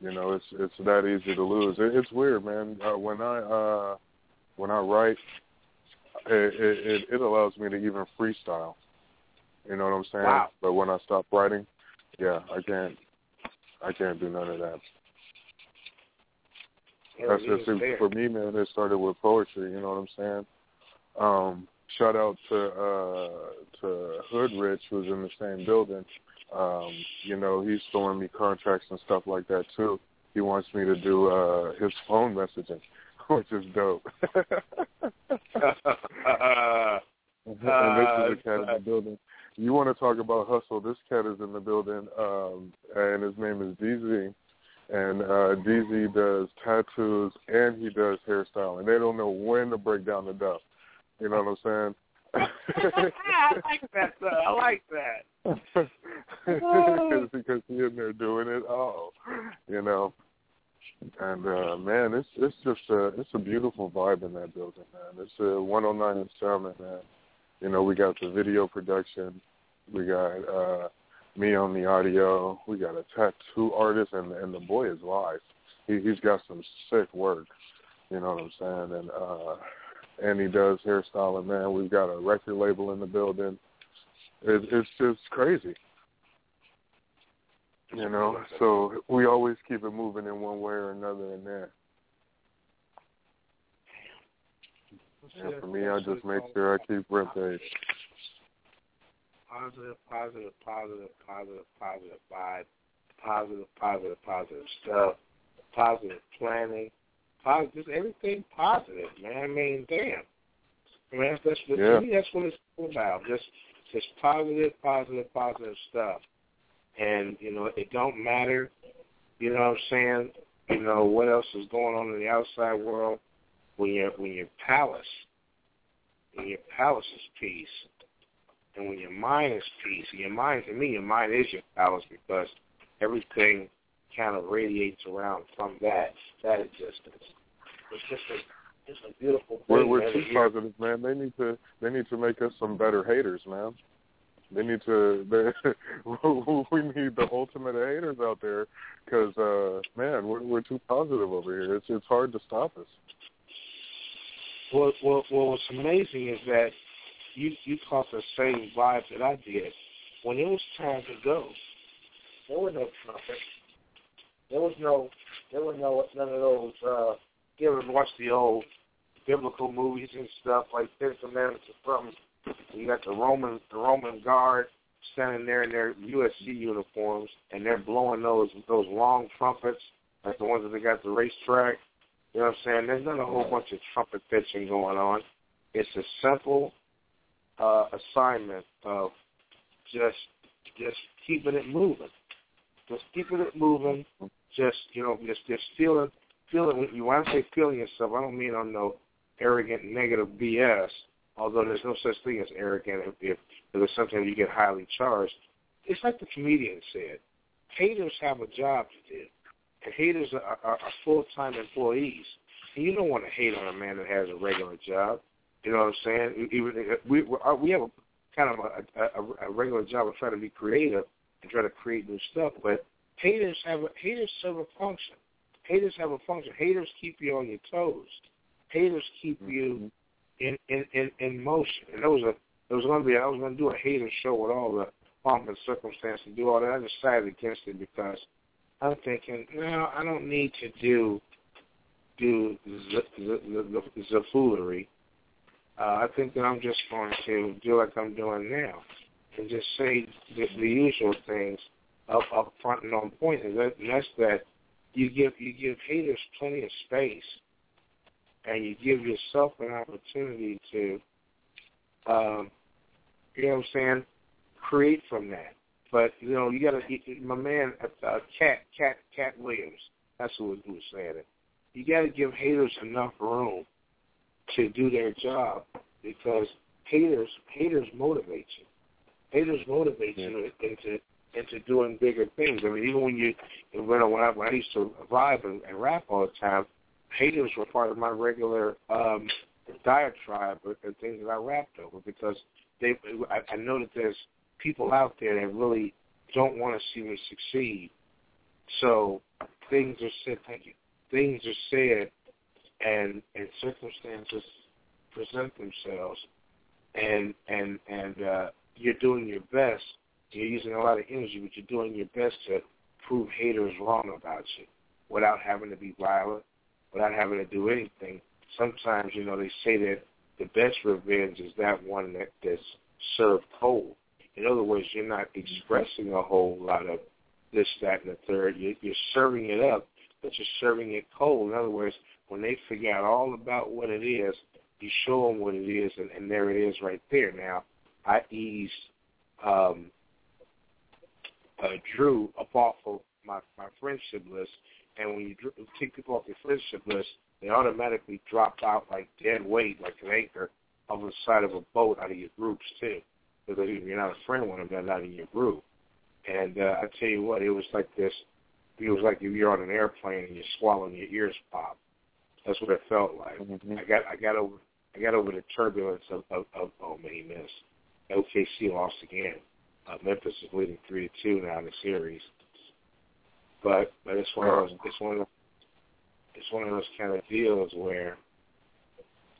S8: you know, it's it's that easy to lose. It, it's weird, man. Uh, when I uh when I write it, it it allows me to even freestyle. You know what I'm saying?
S3: Wow.
S8: But when I stop writing, yeah, I can't I can't do none of that. That's just it, for me, man. It started with poetry. You know what I'm saying? Um, shout out to uh to Hood Rich, who's in the same building. Um, you know, he's throwing me contracts and stuff like that too. He wants me to do uh his phone messaging, which is dope. and this is a cat in the building. You want to talk about hustle? This cat is in the building, um, and his name is DZ. And uh, DZ does tattoos and he does hairstyling. And they don't know when to break down the duff. You know what I'm saying?
S3: I like that. Sir. I like that.
S8: because because he in there doing it all, you know. And uh man, it's it's just a it's a beautiful vibe in that building, man. It's a 109 in Selma, man. You know, we got the video production, we got uh me on the audio, we got a tattoo artist, and and the boy is live. He he's got some sick work, you know what I'm saying, and uh and he does hairstyling, man. We've got a record label in the building. It, it's just crazy. You know, so we always keep it moving in one way or another in there. And for me, I just make sure I keep rent paid.
S3: Positive, positive, positive, positive, positive vibe, positive, positive, positive stuff, positive planning, positive, just everything positive, man. I mean, damn. I mean, that's, that's,
S8: Yeah.
S3: to me, that's what it's all about. Just just positive, positive, positive stuff. And you know, it don't matter. You know what I'm saying? You know what else is going on in the outside world when your when your palace, when your palace is peace, and when your mind is peace. And your mind, to me, your mind is your palace because everything kind of radiates around from that that existence. It's just a it's a beautiful thing.
S8: We're, we're too
S3: to
S8: positive, man. They need to they need to make us some better haters, man. They need to. They, we need the ultimate haters out there, because uh, man, we're we're too positive over here. It's it's hard to stop us.
S3: Well, well, well, what's amazing is that you you caught the same vibe that I did. When it was time to go, there was no trumpet. There was no, there was no none of those. uh You ever watch the old biblical movies and stuff like Ten Commandments or something? You got the Roman, the Roman guard standing there in their USC uniforms, and they're blowing those those long trumpets, like the ones that they got the racetrack. You know what I'm saying? There's not a whole bunch of trumpet pitching going on. It's a simple uh, assignment of just just keeping it moving, just keeping it moving. Just you know, just just feeling feeling. When I say feeling yourself, I don't mean on no arrogant negative BS. Although there's no such thing as arrogant if, if because sometimes you get highly charged. It's like the comedian said. Haters have a job to do, and haters are, are, are full-time employees. And you don't want to hate on a man that has a regular job. You know what I'm saying? Even we uh, we have a kind of a, a, a regular job of trying to be creative and try to create new stuff, but haters have a, haters serve a function. Haters have a function. Haters keep you on your toes. Haters keep you in in in, in motion. And there was a there was going to be I was going to do a hater show with all the pomp and circumstance and do all that. I decided against it because I'm thinking, no, I don't need to do do the the, the, the, the foolery. Uh, I think that I'm just going to do like I'm doing now and just say the, the usual things up up front and on. And, that, and that's that you give you give haters plenty of space, and you give yourself an opportunity to, um, you know what I'm saying, create from that. But you know, you got to. My man, uh, Cat Cat Katt Williams. That's who was, who was saying it. You got to give haters enough room to do their job because haters haters motivate you. Haters motivate
S8: Yeah.
S3: you into into doing bigger things. I mean, even when you when I when I, when I used to vibe and, and rap all the time, haters were part of my regular um diatribe and things that I rapped over because they I, I know that there's people out there that really don't want to see me succeed. So things are said. Thank you. Things are said, and and circumstances present themselves, and and and uh, you're doing your best. You're using a lot of energy, but you're doing your best to prove haters wrong about you, without having to be violent, without having to do anything. Sometimes, you know, they say that the best revenge is that one that that's served cold. In other words, you're not expressing a whole lot of this, that, and the third. You're, you're serving it up, but you're serving it cold. In other words, when they figure out all about what it is, you show them what it is, and, and there it is right there. Now, I eased um, uh, Drew up off of my, my friendship list, and when you take people off your friendship list, they automatically drop out like dead weight, like an anchor on the side of a boat out of your groups too. Because if you're not a friend with them, they're not in your group. And uh, I tell you what, it was like this. It was like if you're on an airplane and you're swallowing your ears pop. That's what it felt like.
S8: Mm-hmm.
S3: I got I got over I got over the turbulence of of, of oh man, he missed. OKC lost again. Uh, Memphis is leading three to two now in the series. But but it's one of those it's one of those, it's one of those kind of deals where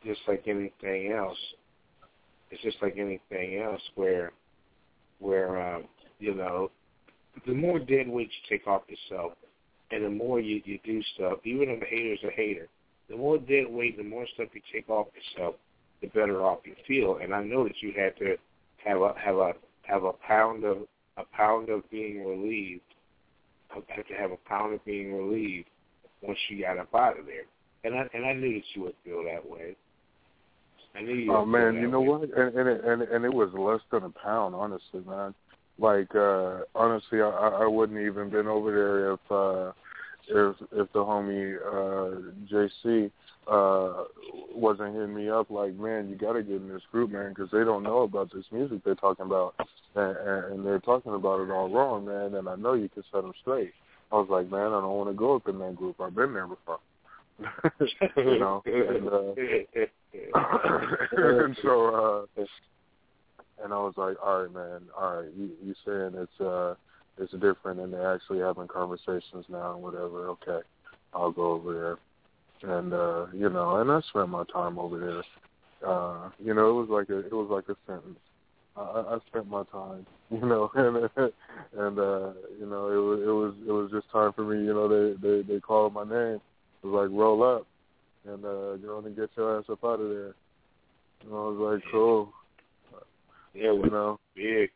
S3: just like anything else, it's just like anything else where where um, you know the more dead weight you take off yourself and the more you, you do stuff, even if the hater's a hater, the more dead weight, the more stuff you take off yourself, the better off you feel. And I know that you had to have a have a have a pound of a pound of being relieved. Had to have a pound of being relieved once you got up out of there. And I and I knew that you would feel that way.
S11: And he
S8: Oh man, you know
S11: way.
S8: what? And and it, and and it was less than a pound, honestly, man. Like uh honestly, I I wouldn't even been over there if uh if if the homie uh JC uh wasn't hitting me up like, man, you got to get in this group, man, because they don't know about this music they're talking about, and, and they're talking about it all wrong, man. And I know you can set them straight. I was like, man, I don't want to go up in that group. I've been there before. you know, and uh, and so uh and I was like, all right, man, all right, you you saying it's uh it's different, and they're actually having conversations now and whatever. Okay, I'll go over there, and uh, you know, and I spent my time over there. Uh, you know, it was like a it was like a sentence. I, I I spent my time, you know, and and uh, you know, it was it was it was just time for me. You know, they they they called my name. It was like roll up and uh, go on and get your ass up out of there. And I was like, cool.
S11: Yeah,
S8: You know,
S11: big,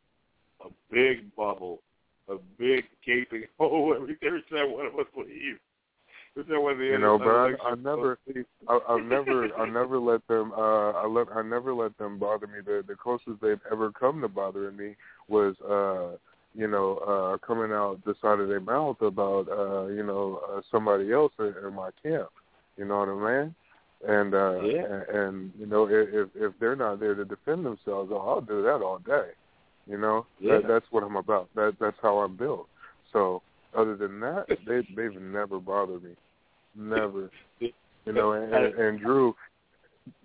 S11: a big bubble, a big gaping hole every every time one of us leaves. Every time one of the
S8: you know, but I, I never. I, I've never, I never let them, uh, I let, I never let them bother me. The the closest they've ever come to bothering me was, uh, you know, uh, coming out the side of their mouth about, uh, you know, uh, somebody else in, in my camp. You know what I mean? And uh,
S11: Yeah.
S8: and, and you know, if if if they're not there to defend themselves, oh, I'll do that all day. You know,
S11: Yeah.
S8: that, that's what I'm about. That that's how I'm built. So other than that, they they've never bothered me. Never. You know, and, and, and Drew,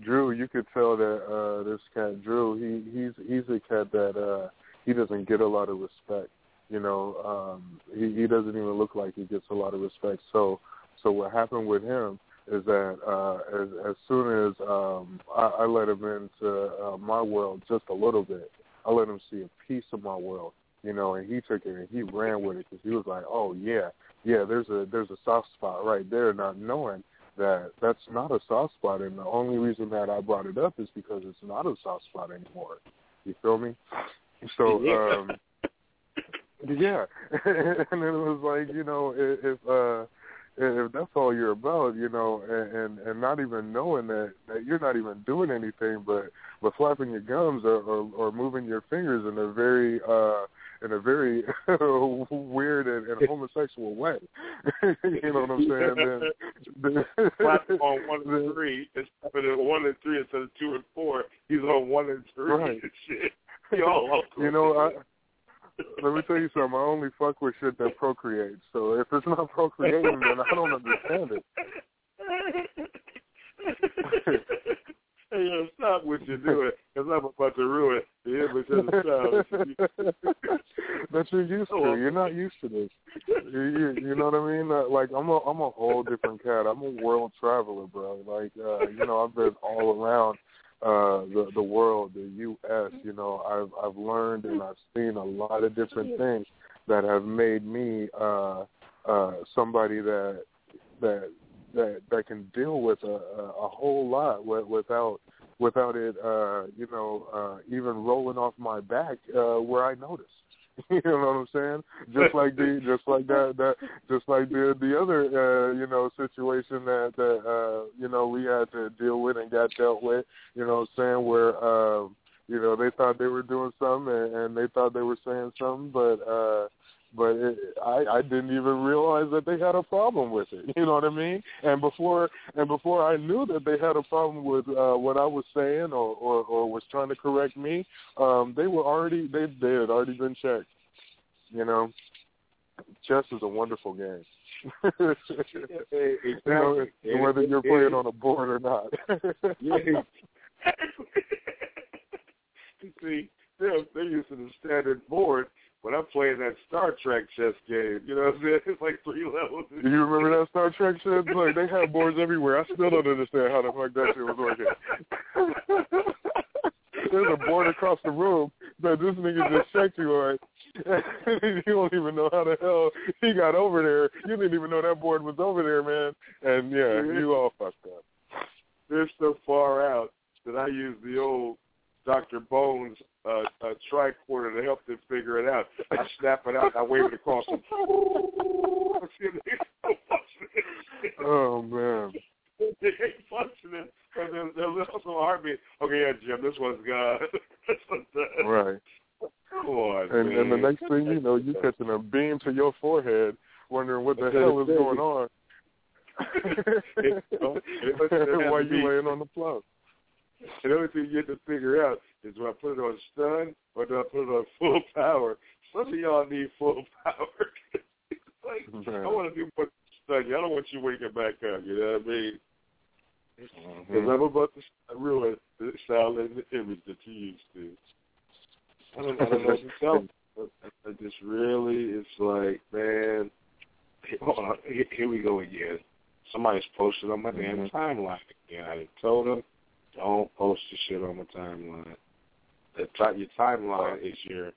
S8: Drew, you could tell that uh this cat Drew, he he's he's a cat that uh he doesn't get a lot of respect. You know, um he he doesn't even look like he gets a lot of respect. So so what happened with him is that uh as as soon as um I, I let him into uh, my world just a little bit, I let him see a piece of my world, you know, and he took it and he ran with it because he was like, oh yeah, yeah, there's a there's a soft spot right there, not knowing that that's not a soft spot, and the only reason that I brought it up is because it's not a soft spot anymore. You feel me? So,
S11: Yeah.
S8: um yeah, and it was like you know if, if uh if that's all you're about, you know, and, and and not even knowing that that you're not even doing anything but but flapping your gums or or, or moving your fingers in a very uh in a very weird and, and homosexual way. you know what I'm saying? Then,
S11: Slap on one and three instead of one and three instead of two and four. He's on one and three
S8: Right.
S11: and shit. Yo,
S8: you know, I let me tell you something. I only fuck with shit that procreates. So if it's not procreating, then I don't understand it.
S11: hey, yo, stop what you're doing, because I'm about to ruin the image of the
S8: that you're used to. You're not used to this. You, you, you know what I mean? Uh, Like I'm a I'm a whole different cat. I'm a world traveler, bro. Like uh, you know, I've been all around uh the the world, the US, you know, I've I've learned and I've seen a lot of different things that have made me uh uh somebody that that that that can deal with a a, a whole lot without without it uh you know uh even rolling off my back uh where I notice. you know what I'm saying? Just like the just like that that just like the the other uh you know situation that that uh you know we had to deal with and got dealt with, you know what I'm saying, where um you know they thought they were doing something and, and they thought they were saying something but uh but it, I I didn't even realize that they had a problem with it. You know what I mean? And before and before I knew that they had a problem with uh what I was saying or or, or was trying to correct me, um they were already they they had already been checked. You know, chess is a wonderful game.
S11: Hey,
S8: You know,
S11: exactly.
S8: whether you're playing on a board or not.
S11: You see, they're they're using the standard board, but I'm playing that Star Trek chess game. You know what I'm saying? It's like three levels.
S8: Do you remember that Star Trek shit? Like they had boards everywhere. I still don't understand how the fuck that shit was working. There's a board across the room that this nigga just checked you on. you don't even know how the hell he got over there. You didn't even know that board was over there, man. And yeah, you all fucked up.
S11: They're so far out that I use the old Dr. Bones uh, uh, tricorder to help them figure it out. I snap it out. I wave it across them.
S8: Oh man.
S11: they ain't functioning. And they're, they're also heartbeat. Okay,
S3: yeah, Jim. This one's this one's done.
S8: Right.
S3: Come on,
S8: And
S3: man.
S8: and the next thing you know, you're catching a beam to your forehead, wondering what the
S3: That's
S8: hell is going on.
S3: It-
S8: While you laying on the floor.
S3: And the only thing you have to figure out is do I put it on stun or do I put it on full power? Some of y'all need full power. like, I want to do more stun. I don't want you waking back up. You know what I mean? Mm-hmm. Because I'm about to ruin the sound and the image that you used to. I don't, I don't know tell. I, just really, it's like, man, hold on, here, here we go again. Somebody's posted on my damn mm-hmm. timeline again. I told them, don't post the shit on my timeline. The ti- your timeline is your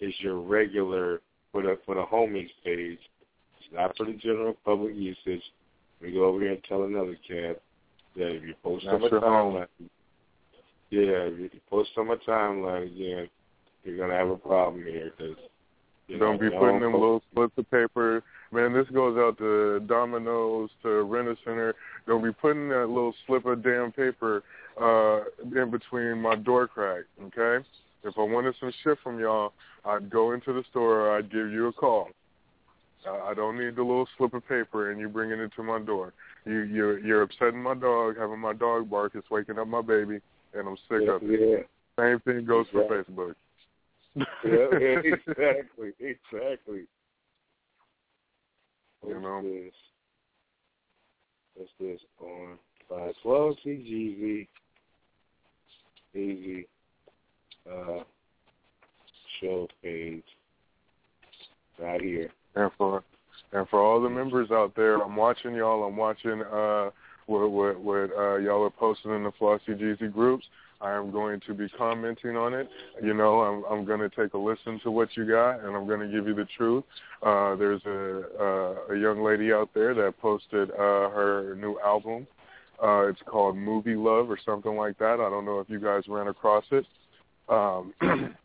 S3: is your regular for the for the homies page. It's not for the general public usage. We go over here and tell another cat that if you post on
S8: That's
S3: my
S8: home.
S3: timeline, yeah, if you post on my timeline again, you're gonna have a problem here because you
S8: Don't be putting them
S3: post-
S8: little slips of paper. Man, this goes out to Domino's, to Rent a Center. They'll be putting that little slip of damn paper uh in between my door crack, okay? If I wanted some shit from y'all, I'd go into the store or I'd give you a call. I don't need the little slip of paper and you bringing it to my door. You you're you're upsetting my dog, having my dog bark, it's waking up my baby, and I'm sick
S3: yeah,
S8: of it.
S3: yeah.
S8: Same thing goes for Facebook.
S3: yeah, exactly, exactly.
S8: You know.
S3: What's this? What's this on five twelve CGV Easy uh show page right here.
S8: And for and for all the members out there, I'm watching y'all. I'm watching uh what what what uh, y'all are posting in the Flossy Jeezy groups. I am going to be commenting on it. You know, I'm I'm going to take a listen to what you got, and I'm going to give you the truth. Uh, there's a uh, a young lady out there that posted uh, her new album. Uh, it's called Movie Love or something like that. I don't know if you guys ran across it. Um,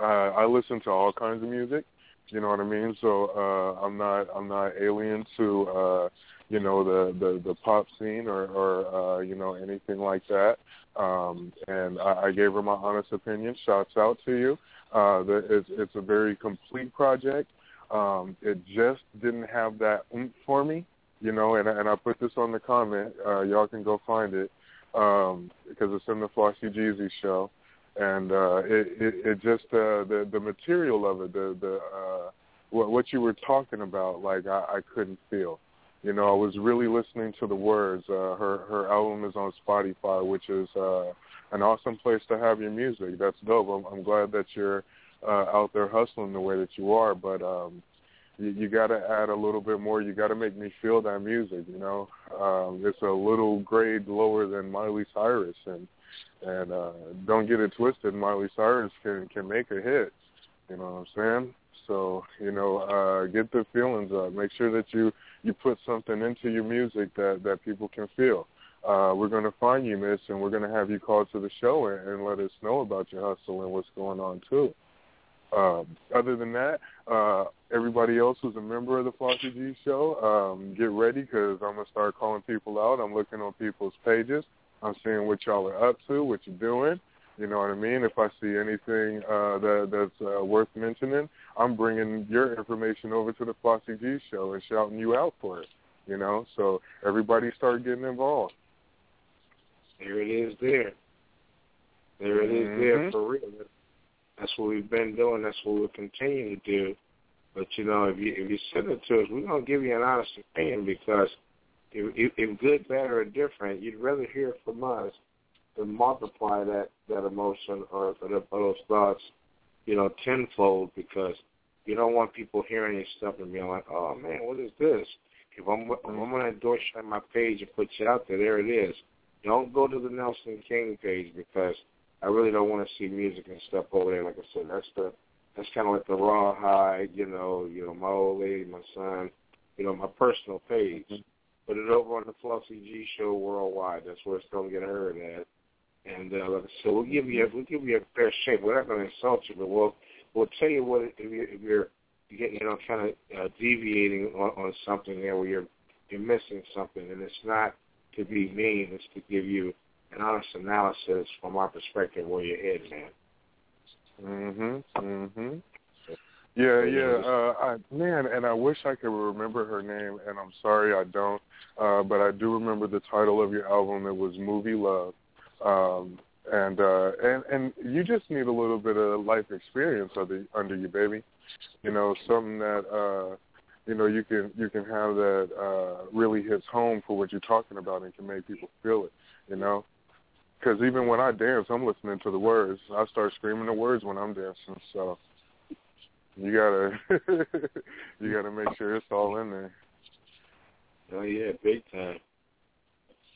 S8: uh, I listen to all kinds of music. You know what I mean? So uh, I'm not I'm not alien to uh, you know the, the the pop scene or or uh, you know anything like that. Um, and I, I gave her my honest opinion. Shouts out to you. Uh, the, it's it's a very complete project. Um, it just didn't have that oomph for me, you know. And and I put this on the comment. Uh, y'all can go find it um, because it's in the Flossy Jeezy show and uh, it, it it just uh, the the material of it, the the uh, what what you were talking about, like I, I couldn't feel. You know, I was really listening to the words. Uh, her her album is on Spotify, which is uh, an awesome place to have your music. That's dope. I'm, I'm glad that you're uh, out there hustling the way that you are, but um, you, you got to add a little bit more. You got to make me feel that music. You know, um, it's a little grade lower than Miley Cyrus, and and uh don't get it twisted miley cyrus can can make a hit you know what i'm saying so you know uh get the feelings up make sure that you you put something into your music that that people can feel. Uh we're going to find you miss and we're going to have you call to the show and, and let us know about your hustle and what's going on too. Um other than that uh everybody else who's a member of the Flossy G show um get ready because i'm going to start calling people out. I'm looking on people's pages. I'm seeing what y'all are up to, what you're doing. You know what I mean? If I see anything uh, that that's uh, worth mentioning, I'm bringing your information over to the Flossy G show and shouting you out for it. You know, so everybody start getting involved.
S3: There it is there. There it is there
S8: Mhm.
S3: for real. That's what we've been doing. That's what we'll continue to do. But you know, if you if you send it to us, we're gonna give you an honest opinion because if, if, if good, bad, or different, you'd rather hear from us than multiply that that emotion or, or, those thoughts, you know, tenfold because you don't want people hearing your stuff and being like, oh man, what is this? If I'm if I'm gonna endorse you on my page and put you out there, there it is. Don't go to the Nelson King page because I really don't want to see music and stuff over there. Like I said, that's the that's kind of like the raw hide, you know, you know, my old lady, my son, you know, my personal page. Mm-hmm. Put it over on the Flossy G Show worldwide. That's where it's gonna get heard at. And uh, like I said, we'll give you a, we'll give you a fair shake. We're not gonna insult you, but we'll we'll tell you what if you're, if you're getting you know kind of uh, deviating on, on something there where you're you're missing something, and it's not to be mean. It's to give you an honest analysis from our perspective where your head's at.
S8: Mhm. Mhm. Yeah, yeah. Uh, I, man, and I wish I could remember her name, and I'm sorry I don't. Uh, but I do remember the title of your album. It was Movie Love. Um, and uh, and and you just need a little bit of life experience under under you, baby. You know, something that uh, you know you can you can have that uh, really hits home for what you're talking about and can make people feel it. You know, because even when I dance, I'm listening to the words. I start screaming the words when I'm dancing. So you gotta you gotta make sure it's all in there.
S3: Oh yeah, big time.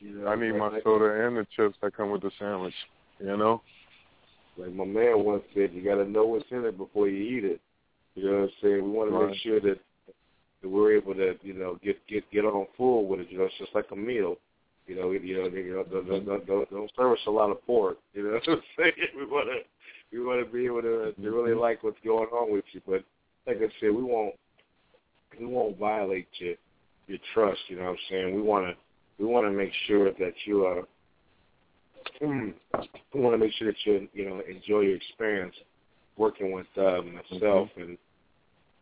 S3: You know,
S8: I need my soda and the chips that come with the sandwich. You know.
S3: Like my man once said, you got to know what's in it before you eat it. You know what I'm saying? We want to make sure that, that we're able to, you know, get get get on full with it. You know, it's just like a meal. You know, you know, you know don't, don't, don't, don't, don't serve us a lot of pork. You know what I'm saying? We want to we want to be able to, to really mm-hmm. like what's going on with you. But like I said, we won't we won't violate your your trust. You know what I'm saying? We want to we want to make sure that you are. Mm, we want to make sure that you you know enjoy your experience working with uh, myself and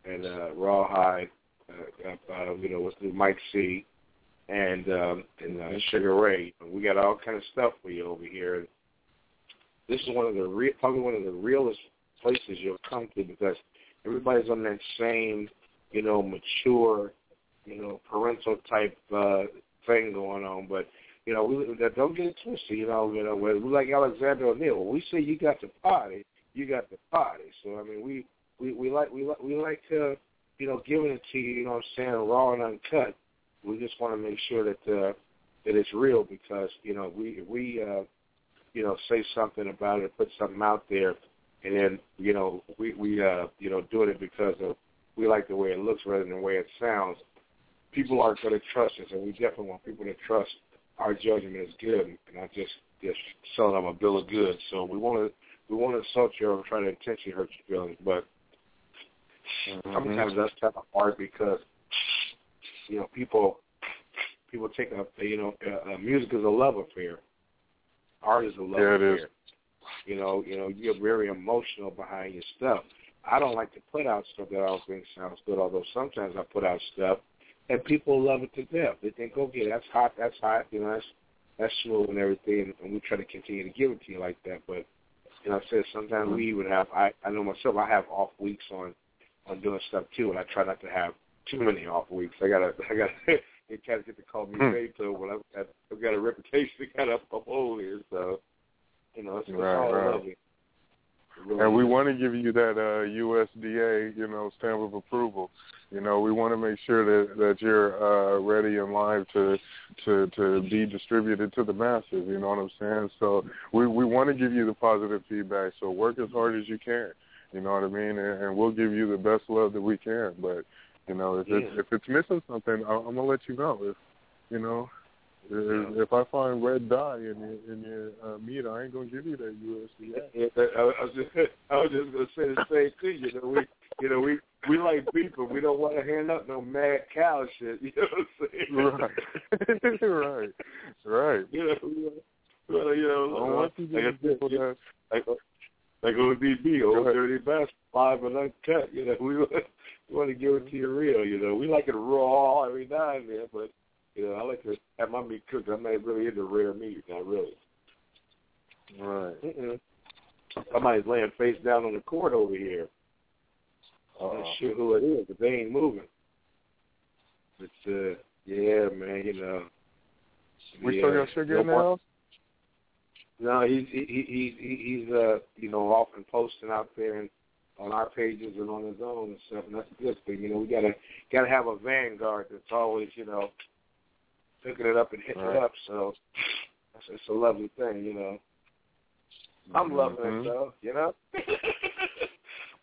S3: and uh, Rawhide, uh, uh, you know, with Mike C. and um, and uh, Sugar Ray. We got all kind of stuff for you over here. And this is one of the re- probably one of the realest places you'll come to because everybody's on that same, you know, mature, you know, parental type uh, thing going on. But you know, we don't get it twisted. You know, you know, we like Alexander. When we say you got the party, you got the party. So I mean, we we we like we like we like to, you know, giving it to you. You know, what I'm saying raw and uncut. We just want to make sure that uh, that it's real because you know we we uh, you know say something about it, put something out there, and then you know we we uh, you know doing it because of we like the way it looks rather than the way it sounds. People aren't going to trust us, and we definitely want people to trust our judgment is good, and not just just selling them a bill of goods. So we want to we want to insult you or try to intentionally hurt your feelings, but sometimes that's kind of hard because you know people people take a you know uh, uh, music is a love affair, art is a love
S8: Yeah,
S3: affair.
S8: is.
S3: You know, you know, you're very emotional behind your stuff. I don't like to put out stuff that I don't think sounds good, although sometimes I put out stuff and people love it to death. They think, okay, that's hot, that's hot, you know, that's that's smooth and everything, and we try to continue to give it to you like that. But you know, I said sometimes we even have. I I know myself. I have off weeks on on doing stuff too, and I try not to have too many off weeks. I gotta I gotta. They kind of get to call me. Beto when I've got, I've got a reputation to kind of uphold here, so you know it's, it's
S8: Right,
S3: all
S8: right.
S3: lovely. Really
S8: And we want to give you that uh, USDA, you know, stamp of approval. You know, we want to make sure that that you're uh, ready and live to to to be distributed to the masses. You know what I'm saying? So we we want to give you the positive feedback. So work as hard as you can. You know what I mean? And, and we'll give you the best love that we can. But you know, if it's if it's missing something, I- I'm gonna let you know. If you know. If, if I find red dye in your in your uh, meat, I ain't gonna give you that USDA.
S3: I, I was just I was just gonna say the same thing. You know, we you know we we like beef, but we don't want to hand up no mad cow shit. You know what I'm saying?
S8: right, right, right.
S3: You know, we want- we want to, you know,
S8: I don't want you
S3: like,
S8: people that.
S3: like like ODB, old
S8: ahead.
S3: dirty bastard, live and uncut. You know, we want, we want to give it to you real. You know, we like it raw every now and then, but you know, I like to have my meat cooked. I'm not really into rare meat, not really.
S8: Right.
S3: Mm-mm. Somebody's laying face down on the court over here. I'm not sure who it is, but they ain't moving. But uh, yeah, man, you know.
S8: We
S3: the,
S8: still got sugar in the house.
S3: No, he's he, he, he, he- he's uh you know often posting out there and on our pages and on his own and stuff, and that's a good thing. You know, we gotta gotta have a vanguard that's always you know picking it up and hitting
S8: Right.
S3: it up. So it's, it's a lovely thing, you know. I'm loving
S8: Mhm.
S3: it though, you know.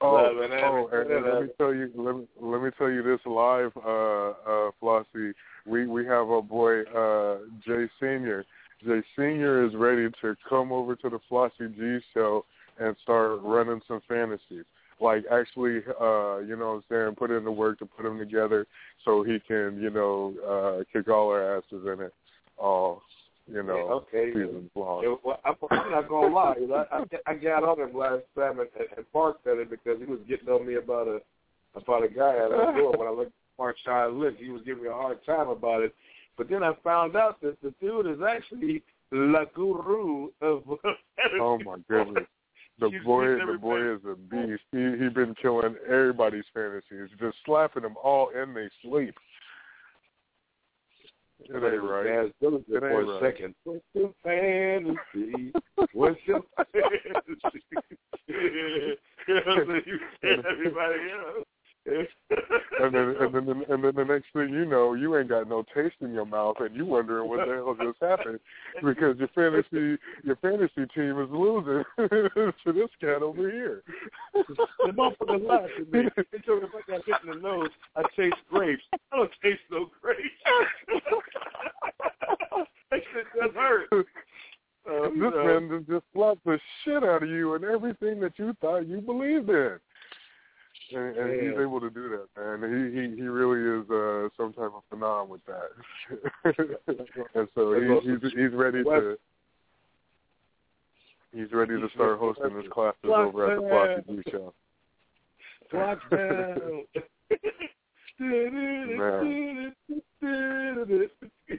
S8: Oh,
S3: it.
S8: oh, and, and let me tell you, let me let me tell you this live, uh, uh, Flossie. We we have our boy uh, Jay Senior. Jay Senior is ready to come over to the Flossie G show and start running some fantasies. Like actually, uh, you know what I'm saying, put in the work to put them together so he can, you know, uh, kick all our asses in it. Oh, you know,
S3: okay.
S8: seasons long.
S3: Yeah, well, I, I'm not gonna lie. Know, I, I got on him last time and, and barked at him because he was getting on me about a about a guy at the door. When I looked Shine look, he was giving me a hard time about it. But then I found out that the dude is actually La Guru of.
S8: Oh my goodness. The
S3: He's
S8: boy, the boy is a beast. He he been killing everybody's fantasies, just slapping them all in they sleep. It ain't right.
S3: Daz Dillinger
S8: It
S3: for a
S8: right.
S3: second. What's your fantasy? What's your fantasy? you know, so you get everybody, know.
S8: And then and then and then the next thing you know, you ain't got no taste in your mouth, and you wondering what the hell just happened because your fantasy your fantasy team is losing to this cat over here.
S3: the motherfucker laughed at me. He told me if I got hit in the nose, I taste grapes. I don't taste no grapes. that shit does hurt. Uh,
S8: this
S3: so-
S8: man just- just slapped the shit out of you and everything that you thought you believed in. And, and he's able to do that, man. He he he really is uh some type of phenom with that. and so he, he's he's ready to he's ready to start hosting his classes over at the Flossy G show.
S3: Watch down.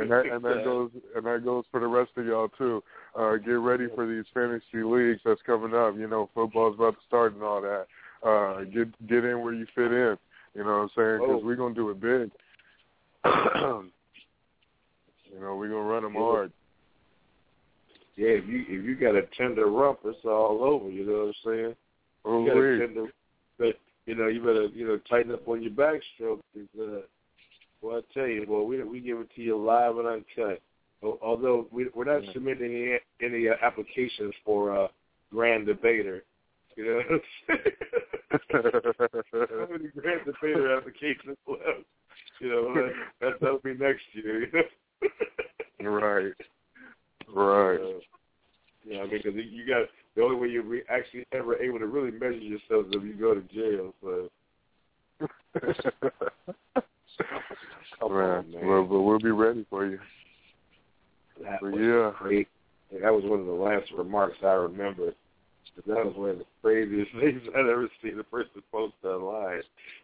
S8: And that and that goes and that goes for the rest of y'all too. Uh, get ready for these fantasy leagues that's coming up. You know, football's about to start and all that. Uh, get get in where you fit in. You know what I'm saying? Because
S3: Oh.
S8: we're gonna do it big. you know, we're gonna run them hard.
S3: Yeah, if you if you got a tender rump, it's all over. You know what I'm saying?
S8: Oh,
S3: you got a tender, but you know you better you know tighten up on your backstroke. 'cause, Uh, well, I tell you, well, we we give it to you live and uncut. Although we, we're not submitting any, any uh, applications for uh, grand debater. You know, how many grand debater applications left? You know, that, that that'll be next year. You know?
S8: right. Right.
S3: Uh, yeah, I mean, because you got the only way you're re- actually ever able to really measure yourself is if you go to jail. So Come
S8: man,
S3: on, man.
S8: Well, but we'll be ready for you.
S3: that
S8: But
S3: was
S8: yeah.
S3: great. That was one of the last remarks I remember. That was one of the craziest things I'd ever seen a person post online.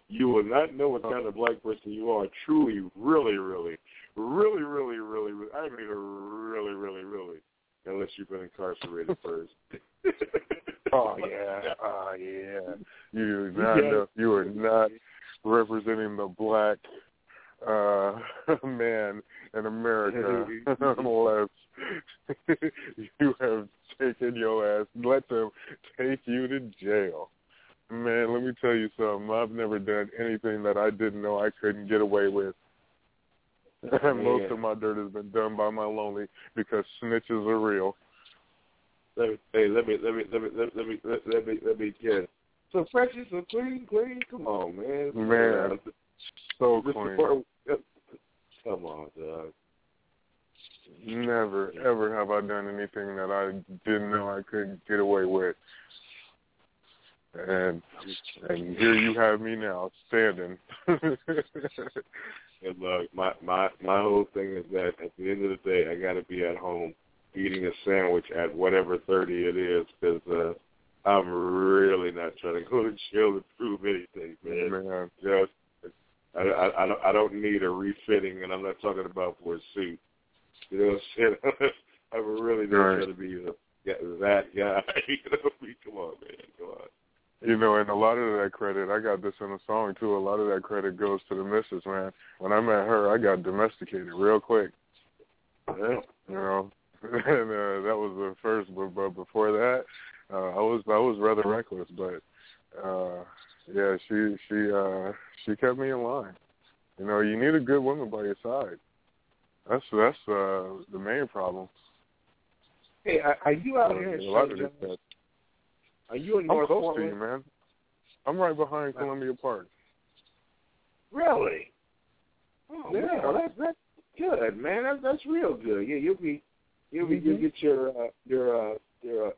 S3: You will not know what kind of black person you are. Truly, really, really, really, really, really, really. I mean, really, really, really. Unless you've been incarcerated first.
S8: Oh yeah, oh yeah. You not know, you are not representing the black uh man in America unless you have taken your ass let them take you to jail. Man, let me tell you something. I've never done anything that I didn't know I couldn't get away with. And most
S3: Yeah.
S8: of my dirt has been done by my lonely because snitches are real.
S3: Let me, hey, let me, let me, let me, let me, let me, let, let me, let me get. So fresh and so clean, clean. Come on, man.
S8: Man, so clean.
S3: Come on, dog.
S8: Never, ever have I done anything that I didn't know I couldn't get away with. And and here you have me now, standing.
S3: And look, my my my whole thing is that at the end of the day, I got to be at home eating a sandwich at whatever thirty it is, because uh, I'm really not trying to go to jail to prove anything, man.
S8: Man.
S3: Know, I, I I don't I don't need a refitting, and I'm not talking about for a suit. You know what I'm saying? I'm really not
S8: Right.
S3: trying to be the, that guy. you know, I mean, come on, man, come on.
S8: You know, and a lot of that credit, I got this in a song too. A lot of that credit goes to the missus, man. When I met her, I got domesticated real quick.
S3: Yeah.
S8: You know, and uh, that was the first. But, but before that, uh, I was I was rather reckless. But uh, yeah, she she uh, she kept me in line. You know, you need a good woman by your side. That's that's uh, the main problem.
S3: Hey, are, are you out here in
S8: a lot of this stuff.
S3: Are you in
S8: I'm
S3: North
S8: close to you, man. I'm right behind Columbia Park.
S3: Really? Oh
S8: Yeah.
S3: man, well, that's that's good, man. That's that's real good. Yeah, you'll be you'll be you'll
S8: Mhm.
S3: get your uh, your uh, your uh,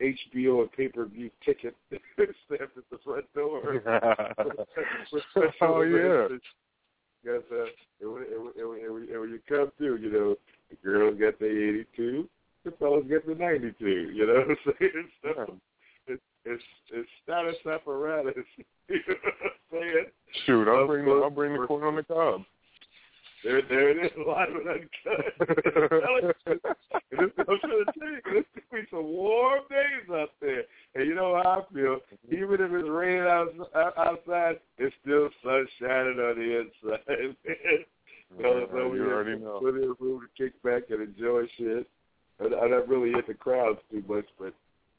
S3: HBO and pay-per-view ticket stamped at the front door.
S8: oh yeah.
S3: Because uh, and when, and, when, and, when, and when you come through, you know the girls got the eighty-two, the fellas got the ninety-two. You know what I'm saying? So yeah. it's it's it's status apparatus. you know what I'm saying?
S8: Shoot, I'll bring the, I'll bring the corn on the cob.
S3: There, there it is, live and uncut. this, I'm trying to tell you, there's gonna be some warm days out there, and you know how I feel. Mm-hmm. Even if it's raining out, outside, it's still sun shining on the inside. so, so
S8: you
S3: we
S8: already know.
S3: plenty of room to kick back and enjoy shit. I don't really hit the crowds too much, but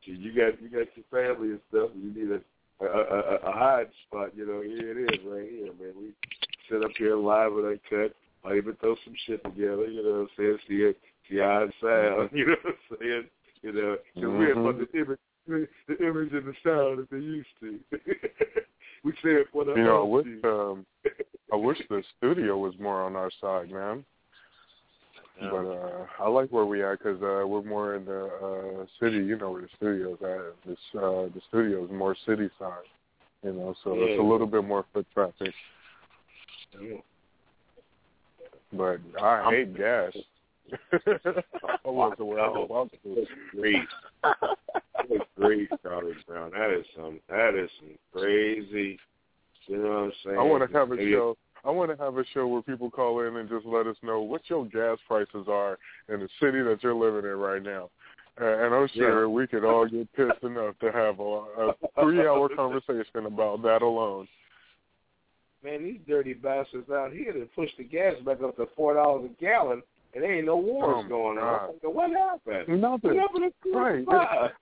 S3: gee, you got you got your family and stuff, and you need a a, a, a hide spot. You know, here it is, right here, man. We sit up here live and uncut. I even throw some shit together. You know what I'm saying? See it, see how it sound. You know what I'm saying? You know, because we
S8: Mhm.
S3: have the image, the image and the sound that they used to. we say it for the
S8: You know, I wish um, I wish the studio was more on our side, man.
S3: Yeah.
S8: But uh, I like where we at because uh, we're more in the uh, city. You know where the studio's at. This uh, the studio is more city side. You know, so it's a little bit more foot traffic.
S3: Yeah.
S8: But I hate gas. I wasn't where I was about to.
S3: That's great. Great, Charlie Brown. That is some. That is some crazy. You know what I'm saying?
S8: I want to have a
S3: Maybe-
S8: show. I want to have a show where people call in and just let us know what your gas prices are in the city that you're living in right now. Uh, and I'm sure we could all get pissed enough to have a, a three-hour conversation about that alone.
S3: Man, these dirty bastards out here that push the gas back up to four dollars a gallon, and there ain't no wars
S8: Oh,
S3: going on. I'm What happened?
S8: Nothing.
S3: What
S8: Right.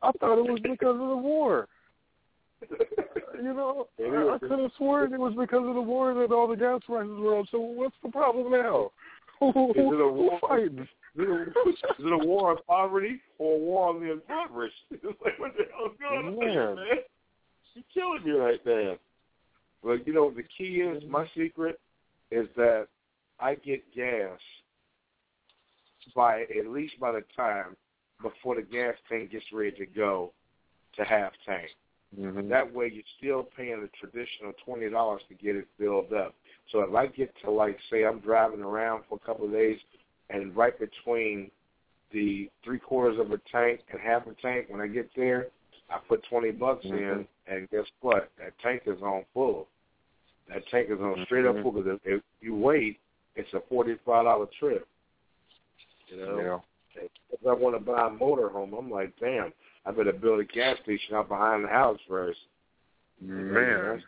S8: I thought it was because of the war. You know, I, I could have sworn it was because of the war that all the gas prices were up. So what's the problem now?
S3: Is it a war?
S8: fighting?
S3: Is it, a, is it a war on poverty or a war on the impoverished? It's like, what the hell's going on,
S8: Man.
S3: man? You're killing me right there. But you know, the key is my secret is that I get gas by at least by the time before the gas tank gets ready to go to half tank.
S8: Mm-hmm.
S3: That way, you're still paying the traditional twenty dollars to get it filled up. So if I get to like, say, I'm driving around for a couple of days, and right between the three quarters of a tank and half a tank, when I get there, I put twenty bucks in,
S8: Mhm.
S3: And guess what? That tank is on full. That tank is on straight up full. Because if, if you wait, it's a forty-five dollar trip. You know.
S8: Yeah.
S3: If I want to buy a motorhome, I'm like, damn, I better build a gas station out behind the house first.
S8: Man,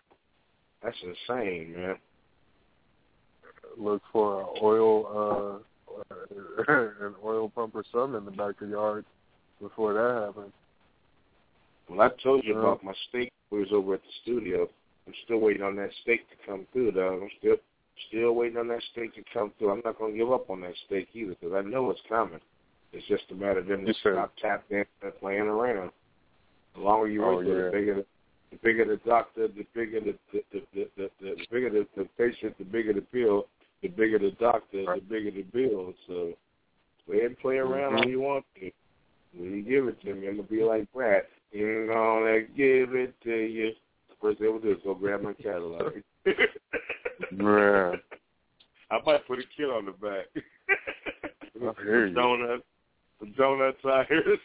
S3: That's insane, man.
S8: look for an oil, uh, an oil pump or something in the back of the yard before that happens.
S3: Well, I told you about my steak. We was over at the studio. I'm still waiting on that steak to come through, though. I'm still still waiting on that steak to come through. I'm not going to give up on that steak either because I know it's coming. It's just a matter of them to stop tapping and playing around. The longer you
S8: Oh,
S3: wait,
S8: yeah.
S3: the bigger the, the bigger the doctor, the bigger the the the, the, the, the, bigger the, the patient, the bigger the bill, the bigger the doctor, the bigger the bill. So go ahead and play around all
S8: Mhm.
S3: you want to. When you give it to me, I'm gonna be like Brad. I'm gonna give it to you. First thing we'll do is go grab my catalog.
S8: Man,
S3: I might put a kid on the back.
S8: Hear you.
S3: Donut, some donut tires.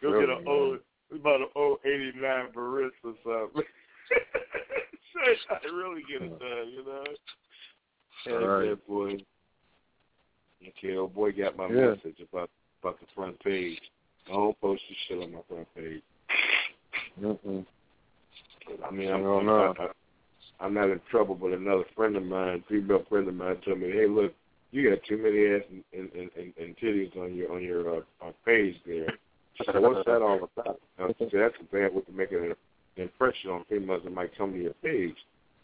S3: Go get an
S8: man.
S3: old, about an old '89 Beretta or something. I really get it done, you know. Yeah,
S8: Right.
S3: that boy. Okay, old boy got my
S8: Yeah.
S3: message about about the front page. I don't post the shit on my front page.
S8: Mm-mm.
S3: I mean, I'm, I'm. I, I'm not in trouble, but another friend of mine, female friend of mine, told me, "Hey, look, you got too many ass and, and, and, and titties on your on your uh, uh, page there." She said, "What's that all about?" Know, she said, "That's a bad way to make an impression on females that might come to your page."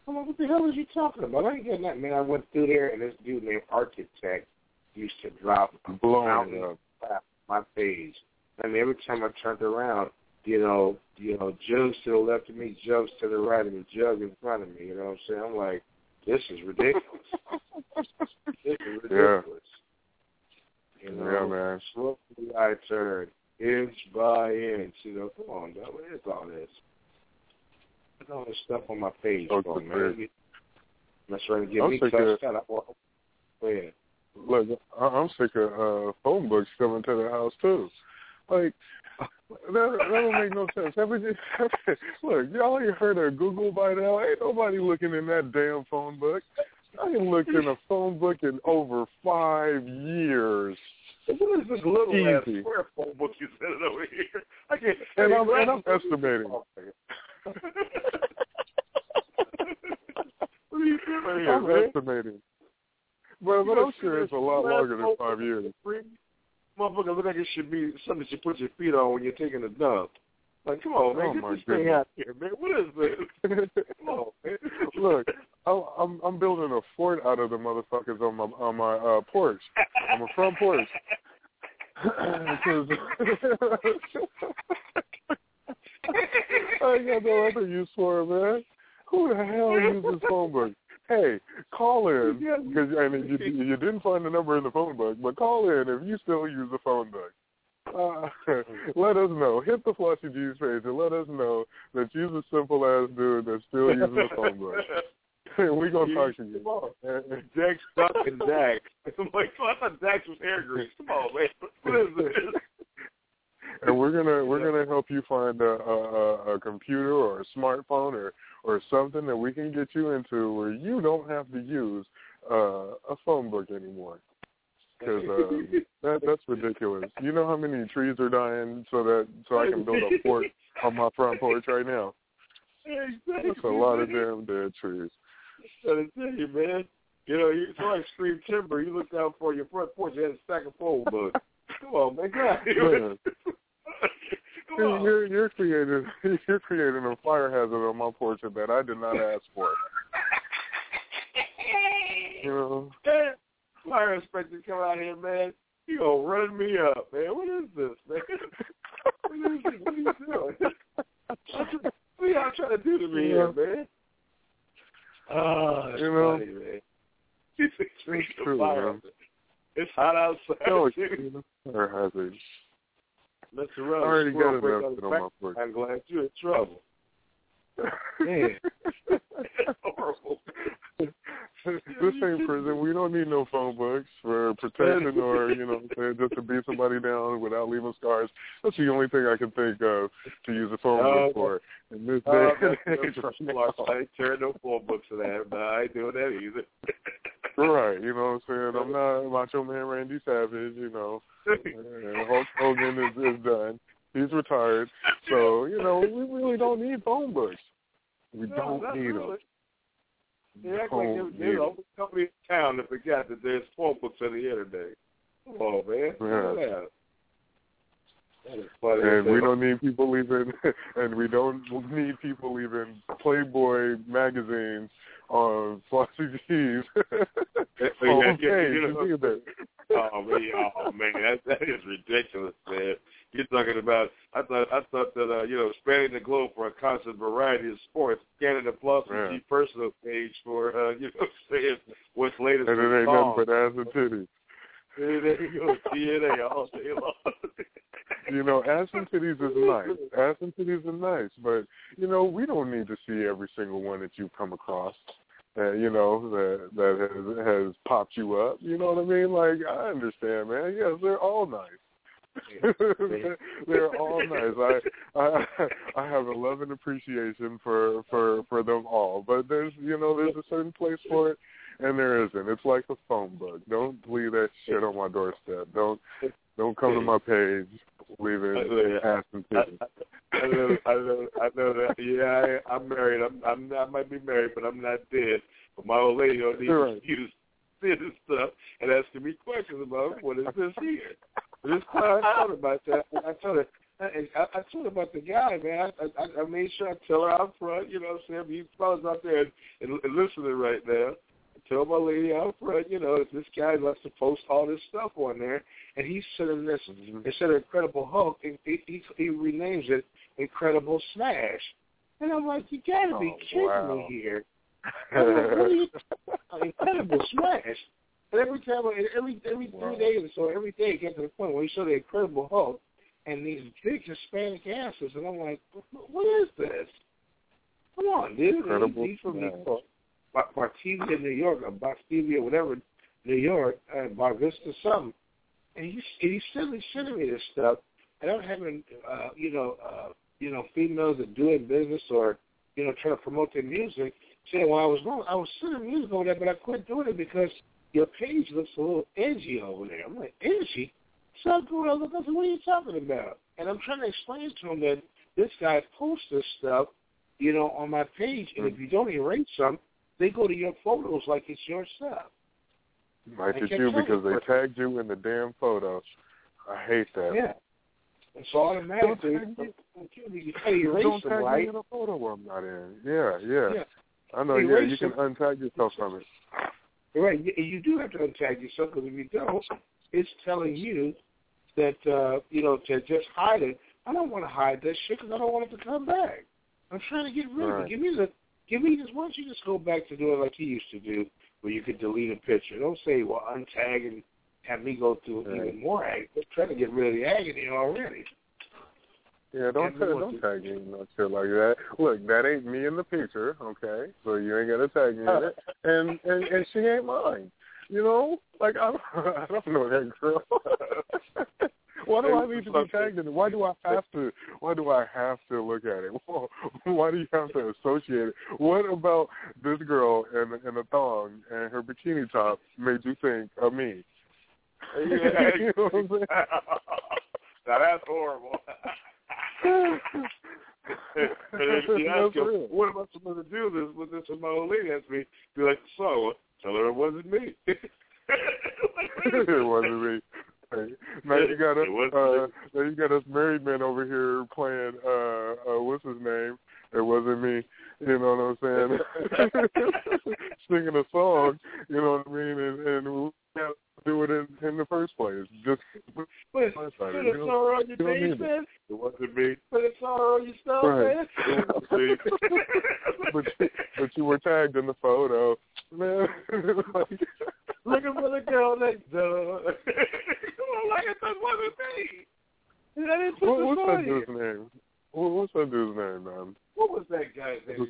S3: I'm like, "What the hell is you talking about? I ain't getting that, man." I went through there, and this dude named Architect used to drop
S8: Blowing up.
S3: of my page. I mean, every time I turned around, you know, you know, jugs to the left of me, jugs to the right of me, jug in front of me. You know what I'm saying? I'm like, this is ridiculous. this is ridiculous. Yeah. You know,
S8: Yeah, man.
S3: slowly I turn inch by inch. You know, come on, dog. What is all this? Put all this stuff on my page,
S8: Oh,
S3: for,
S8: good
S3: man.
S8: grief.
S3: That's trying to get
S8: I'm
S3: me
S8: sick
S3: touched
S8: of-
S3: out. Go ahead.
S8: Look, I- I'm sick of uh, phone books coming to the house too. Like that, that don't make no sense. Haven't look, y'all ain't heard of Google by now. Ain't nobody looking in that damn phone book. I ain't looked in a phone book in over five years.
S3: What is this little ass square phone book you sending over here? I can't.
S8: And I'm, and I'm estimating.
S3: What are you doing
S8: I'm estimating. But, but I'm sure it's a lot longer than five years.
S3: Motherfucker, look like it should be something you put your feet on when you're taking a dump. Like, come on, man,
S8: Oh,
S3: get this thing
S8: goodness.
S3: out here, man. What is this? come on, man.
S8: Look, I'm I'm I'm building a fort out of the motherfuckers on my on my uh, porch, on my front porch. I got no other use for it, man. Who the hell uses phone book? Hey, call in because I mean you, you didn't find the number in the phone book, but call in if you still use the phone book. Uh, let us know. Hit the Flossy G's page and let us know that you're the simple ass dude that still uses the phone book. we gonna talk to you.
S3: Come on. Jack stuck and Dax. I'm like, oh, I thought Dax was hair grease. Come on, man. What is this?
S8: And we're gonna we're gonna help you find a, a, a computer or a smartphone or or something that we can get you into where you don't have to use uh, a phone book anymore. Because uh, that that's ridiculous. You know how many trees are dying so that so I can build a fort on my front porch right now.
S3: Exactly.
S8: That's a lot of damn dead trees.
S3: to tell you, man. You know, you somebody scream timber, you look down for your front porch, you had a stack of phone books. Come on, man. Out here.
S8: Man. You're you're creating you're creating a fire hazard on my porch that I did not ask for. You know,
S3: fire inspector come out here, man. You gonna run me up, man. What is this, man? What is this? What are you doing? What are y'all trying to do to me here, man? Oh,
S8: You know?
S3: funny, man. It's
S8: True, man.
S3: It's hot outside.
S8: Oh, no
S3: too.
S8: fire hazard.
S3: Mr.
S8: I already got enough
S3: on
S8: my
S3: back. I'm glad you're in trouble. Man. Horrible.
S8: this ain't prison. We don't need no phone books for protection or, you know, saying, just to beat somebody down without leaving scars. That's the only thing I can think of to use a phone
S3: Oh,
S8: book for. In this oh, day
S3: Oh,
S8: and age right now.
S3: I ain't tearing no phone books of that. No, I ain't doing that either.
S8: Right, you know what I'm saying? I'm not Macho Man Randy Savage, you know. Hulk Hogan is, is done. He's retired. So, you know, we really don't need phone books. We
S3: No,
S8: don't need
S3: really.
S8: them.
S3: They act like they're the only company in town that forgot that there's phone books on the internet. Come on, man.
S8: Yeah.
S3: Yeah. That is funny.
S8: And we don't need people leaving, and we don't need people leaving Playboy magazines on Flossy G's
S3: Yeah, yeah,
S8: page
S3: you know.
S8: either.
S3: Oh man, oh man, that that is ridiculous, man. You're talking about I thought I thought that uh, you know, spanning the globe for a constant variety of sports, Canada Plus
S8: Yeah.
S3: G personal page for uh, you know, saying what's latest
S8: And it
S3: in
S8: ain't nothing but ass and titties.
S3: There you go, TNA all day long.
S8: You know, ass and titties is nice. Ass and titties are nice, but you know, we don't need to see every single one that you come across. Uh, you know that that has has popped you up. You know what I mean? Like I understand, man. Yes, they're all nice. they're all nice. I I I have a love and appreciation for for for them all. But there's you know there's a certain place for it, and there isn't. It's like a phone book. Don't leave that shit on my doorstep. Don't don't come to my page leaving ass and titties.
S3: I know, I know, I know that. Yeah, I, I'm married. I'm, I'm, I might be married, but I'm not dead. But my old lady don't need
S8: Right.
S3: to see this stuff and asking me questions about what is this here. This time I told her about that. I told her. I, I, I told her about the guy, man. I, I, I made sure I tell her out front. You know what I'm saying? You fellas out there and, and, and listening right now. Tell my lady out front, you know, this guy likes to post all this stuff on there, and he's sending this instead of Incredible Hulk, he, he, he, he renames it Incredible Smash. And I'm like, you gotta be
S8: Oh,
S3: kidding
S8: wow.
S3: me here. Like, what Incredible Smash. And every time, every every
S8: Wow.
S3: three days or so, every day it gets to the point where you show the Incredible Hulk and these big Hispanic asses, and I'm like, what is this? Come on, dude.
S8: Incredible Smash.
S3: Bartivia, New York, or Bartivia, whatever, New York, uh, Bar Vista, something. And he's, and he's sending, sending me this stuff and I'm having, uh, you know, uh, you know, females that doing business or, you know, trying to promote their music, saying, "Well, I was I was sending music over there, but I quit doing it because your page looks a little edgy over there." I'm like, "Edgy?" So I go and look. Said, "What are you talking about?" And I'm trying to explain to him that this guy posts this stuff, you know, on my page, and if you don't erase them, they go to your photos like it's your stuff.
S8: Might
S3: it's
S8: you because they tagged you in the damn photo. I hate that.
S3: Yeah. And so automatically,
S8: Don't tag
S3: you can't erase
S8: Don't tag
S3: right?
S8: me in a photo where I'm not in. Yeah, yeah.
S3: Yeah.
S8: I know. Yeah, you can
S3: them.
S8: untag yourself from it.
S3: Right. You, you do have to untag yourself because if you don't, it's telling you that uh, you know to just hide it. I don't want to hide that shit because I don't want it to come back. I'm trying to get rid of it. Give me the, give me this. Why don't you just go back to doing like you used to do, where you could delete a picture. Don't say well untag and have me go through
S8: Right.
S3: even more agony. Just try to get rid of the agony already.
S8: Yeah, don't tag, don't tag me in no shit like that. Look, that ain't me in the picture, okay? So you ain't gotta tag me in it, and and and she ain't mine. You know, like I don't, I don't know that girl. Why do I need to be tagged in it? Why do I have to? Why do I have to look at it? Why do you have to associate it? What about this girl in in a thong and her bikini top made you think of me?
S11: Yeah.
S8: you know what I'm saying?
S11: now that's horrible. and if you ask
S8: That's
S11: him, what am I supposed to do this with this? Old lady asked me, be like, so, tell her it wasn't me.
S8: it wasn't me. Hey, now you got us. Uh, now you got us married men over here playing. Uh, uh, what's his name? It wasn't me. You know what I'm saying? Singing a song. You know what I mean? And, and do it in, in the first place. Just
S3: put
S8: you
S3: a star on your
S8: You don't
S3: page,
S8: need it.
S3: man.
S11: It wasn't me.
S3: Put a star on your stuff,
S8: Right.
S3: man.
S8: But you, but you were tagged in the photo, man. like,
S3: Looking for the girl next door. Like it wasn't me. I didn't put
S8: what, what's that dude's name? What, what's that dude's name, man?
S3: What was that guy's name?
S8: Who's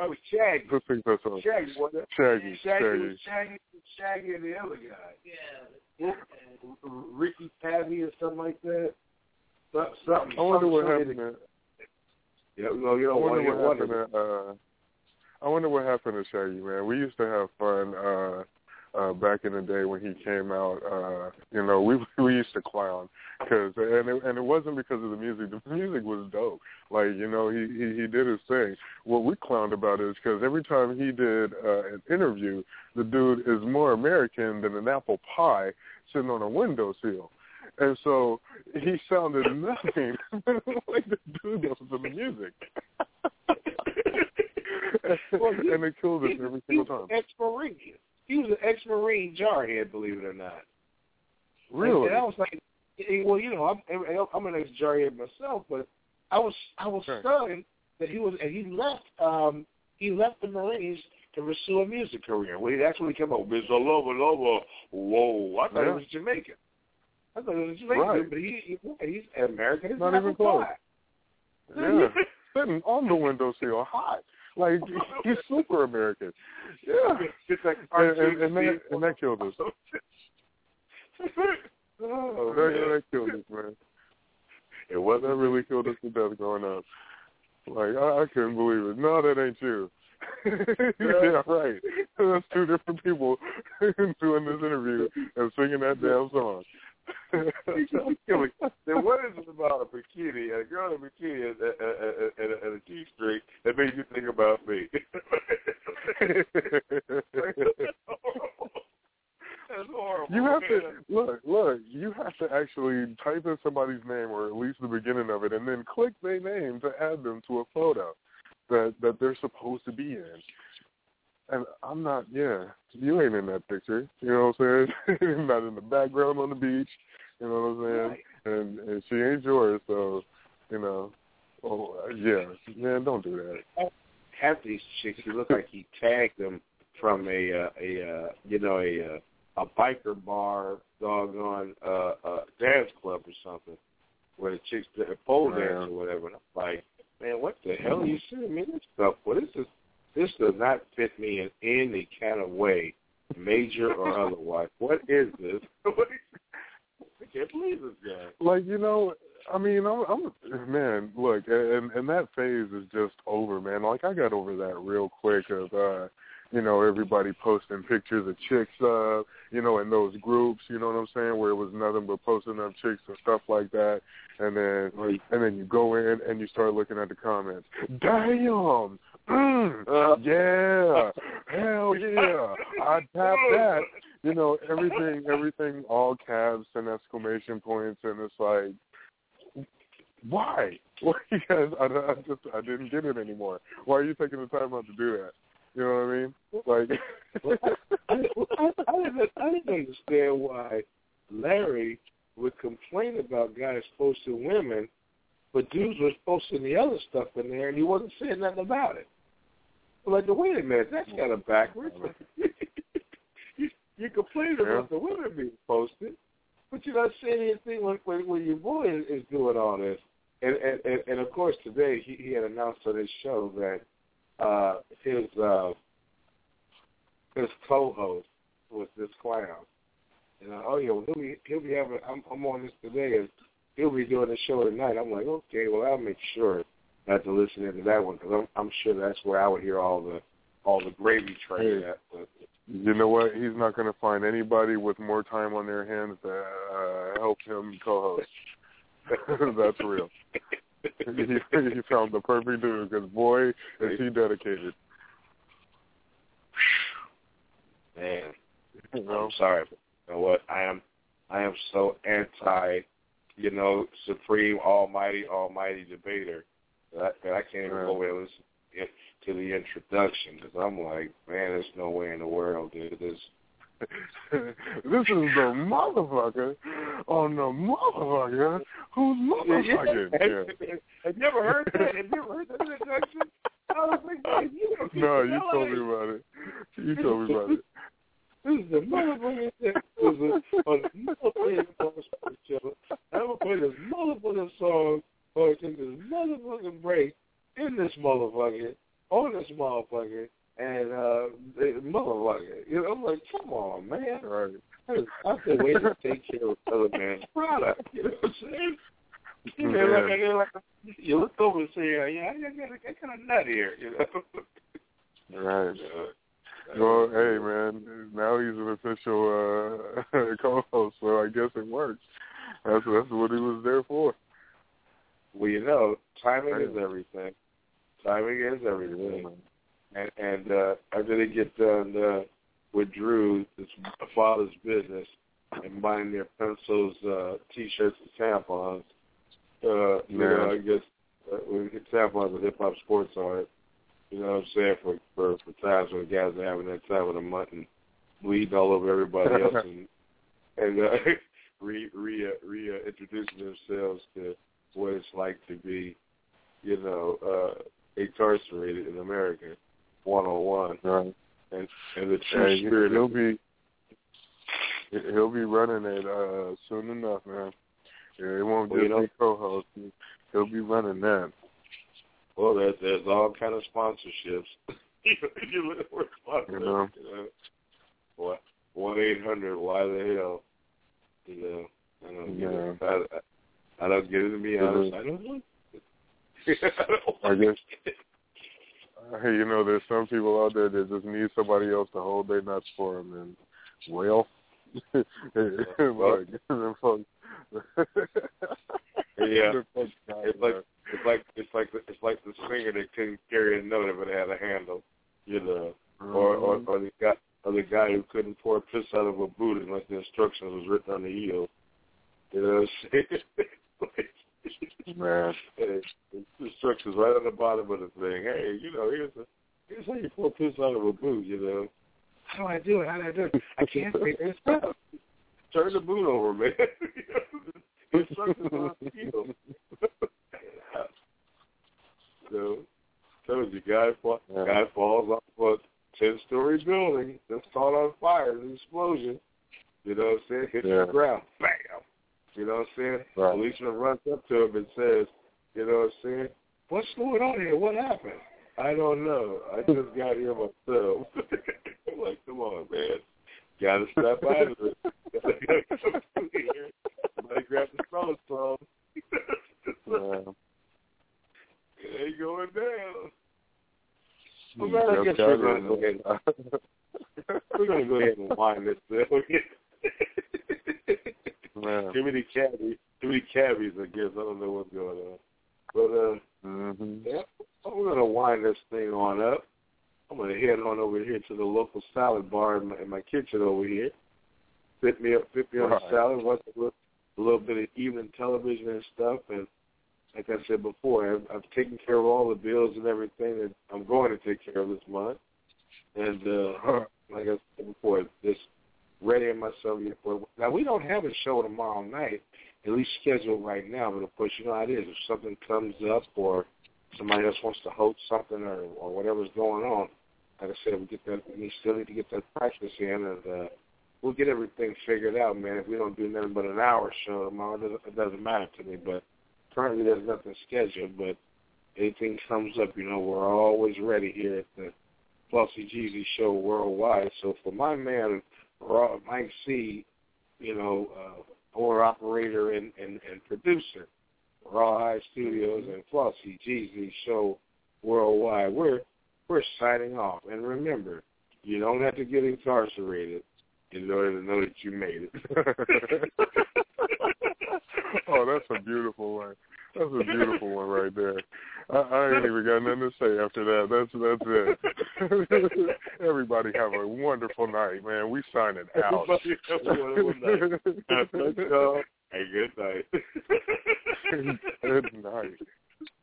S3: Oh, Shaggy.
S8: Who sings that song?
S3: Shaggy, wasn't it?
S8: Shaggy.
S3: Shaggy,
S8: Shaggy.
S3: Shaggy, Shaggy, and the other guy.
S12: Yeah.
S3: R- Ricky Tabby or something like that. So- Something.
S8: I wonder
S3: some-
S8: what happened. To,
S3: Yeah, well, you
S8: I wonder what happened. To, uh, I wonder what happened to Shaggy, man. We used to have fun uh, uh, back in the day when he came out. Uh, you know, we we used to clown because, and it, and it wasn't because of the music. The music was dope. Like you know, he he, he did his thing. What we clowned about is because every time he did uh, an interview, the dude is more American than an apple pie sitting on a windowsill. And so he sounded nothing like the dude that was in the music.
S3: Well, he-
S8: and it killed us every single time.
S3: ex-marine. He was an ex-marine jarhead, believe it or not.
S8: Really?
S3: And I was like, eh, well, you know, I'm I'm an ex-jarhead myself, but I was I was
S8: Sure.
S3: stunned that he was and he left um he left the Marines to pursue a music career. Well, that's when he came up, Mr. Lover Lover. Whoa, I thought
S8: Yeah.
S3: he was Jamaican. I thought he was Jamaican,
S8: Right.
S3: but he, he he's American. He's
S8: Not even close. Yeah. Sitting on the windowsill, hot. Like he's super American. Yeah.
S11: It's like
S8: And, and, and that and that killed us.
S3: oh,
S8: that, that killed us, man.
S11: It wasn't
S8: really killed us to death growing up. Like I, I couldn't believe it. No, that ain't you. yeah, right. That's two different people doing this interview and singing that damn song.
S11: then what is it about a bikini, a girl in a bikini and, and, and, and a G-string that made you think about me? That's horrible.
S8: You have to look, look. You have to actually type in somebody's name, or at least the beginning of it, and then click their name to add them to a photo that that they're supposed to be in. And I'm not. Yeah, you ain't in that picture. You know what I'm saying? not in the background on the beach. You know what I'm saying? And and she ain't yours, so you know. Oh yeah, man, don't do that.
S3: half these chicks, he looked like he tagged them from a uh, a uh, you know a uh, a biker bar, doggone uh, uh, dance club or something, where the chicks did a pole
S8: Man.
S3: dance or whatever. And I'm like, man, what the hell are you sending me this stuff? This is this does not fit me in any kind of way, major or otherwise. What is this? What is, I can't believe this guy.
S8: Like you know, I mean, I'm, I'm man. Look, and and that phase is just over, man. Like I got over that real quick of, uh, you know, everybody posting pictures of chicks, uh, you know, in those groups. You know what I'm saying? Where it was nothing but posting up chicks and stuff like that. And then and then you go in and you start looking at the comments. Damn. Mm, yeah, hell yeah! I tap that. You know everything, everything, all caps and exclamation points, and it's like, why? Why you guys? I, I just I didn't get it anymore. Why are you taking the time out to do that? You know what I mean? Like,
S3: I, I, I didn't I didn't understand why Larry would complain about guys posting women, but dudes was posting the other stuff in there, and he wasn't saying nothing about it. Like, wait a minute, that's kind of backwards. you, you complain
S8: Yeah.
S3: about the women being posted, but you're not saying anything when, when, when your boy is, is doing all this. And, and and and of course today he, he had announced on his show that uh his uh his co-host was this clown. And uh, oh yeah, well, he'll be he'll be having. I'm, I'm on this today, and he'll be doing the show tonight. I'm like, okay, well I'll make sure not to listen into that one because I'm I'm sure that's where I would hear all the all the gravy train
S8: Hey.
S3: at. But
S8: you know what? He's not going to find anybody with more time on their hands to uh, help him co-host. That's real. he, he found the perfect dude because boy, is he dedicated.
S3: man,
S8: You know?
S3: I'm sorry. You know what? I am I am so anti, you know, supreme almighty almighty debater that I, I can't even go away and listen to the introduction because I'm like, man, there's no way in the world, dude. This
S8: this is the motherfucker on the motherfucker who's motherfucking. Yeah.
S3: Have you ever heard that? Have you ever heard that introduction? I was like, man, you
S8: No, you told me about it. You told me about it.
S3: This is the motherfucking this is a, a motherfucking show. I'm gonna play this motherfucking song or take this motherfucking break in this motherfucker on this motherfucker and uh motherfucker. You know, I'm like, come on, man.
S8: Right.
S3: I've been waiting to take care of other man's product. You know what I'm saying? You know, like, I- like, you look over and say, yeah, I got, I got kind of nut here, you know.
S8: Right. Well, hey man, now he's an official uh co-host, so I guess it works. That's that's what he was there for.
S3: Well, you know, timing is everything. Timing is everything. And and uh after they get done uh, with Drew, it's father's business, and buying their pencils, uh, t-shirts, and tampons. Uh, you know, I guess uh, we get tampons with hip hop sports on it. You know what I'm saying? For for for times when guys are having that time of the month and bleeding all over everybody else and and uh, re re uh, re uh, introducing themselves to what it's like to be, you know, uh incarcerated in America, one on one,
S8: Right.
S3: and and the true spirit.
S8: he'll be he'll be running it uh soon enough, man. Yeah, it won't
S3: Well,
S8: just
S3: you know-
S8: be co-host. He- He'll be running that.
S3: well, there's there's all kind of sponsorships. you look for sponsors,
S8: You know.
S3: What one eight hundred? Why the hell? You know, I don't get it. I, I, don't get it. To be honest, I don't know.
S8: I guess. Hey, you know, there's some people out there that just need somebody else to hold their nuts for them, and well, look, them folks.
S3: Yeah.
S8: folks got
S3: It's like it's like it's like the, it's like the singer that couldn't carry a note if it had a handle, you know, or or,
S8: Mhm.
S3: or the guy or the guy who couldn't pour piss out of a boot unless the instructions was written on the heel. You know what I'm saying?
S8: Man.
S3: The instructions right on the bottom of the thing. Hey, you know, here's a here's how you pour piss out of a boot. You know, how do I do it? How do I do it? I can't figure this out. Turn the boot over, man. the instructions on the so, told you, guy fall,
S8: Yeah.
S3: guy falls off a ten story building that's caught on fire, an explosion. You know what I'm saying? Hits
S8: Yeah.
S3: the ground, bam. You know what I'm saying?
S8: Right.
S3: Policeman runs up to him and says, you know what I'm saying? What's going on here? What happened? I don't know. I just got here myself. I'm like, come on, man. Gotta step out of it. Somebody grab the phone phone.
S8: Yeah.
S3: It ain't going down. Well, man, I guess we're going to go ahead. We're going to go ahead and wind this down.
S8: Man.
S3: too many cabbies, too many cabbies. I guess I don't know what's going on. But uh,
S8: hmm
S3: yeah, I'm going to wind this thing on up. I'm going to head on over here to the local salad bar in my, in my kitchen over here. Fit me up, fit me on
S8: Right.
S3: a salad, watch a little, a little bit of evening television and stuff. And like I said before, I've, I've taken care of all the bills and everything that I'm going to take care of this month. And uh, like I said before, just readying myself here for. Now we don't have a show tomorrow night, at least scheduled right now. But of course, you know how it is. If something comes up or somebody else wants to host something or or whatever's going on, like I said, we get that. We still need to get that practice in, and uh, we'll get everything figured out, man. If we don't do nothing but an hour show tomorrow, it doesn't, it doesn't matter to me. But currently, there's nothing scheduled. But anything comes up, you know, we're always ready here at the Flossy Jeezy Show worldwide. So for my man, Raw, Mike C, you know, uh, owner, operator, and, and, and producer, Raw High Studios and Flossy Jeezy Show worldwide, we're we're signing off. And remember, you don't have to get incarcerated in order to know that you made it.
S8: oh, that's a beautiful one. That's a beautiful one right there. I, I ain't even got nothing to say after that. That's that's it. Everybody have a wonderful night, man. We signing out.
S3: Everybody have a wonderful night. Hey, good night.
S8: Good night,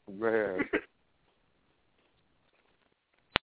S8: man.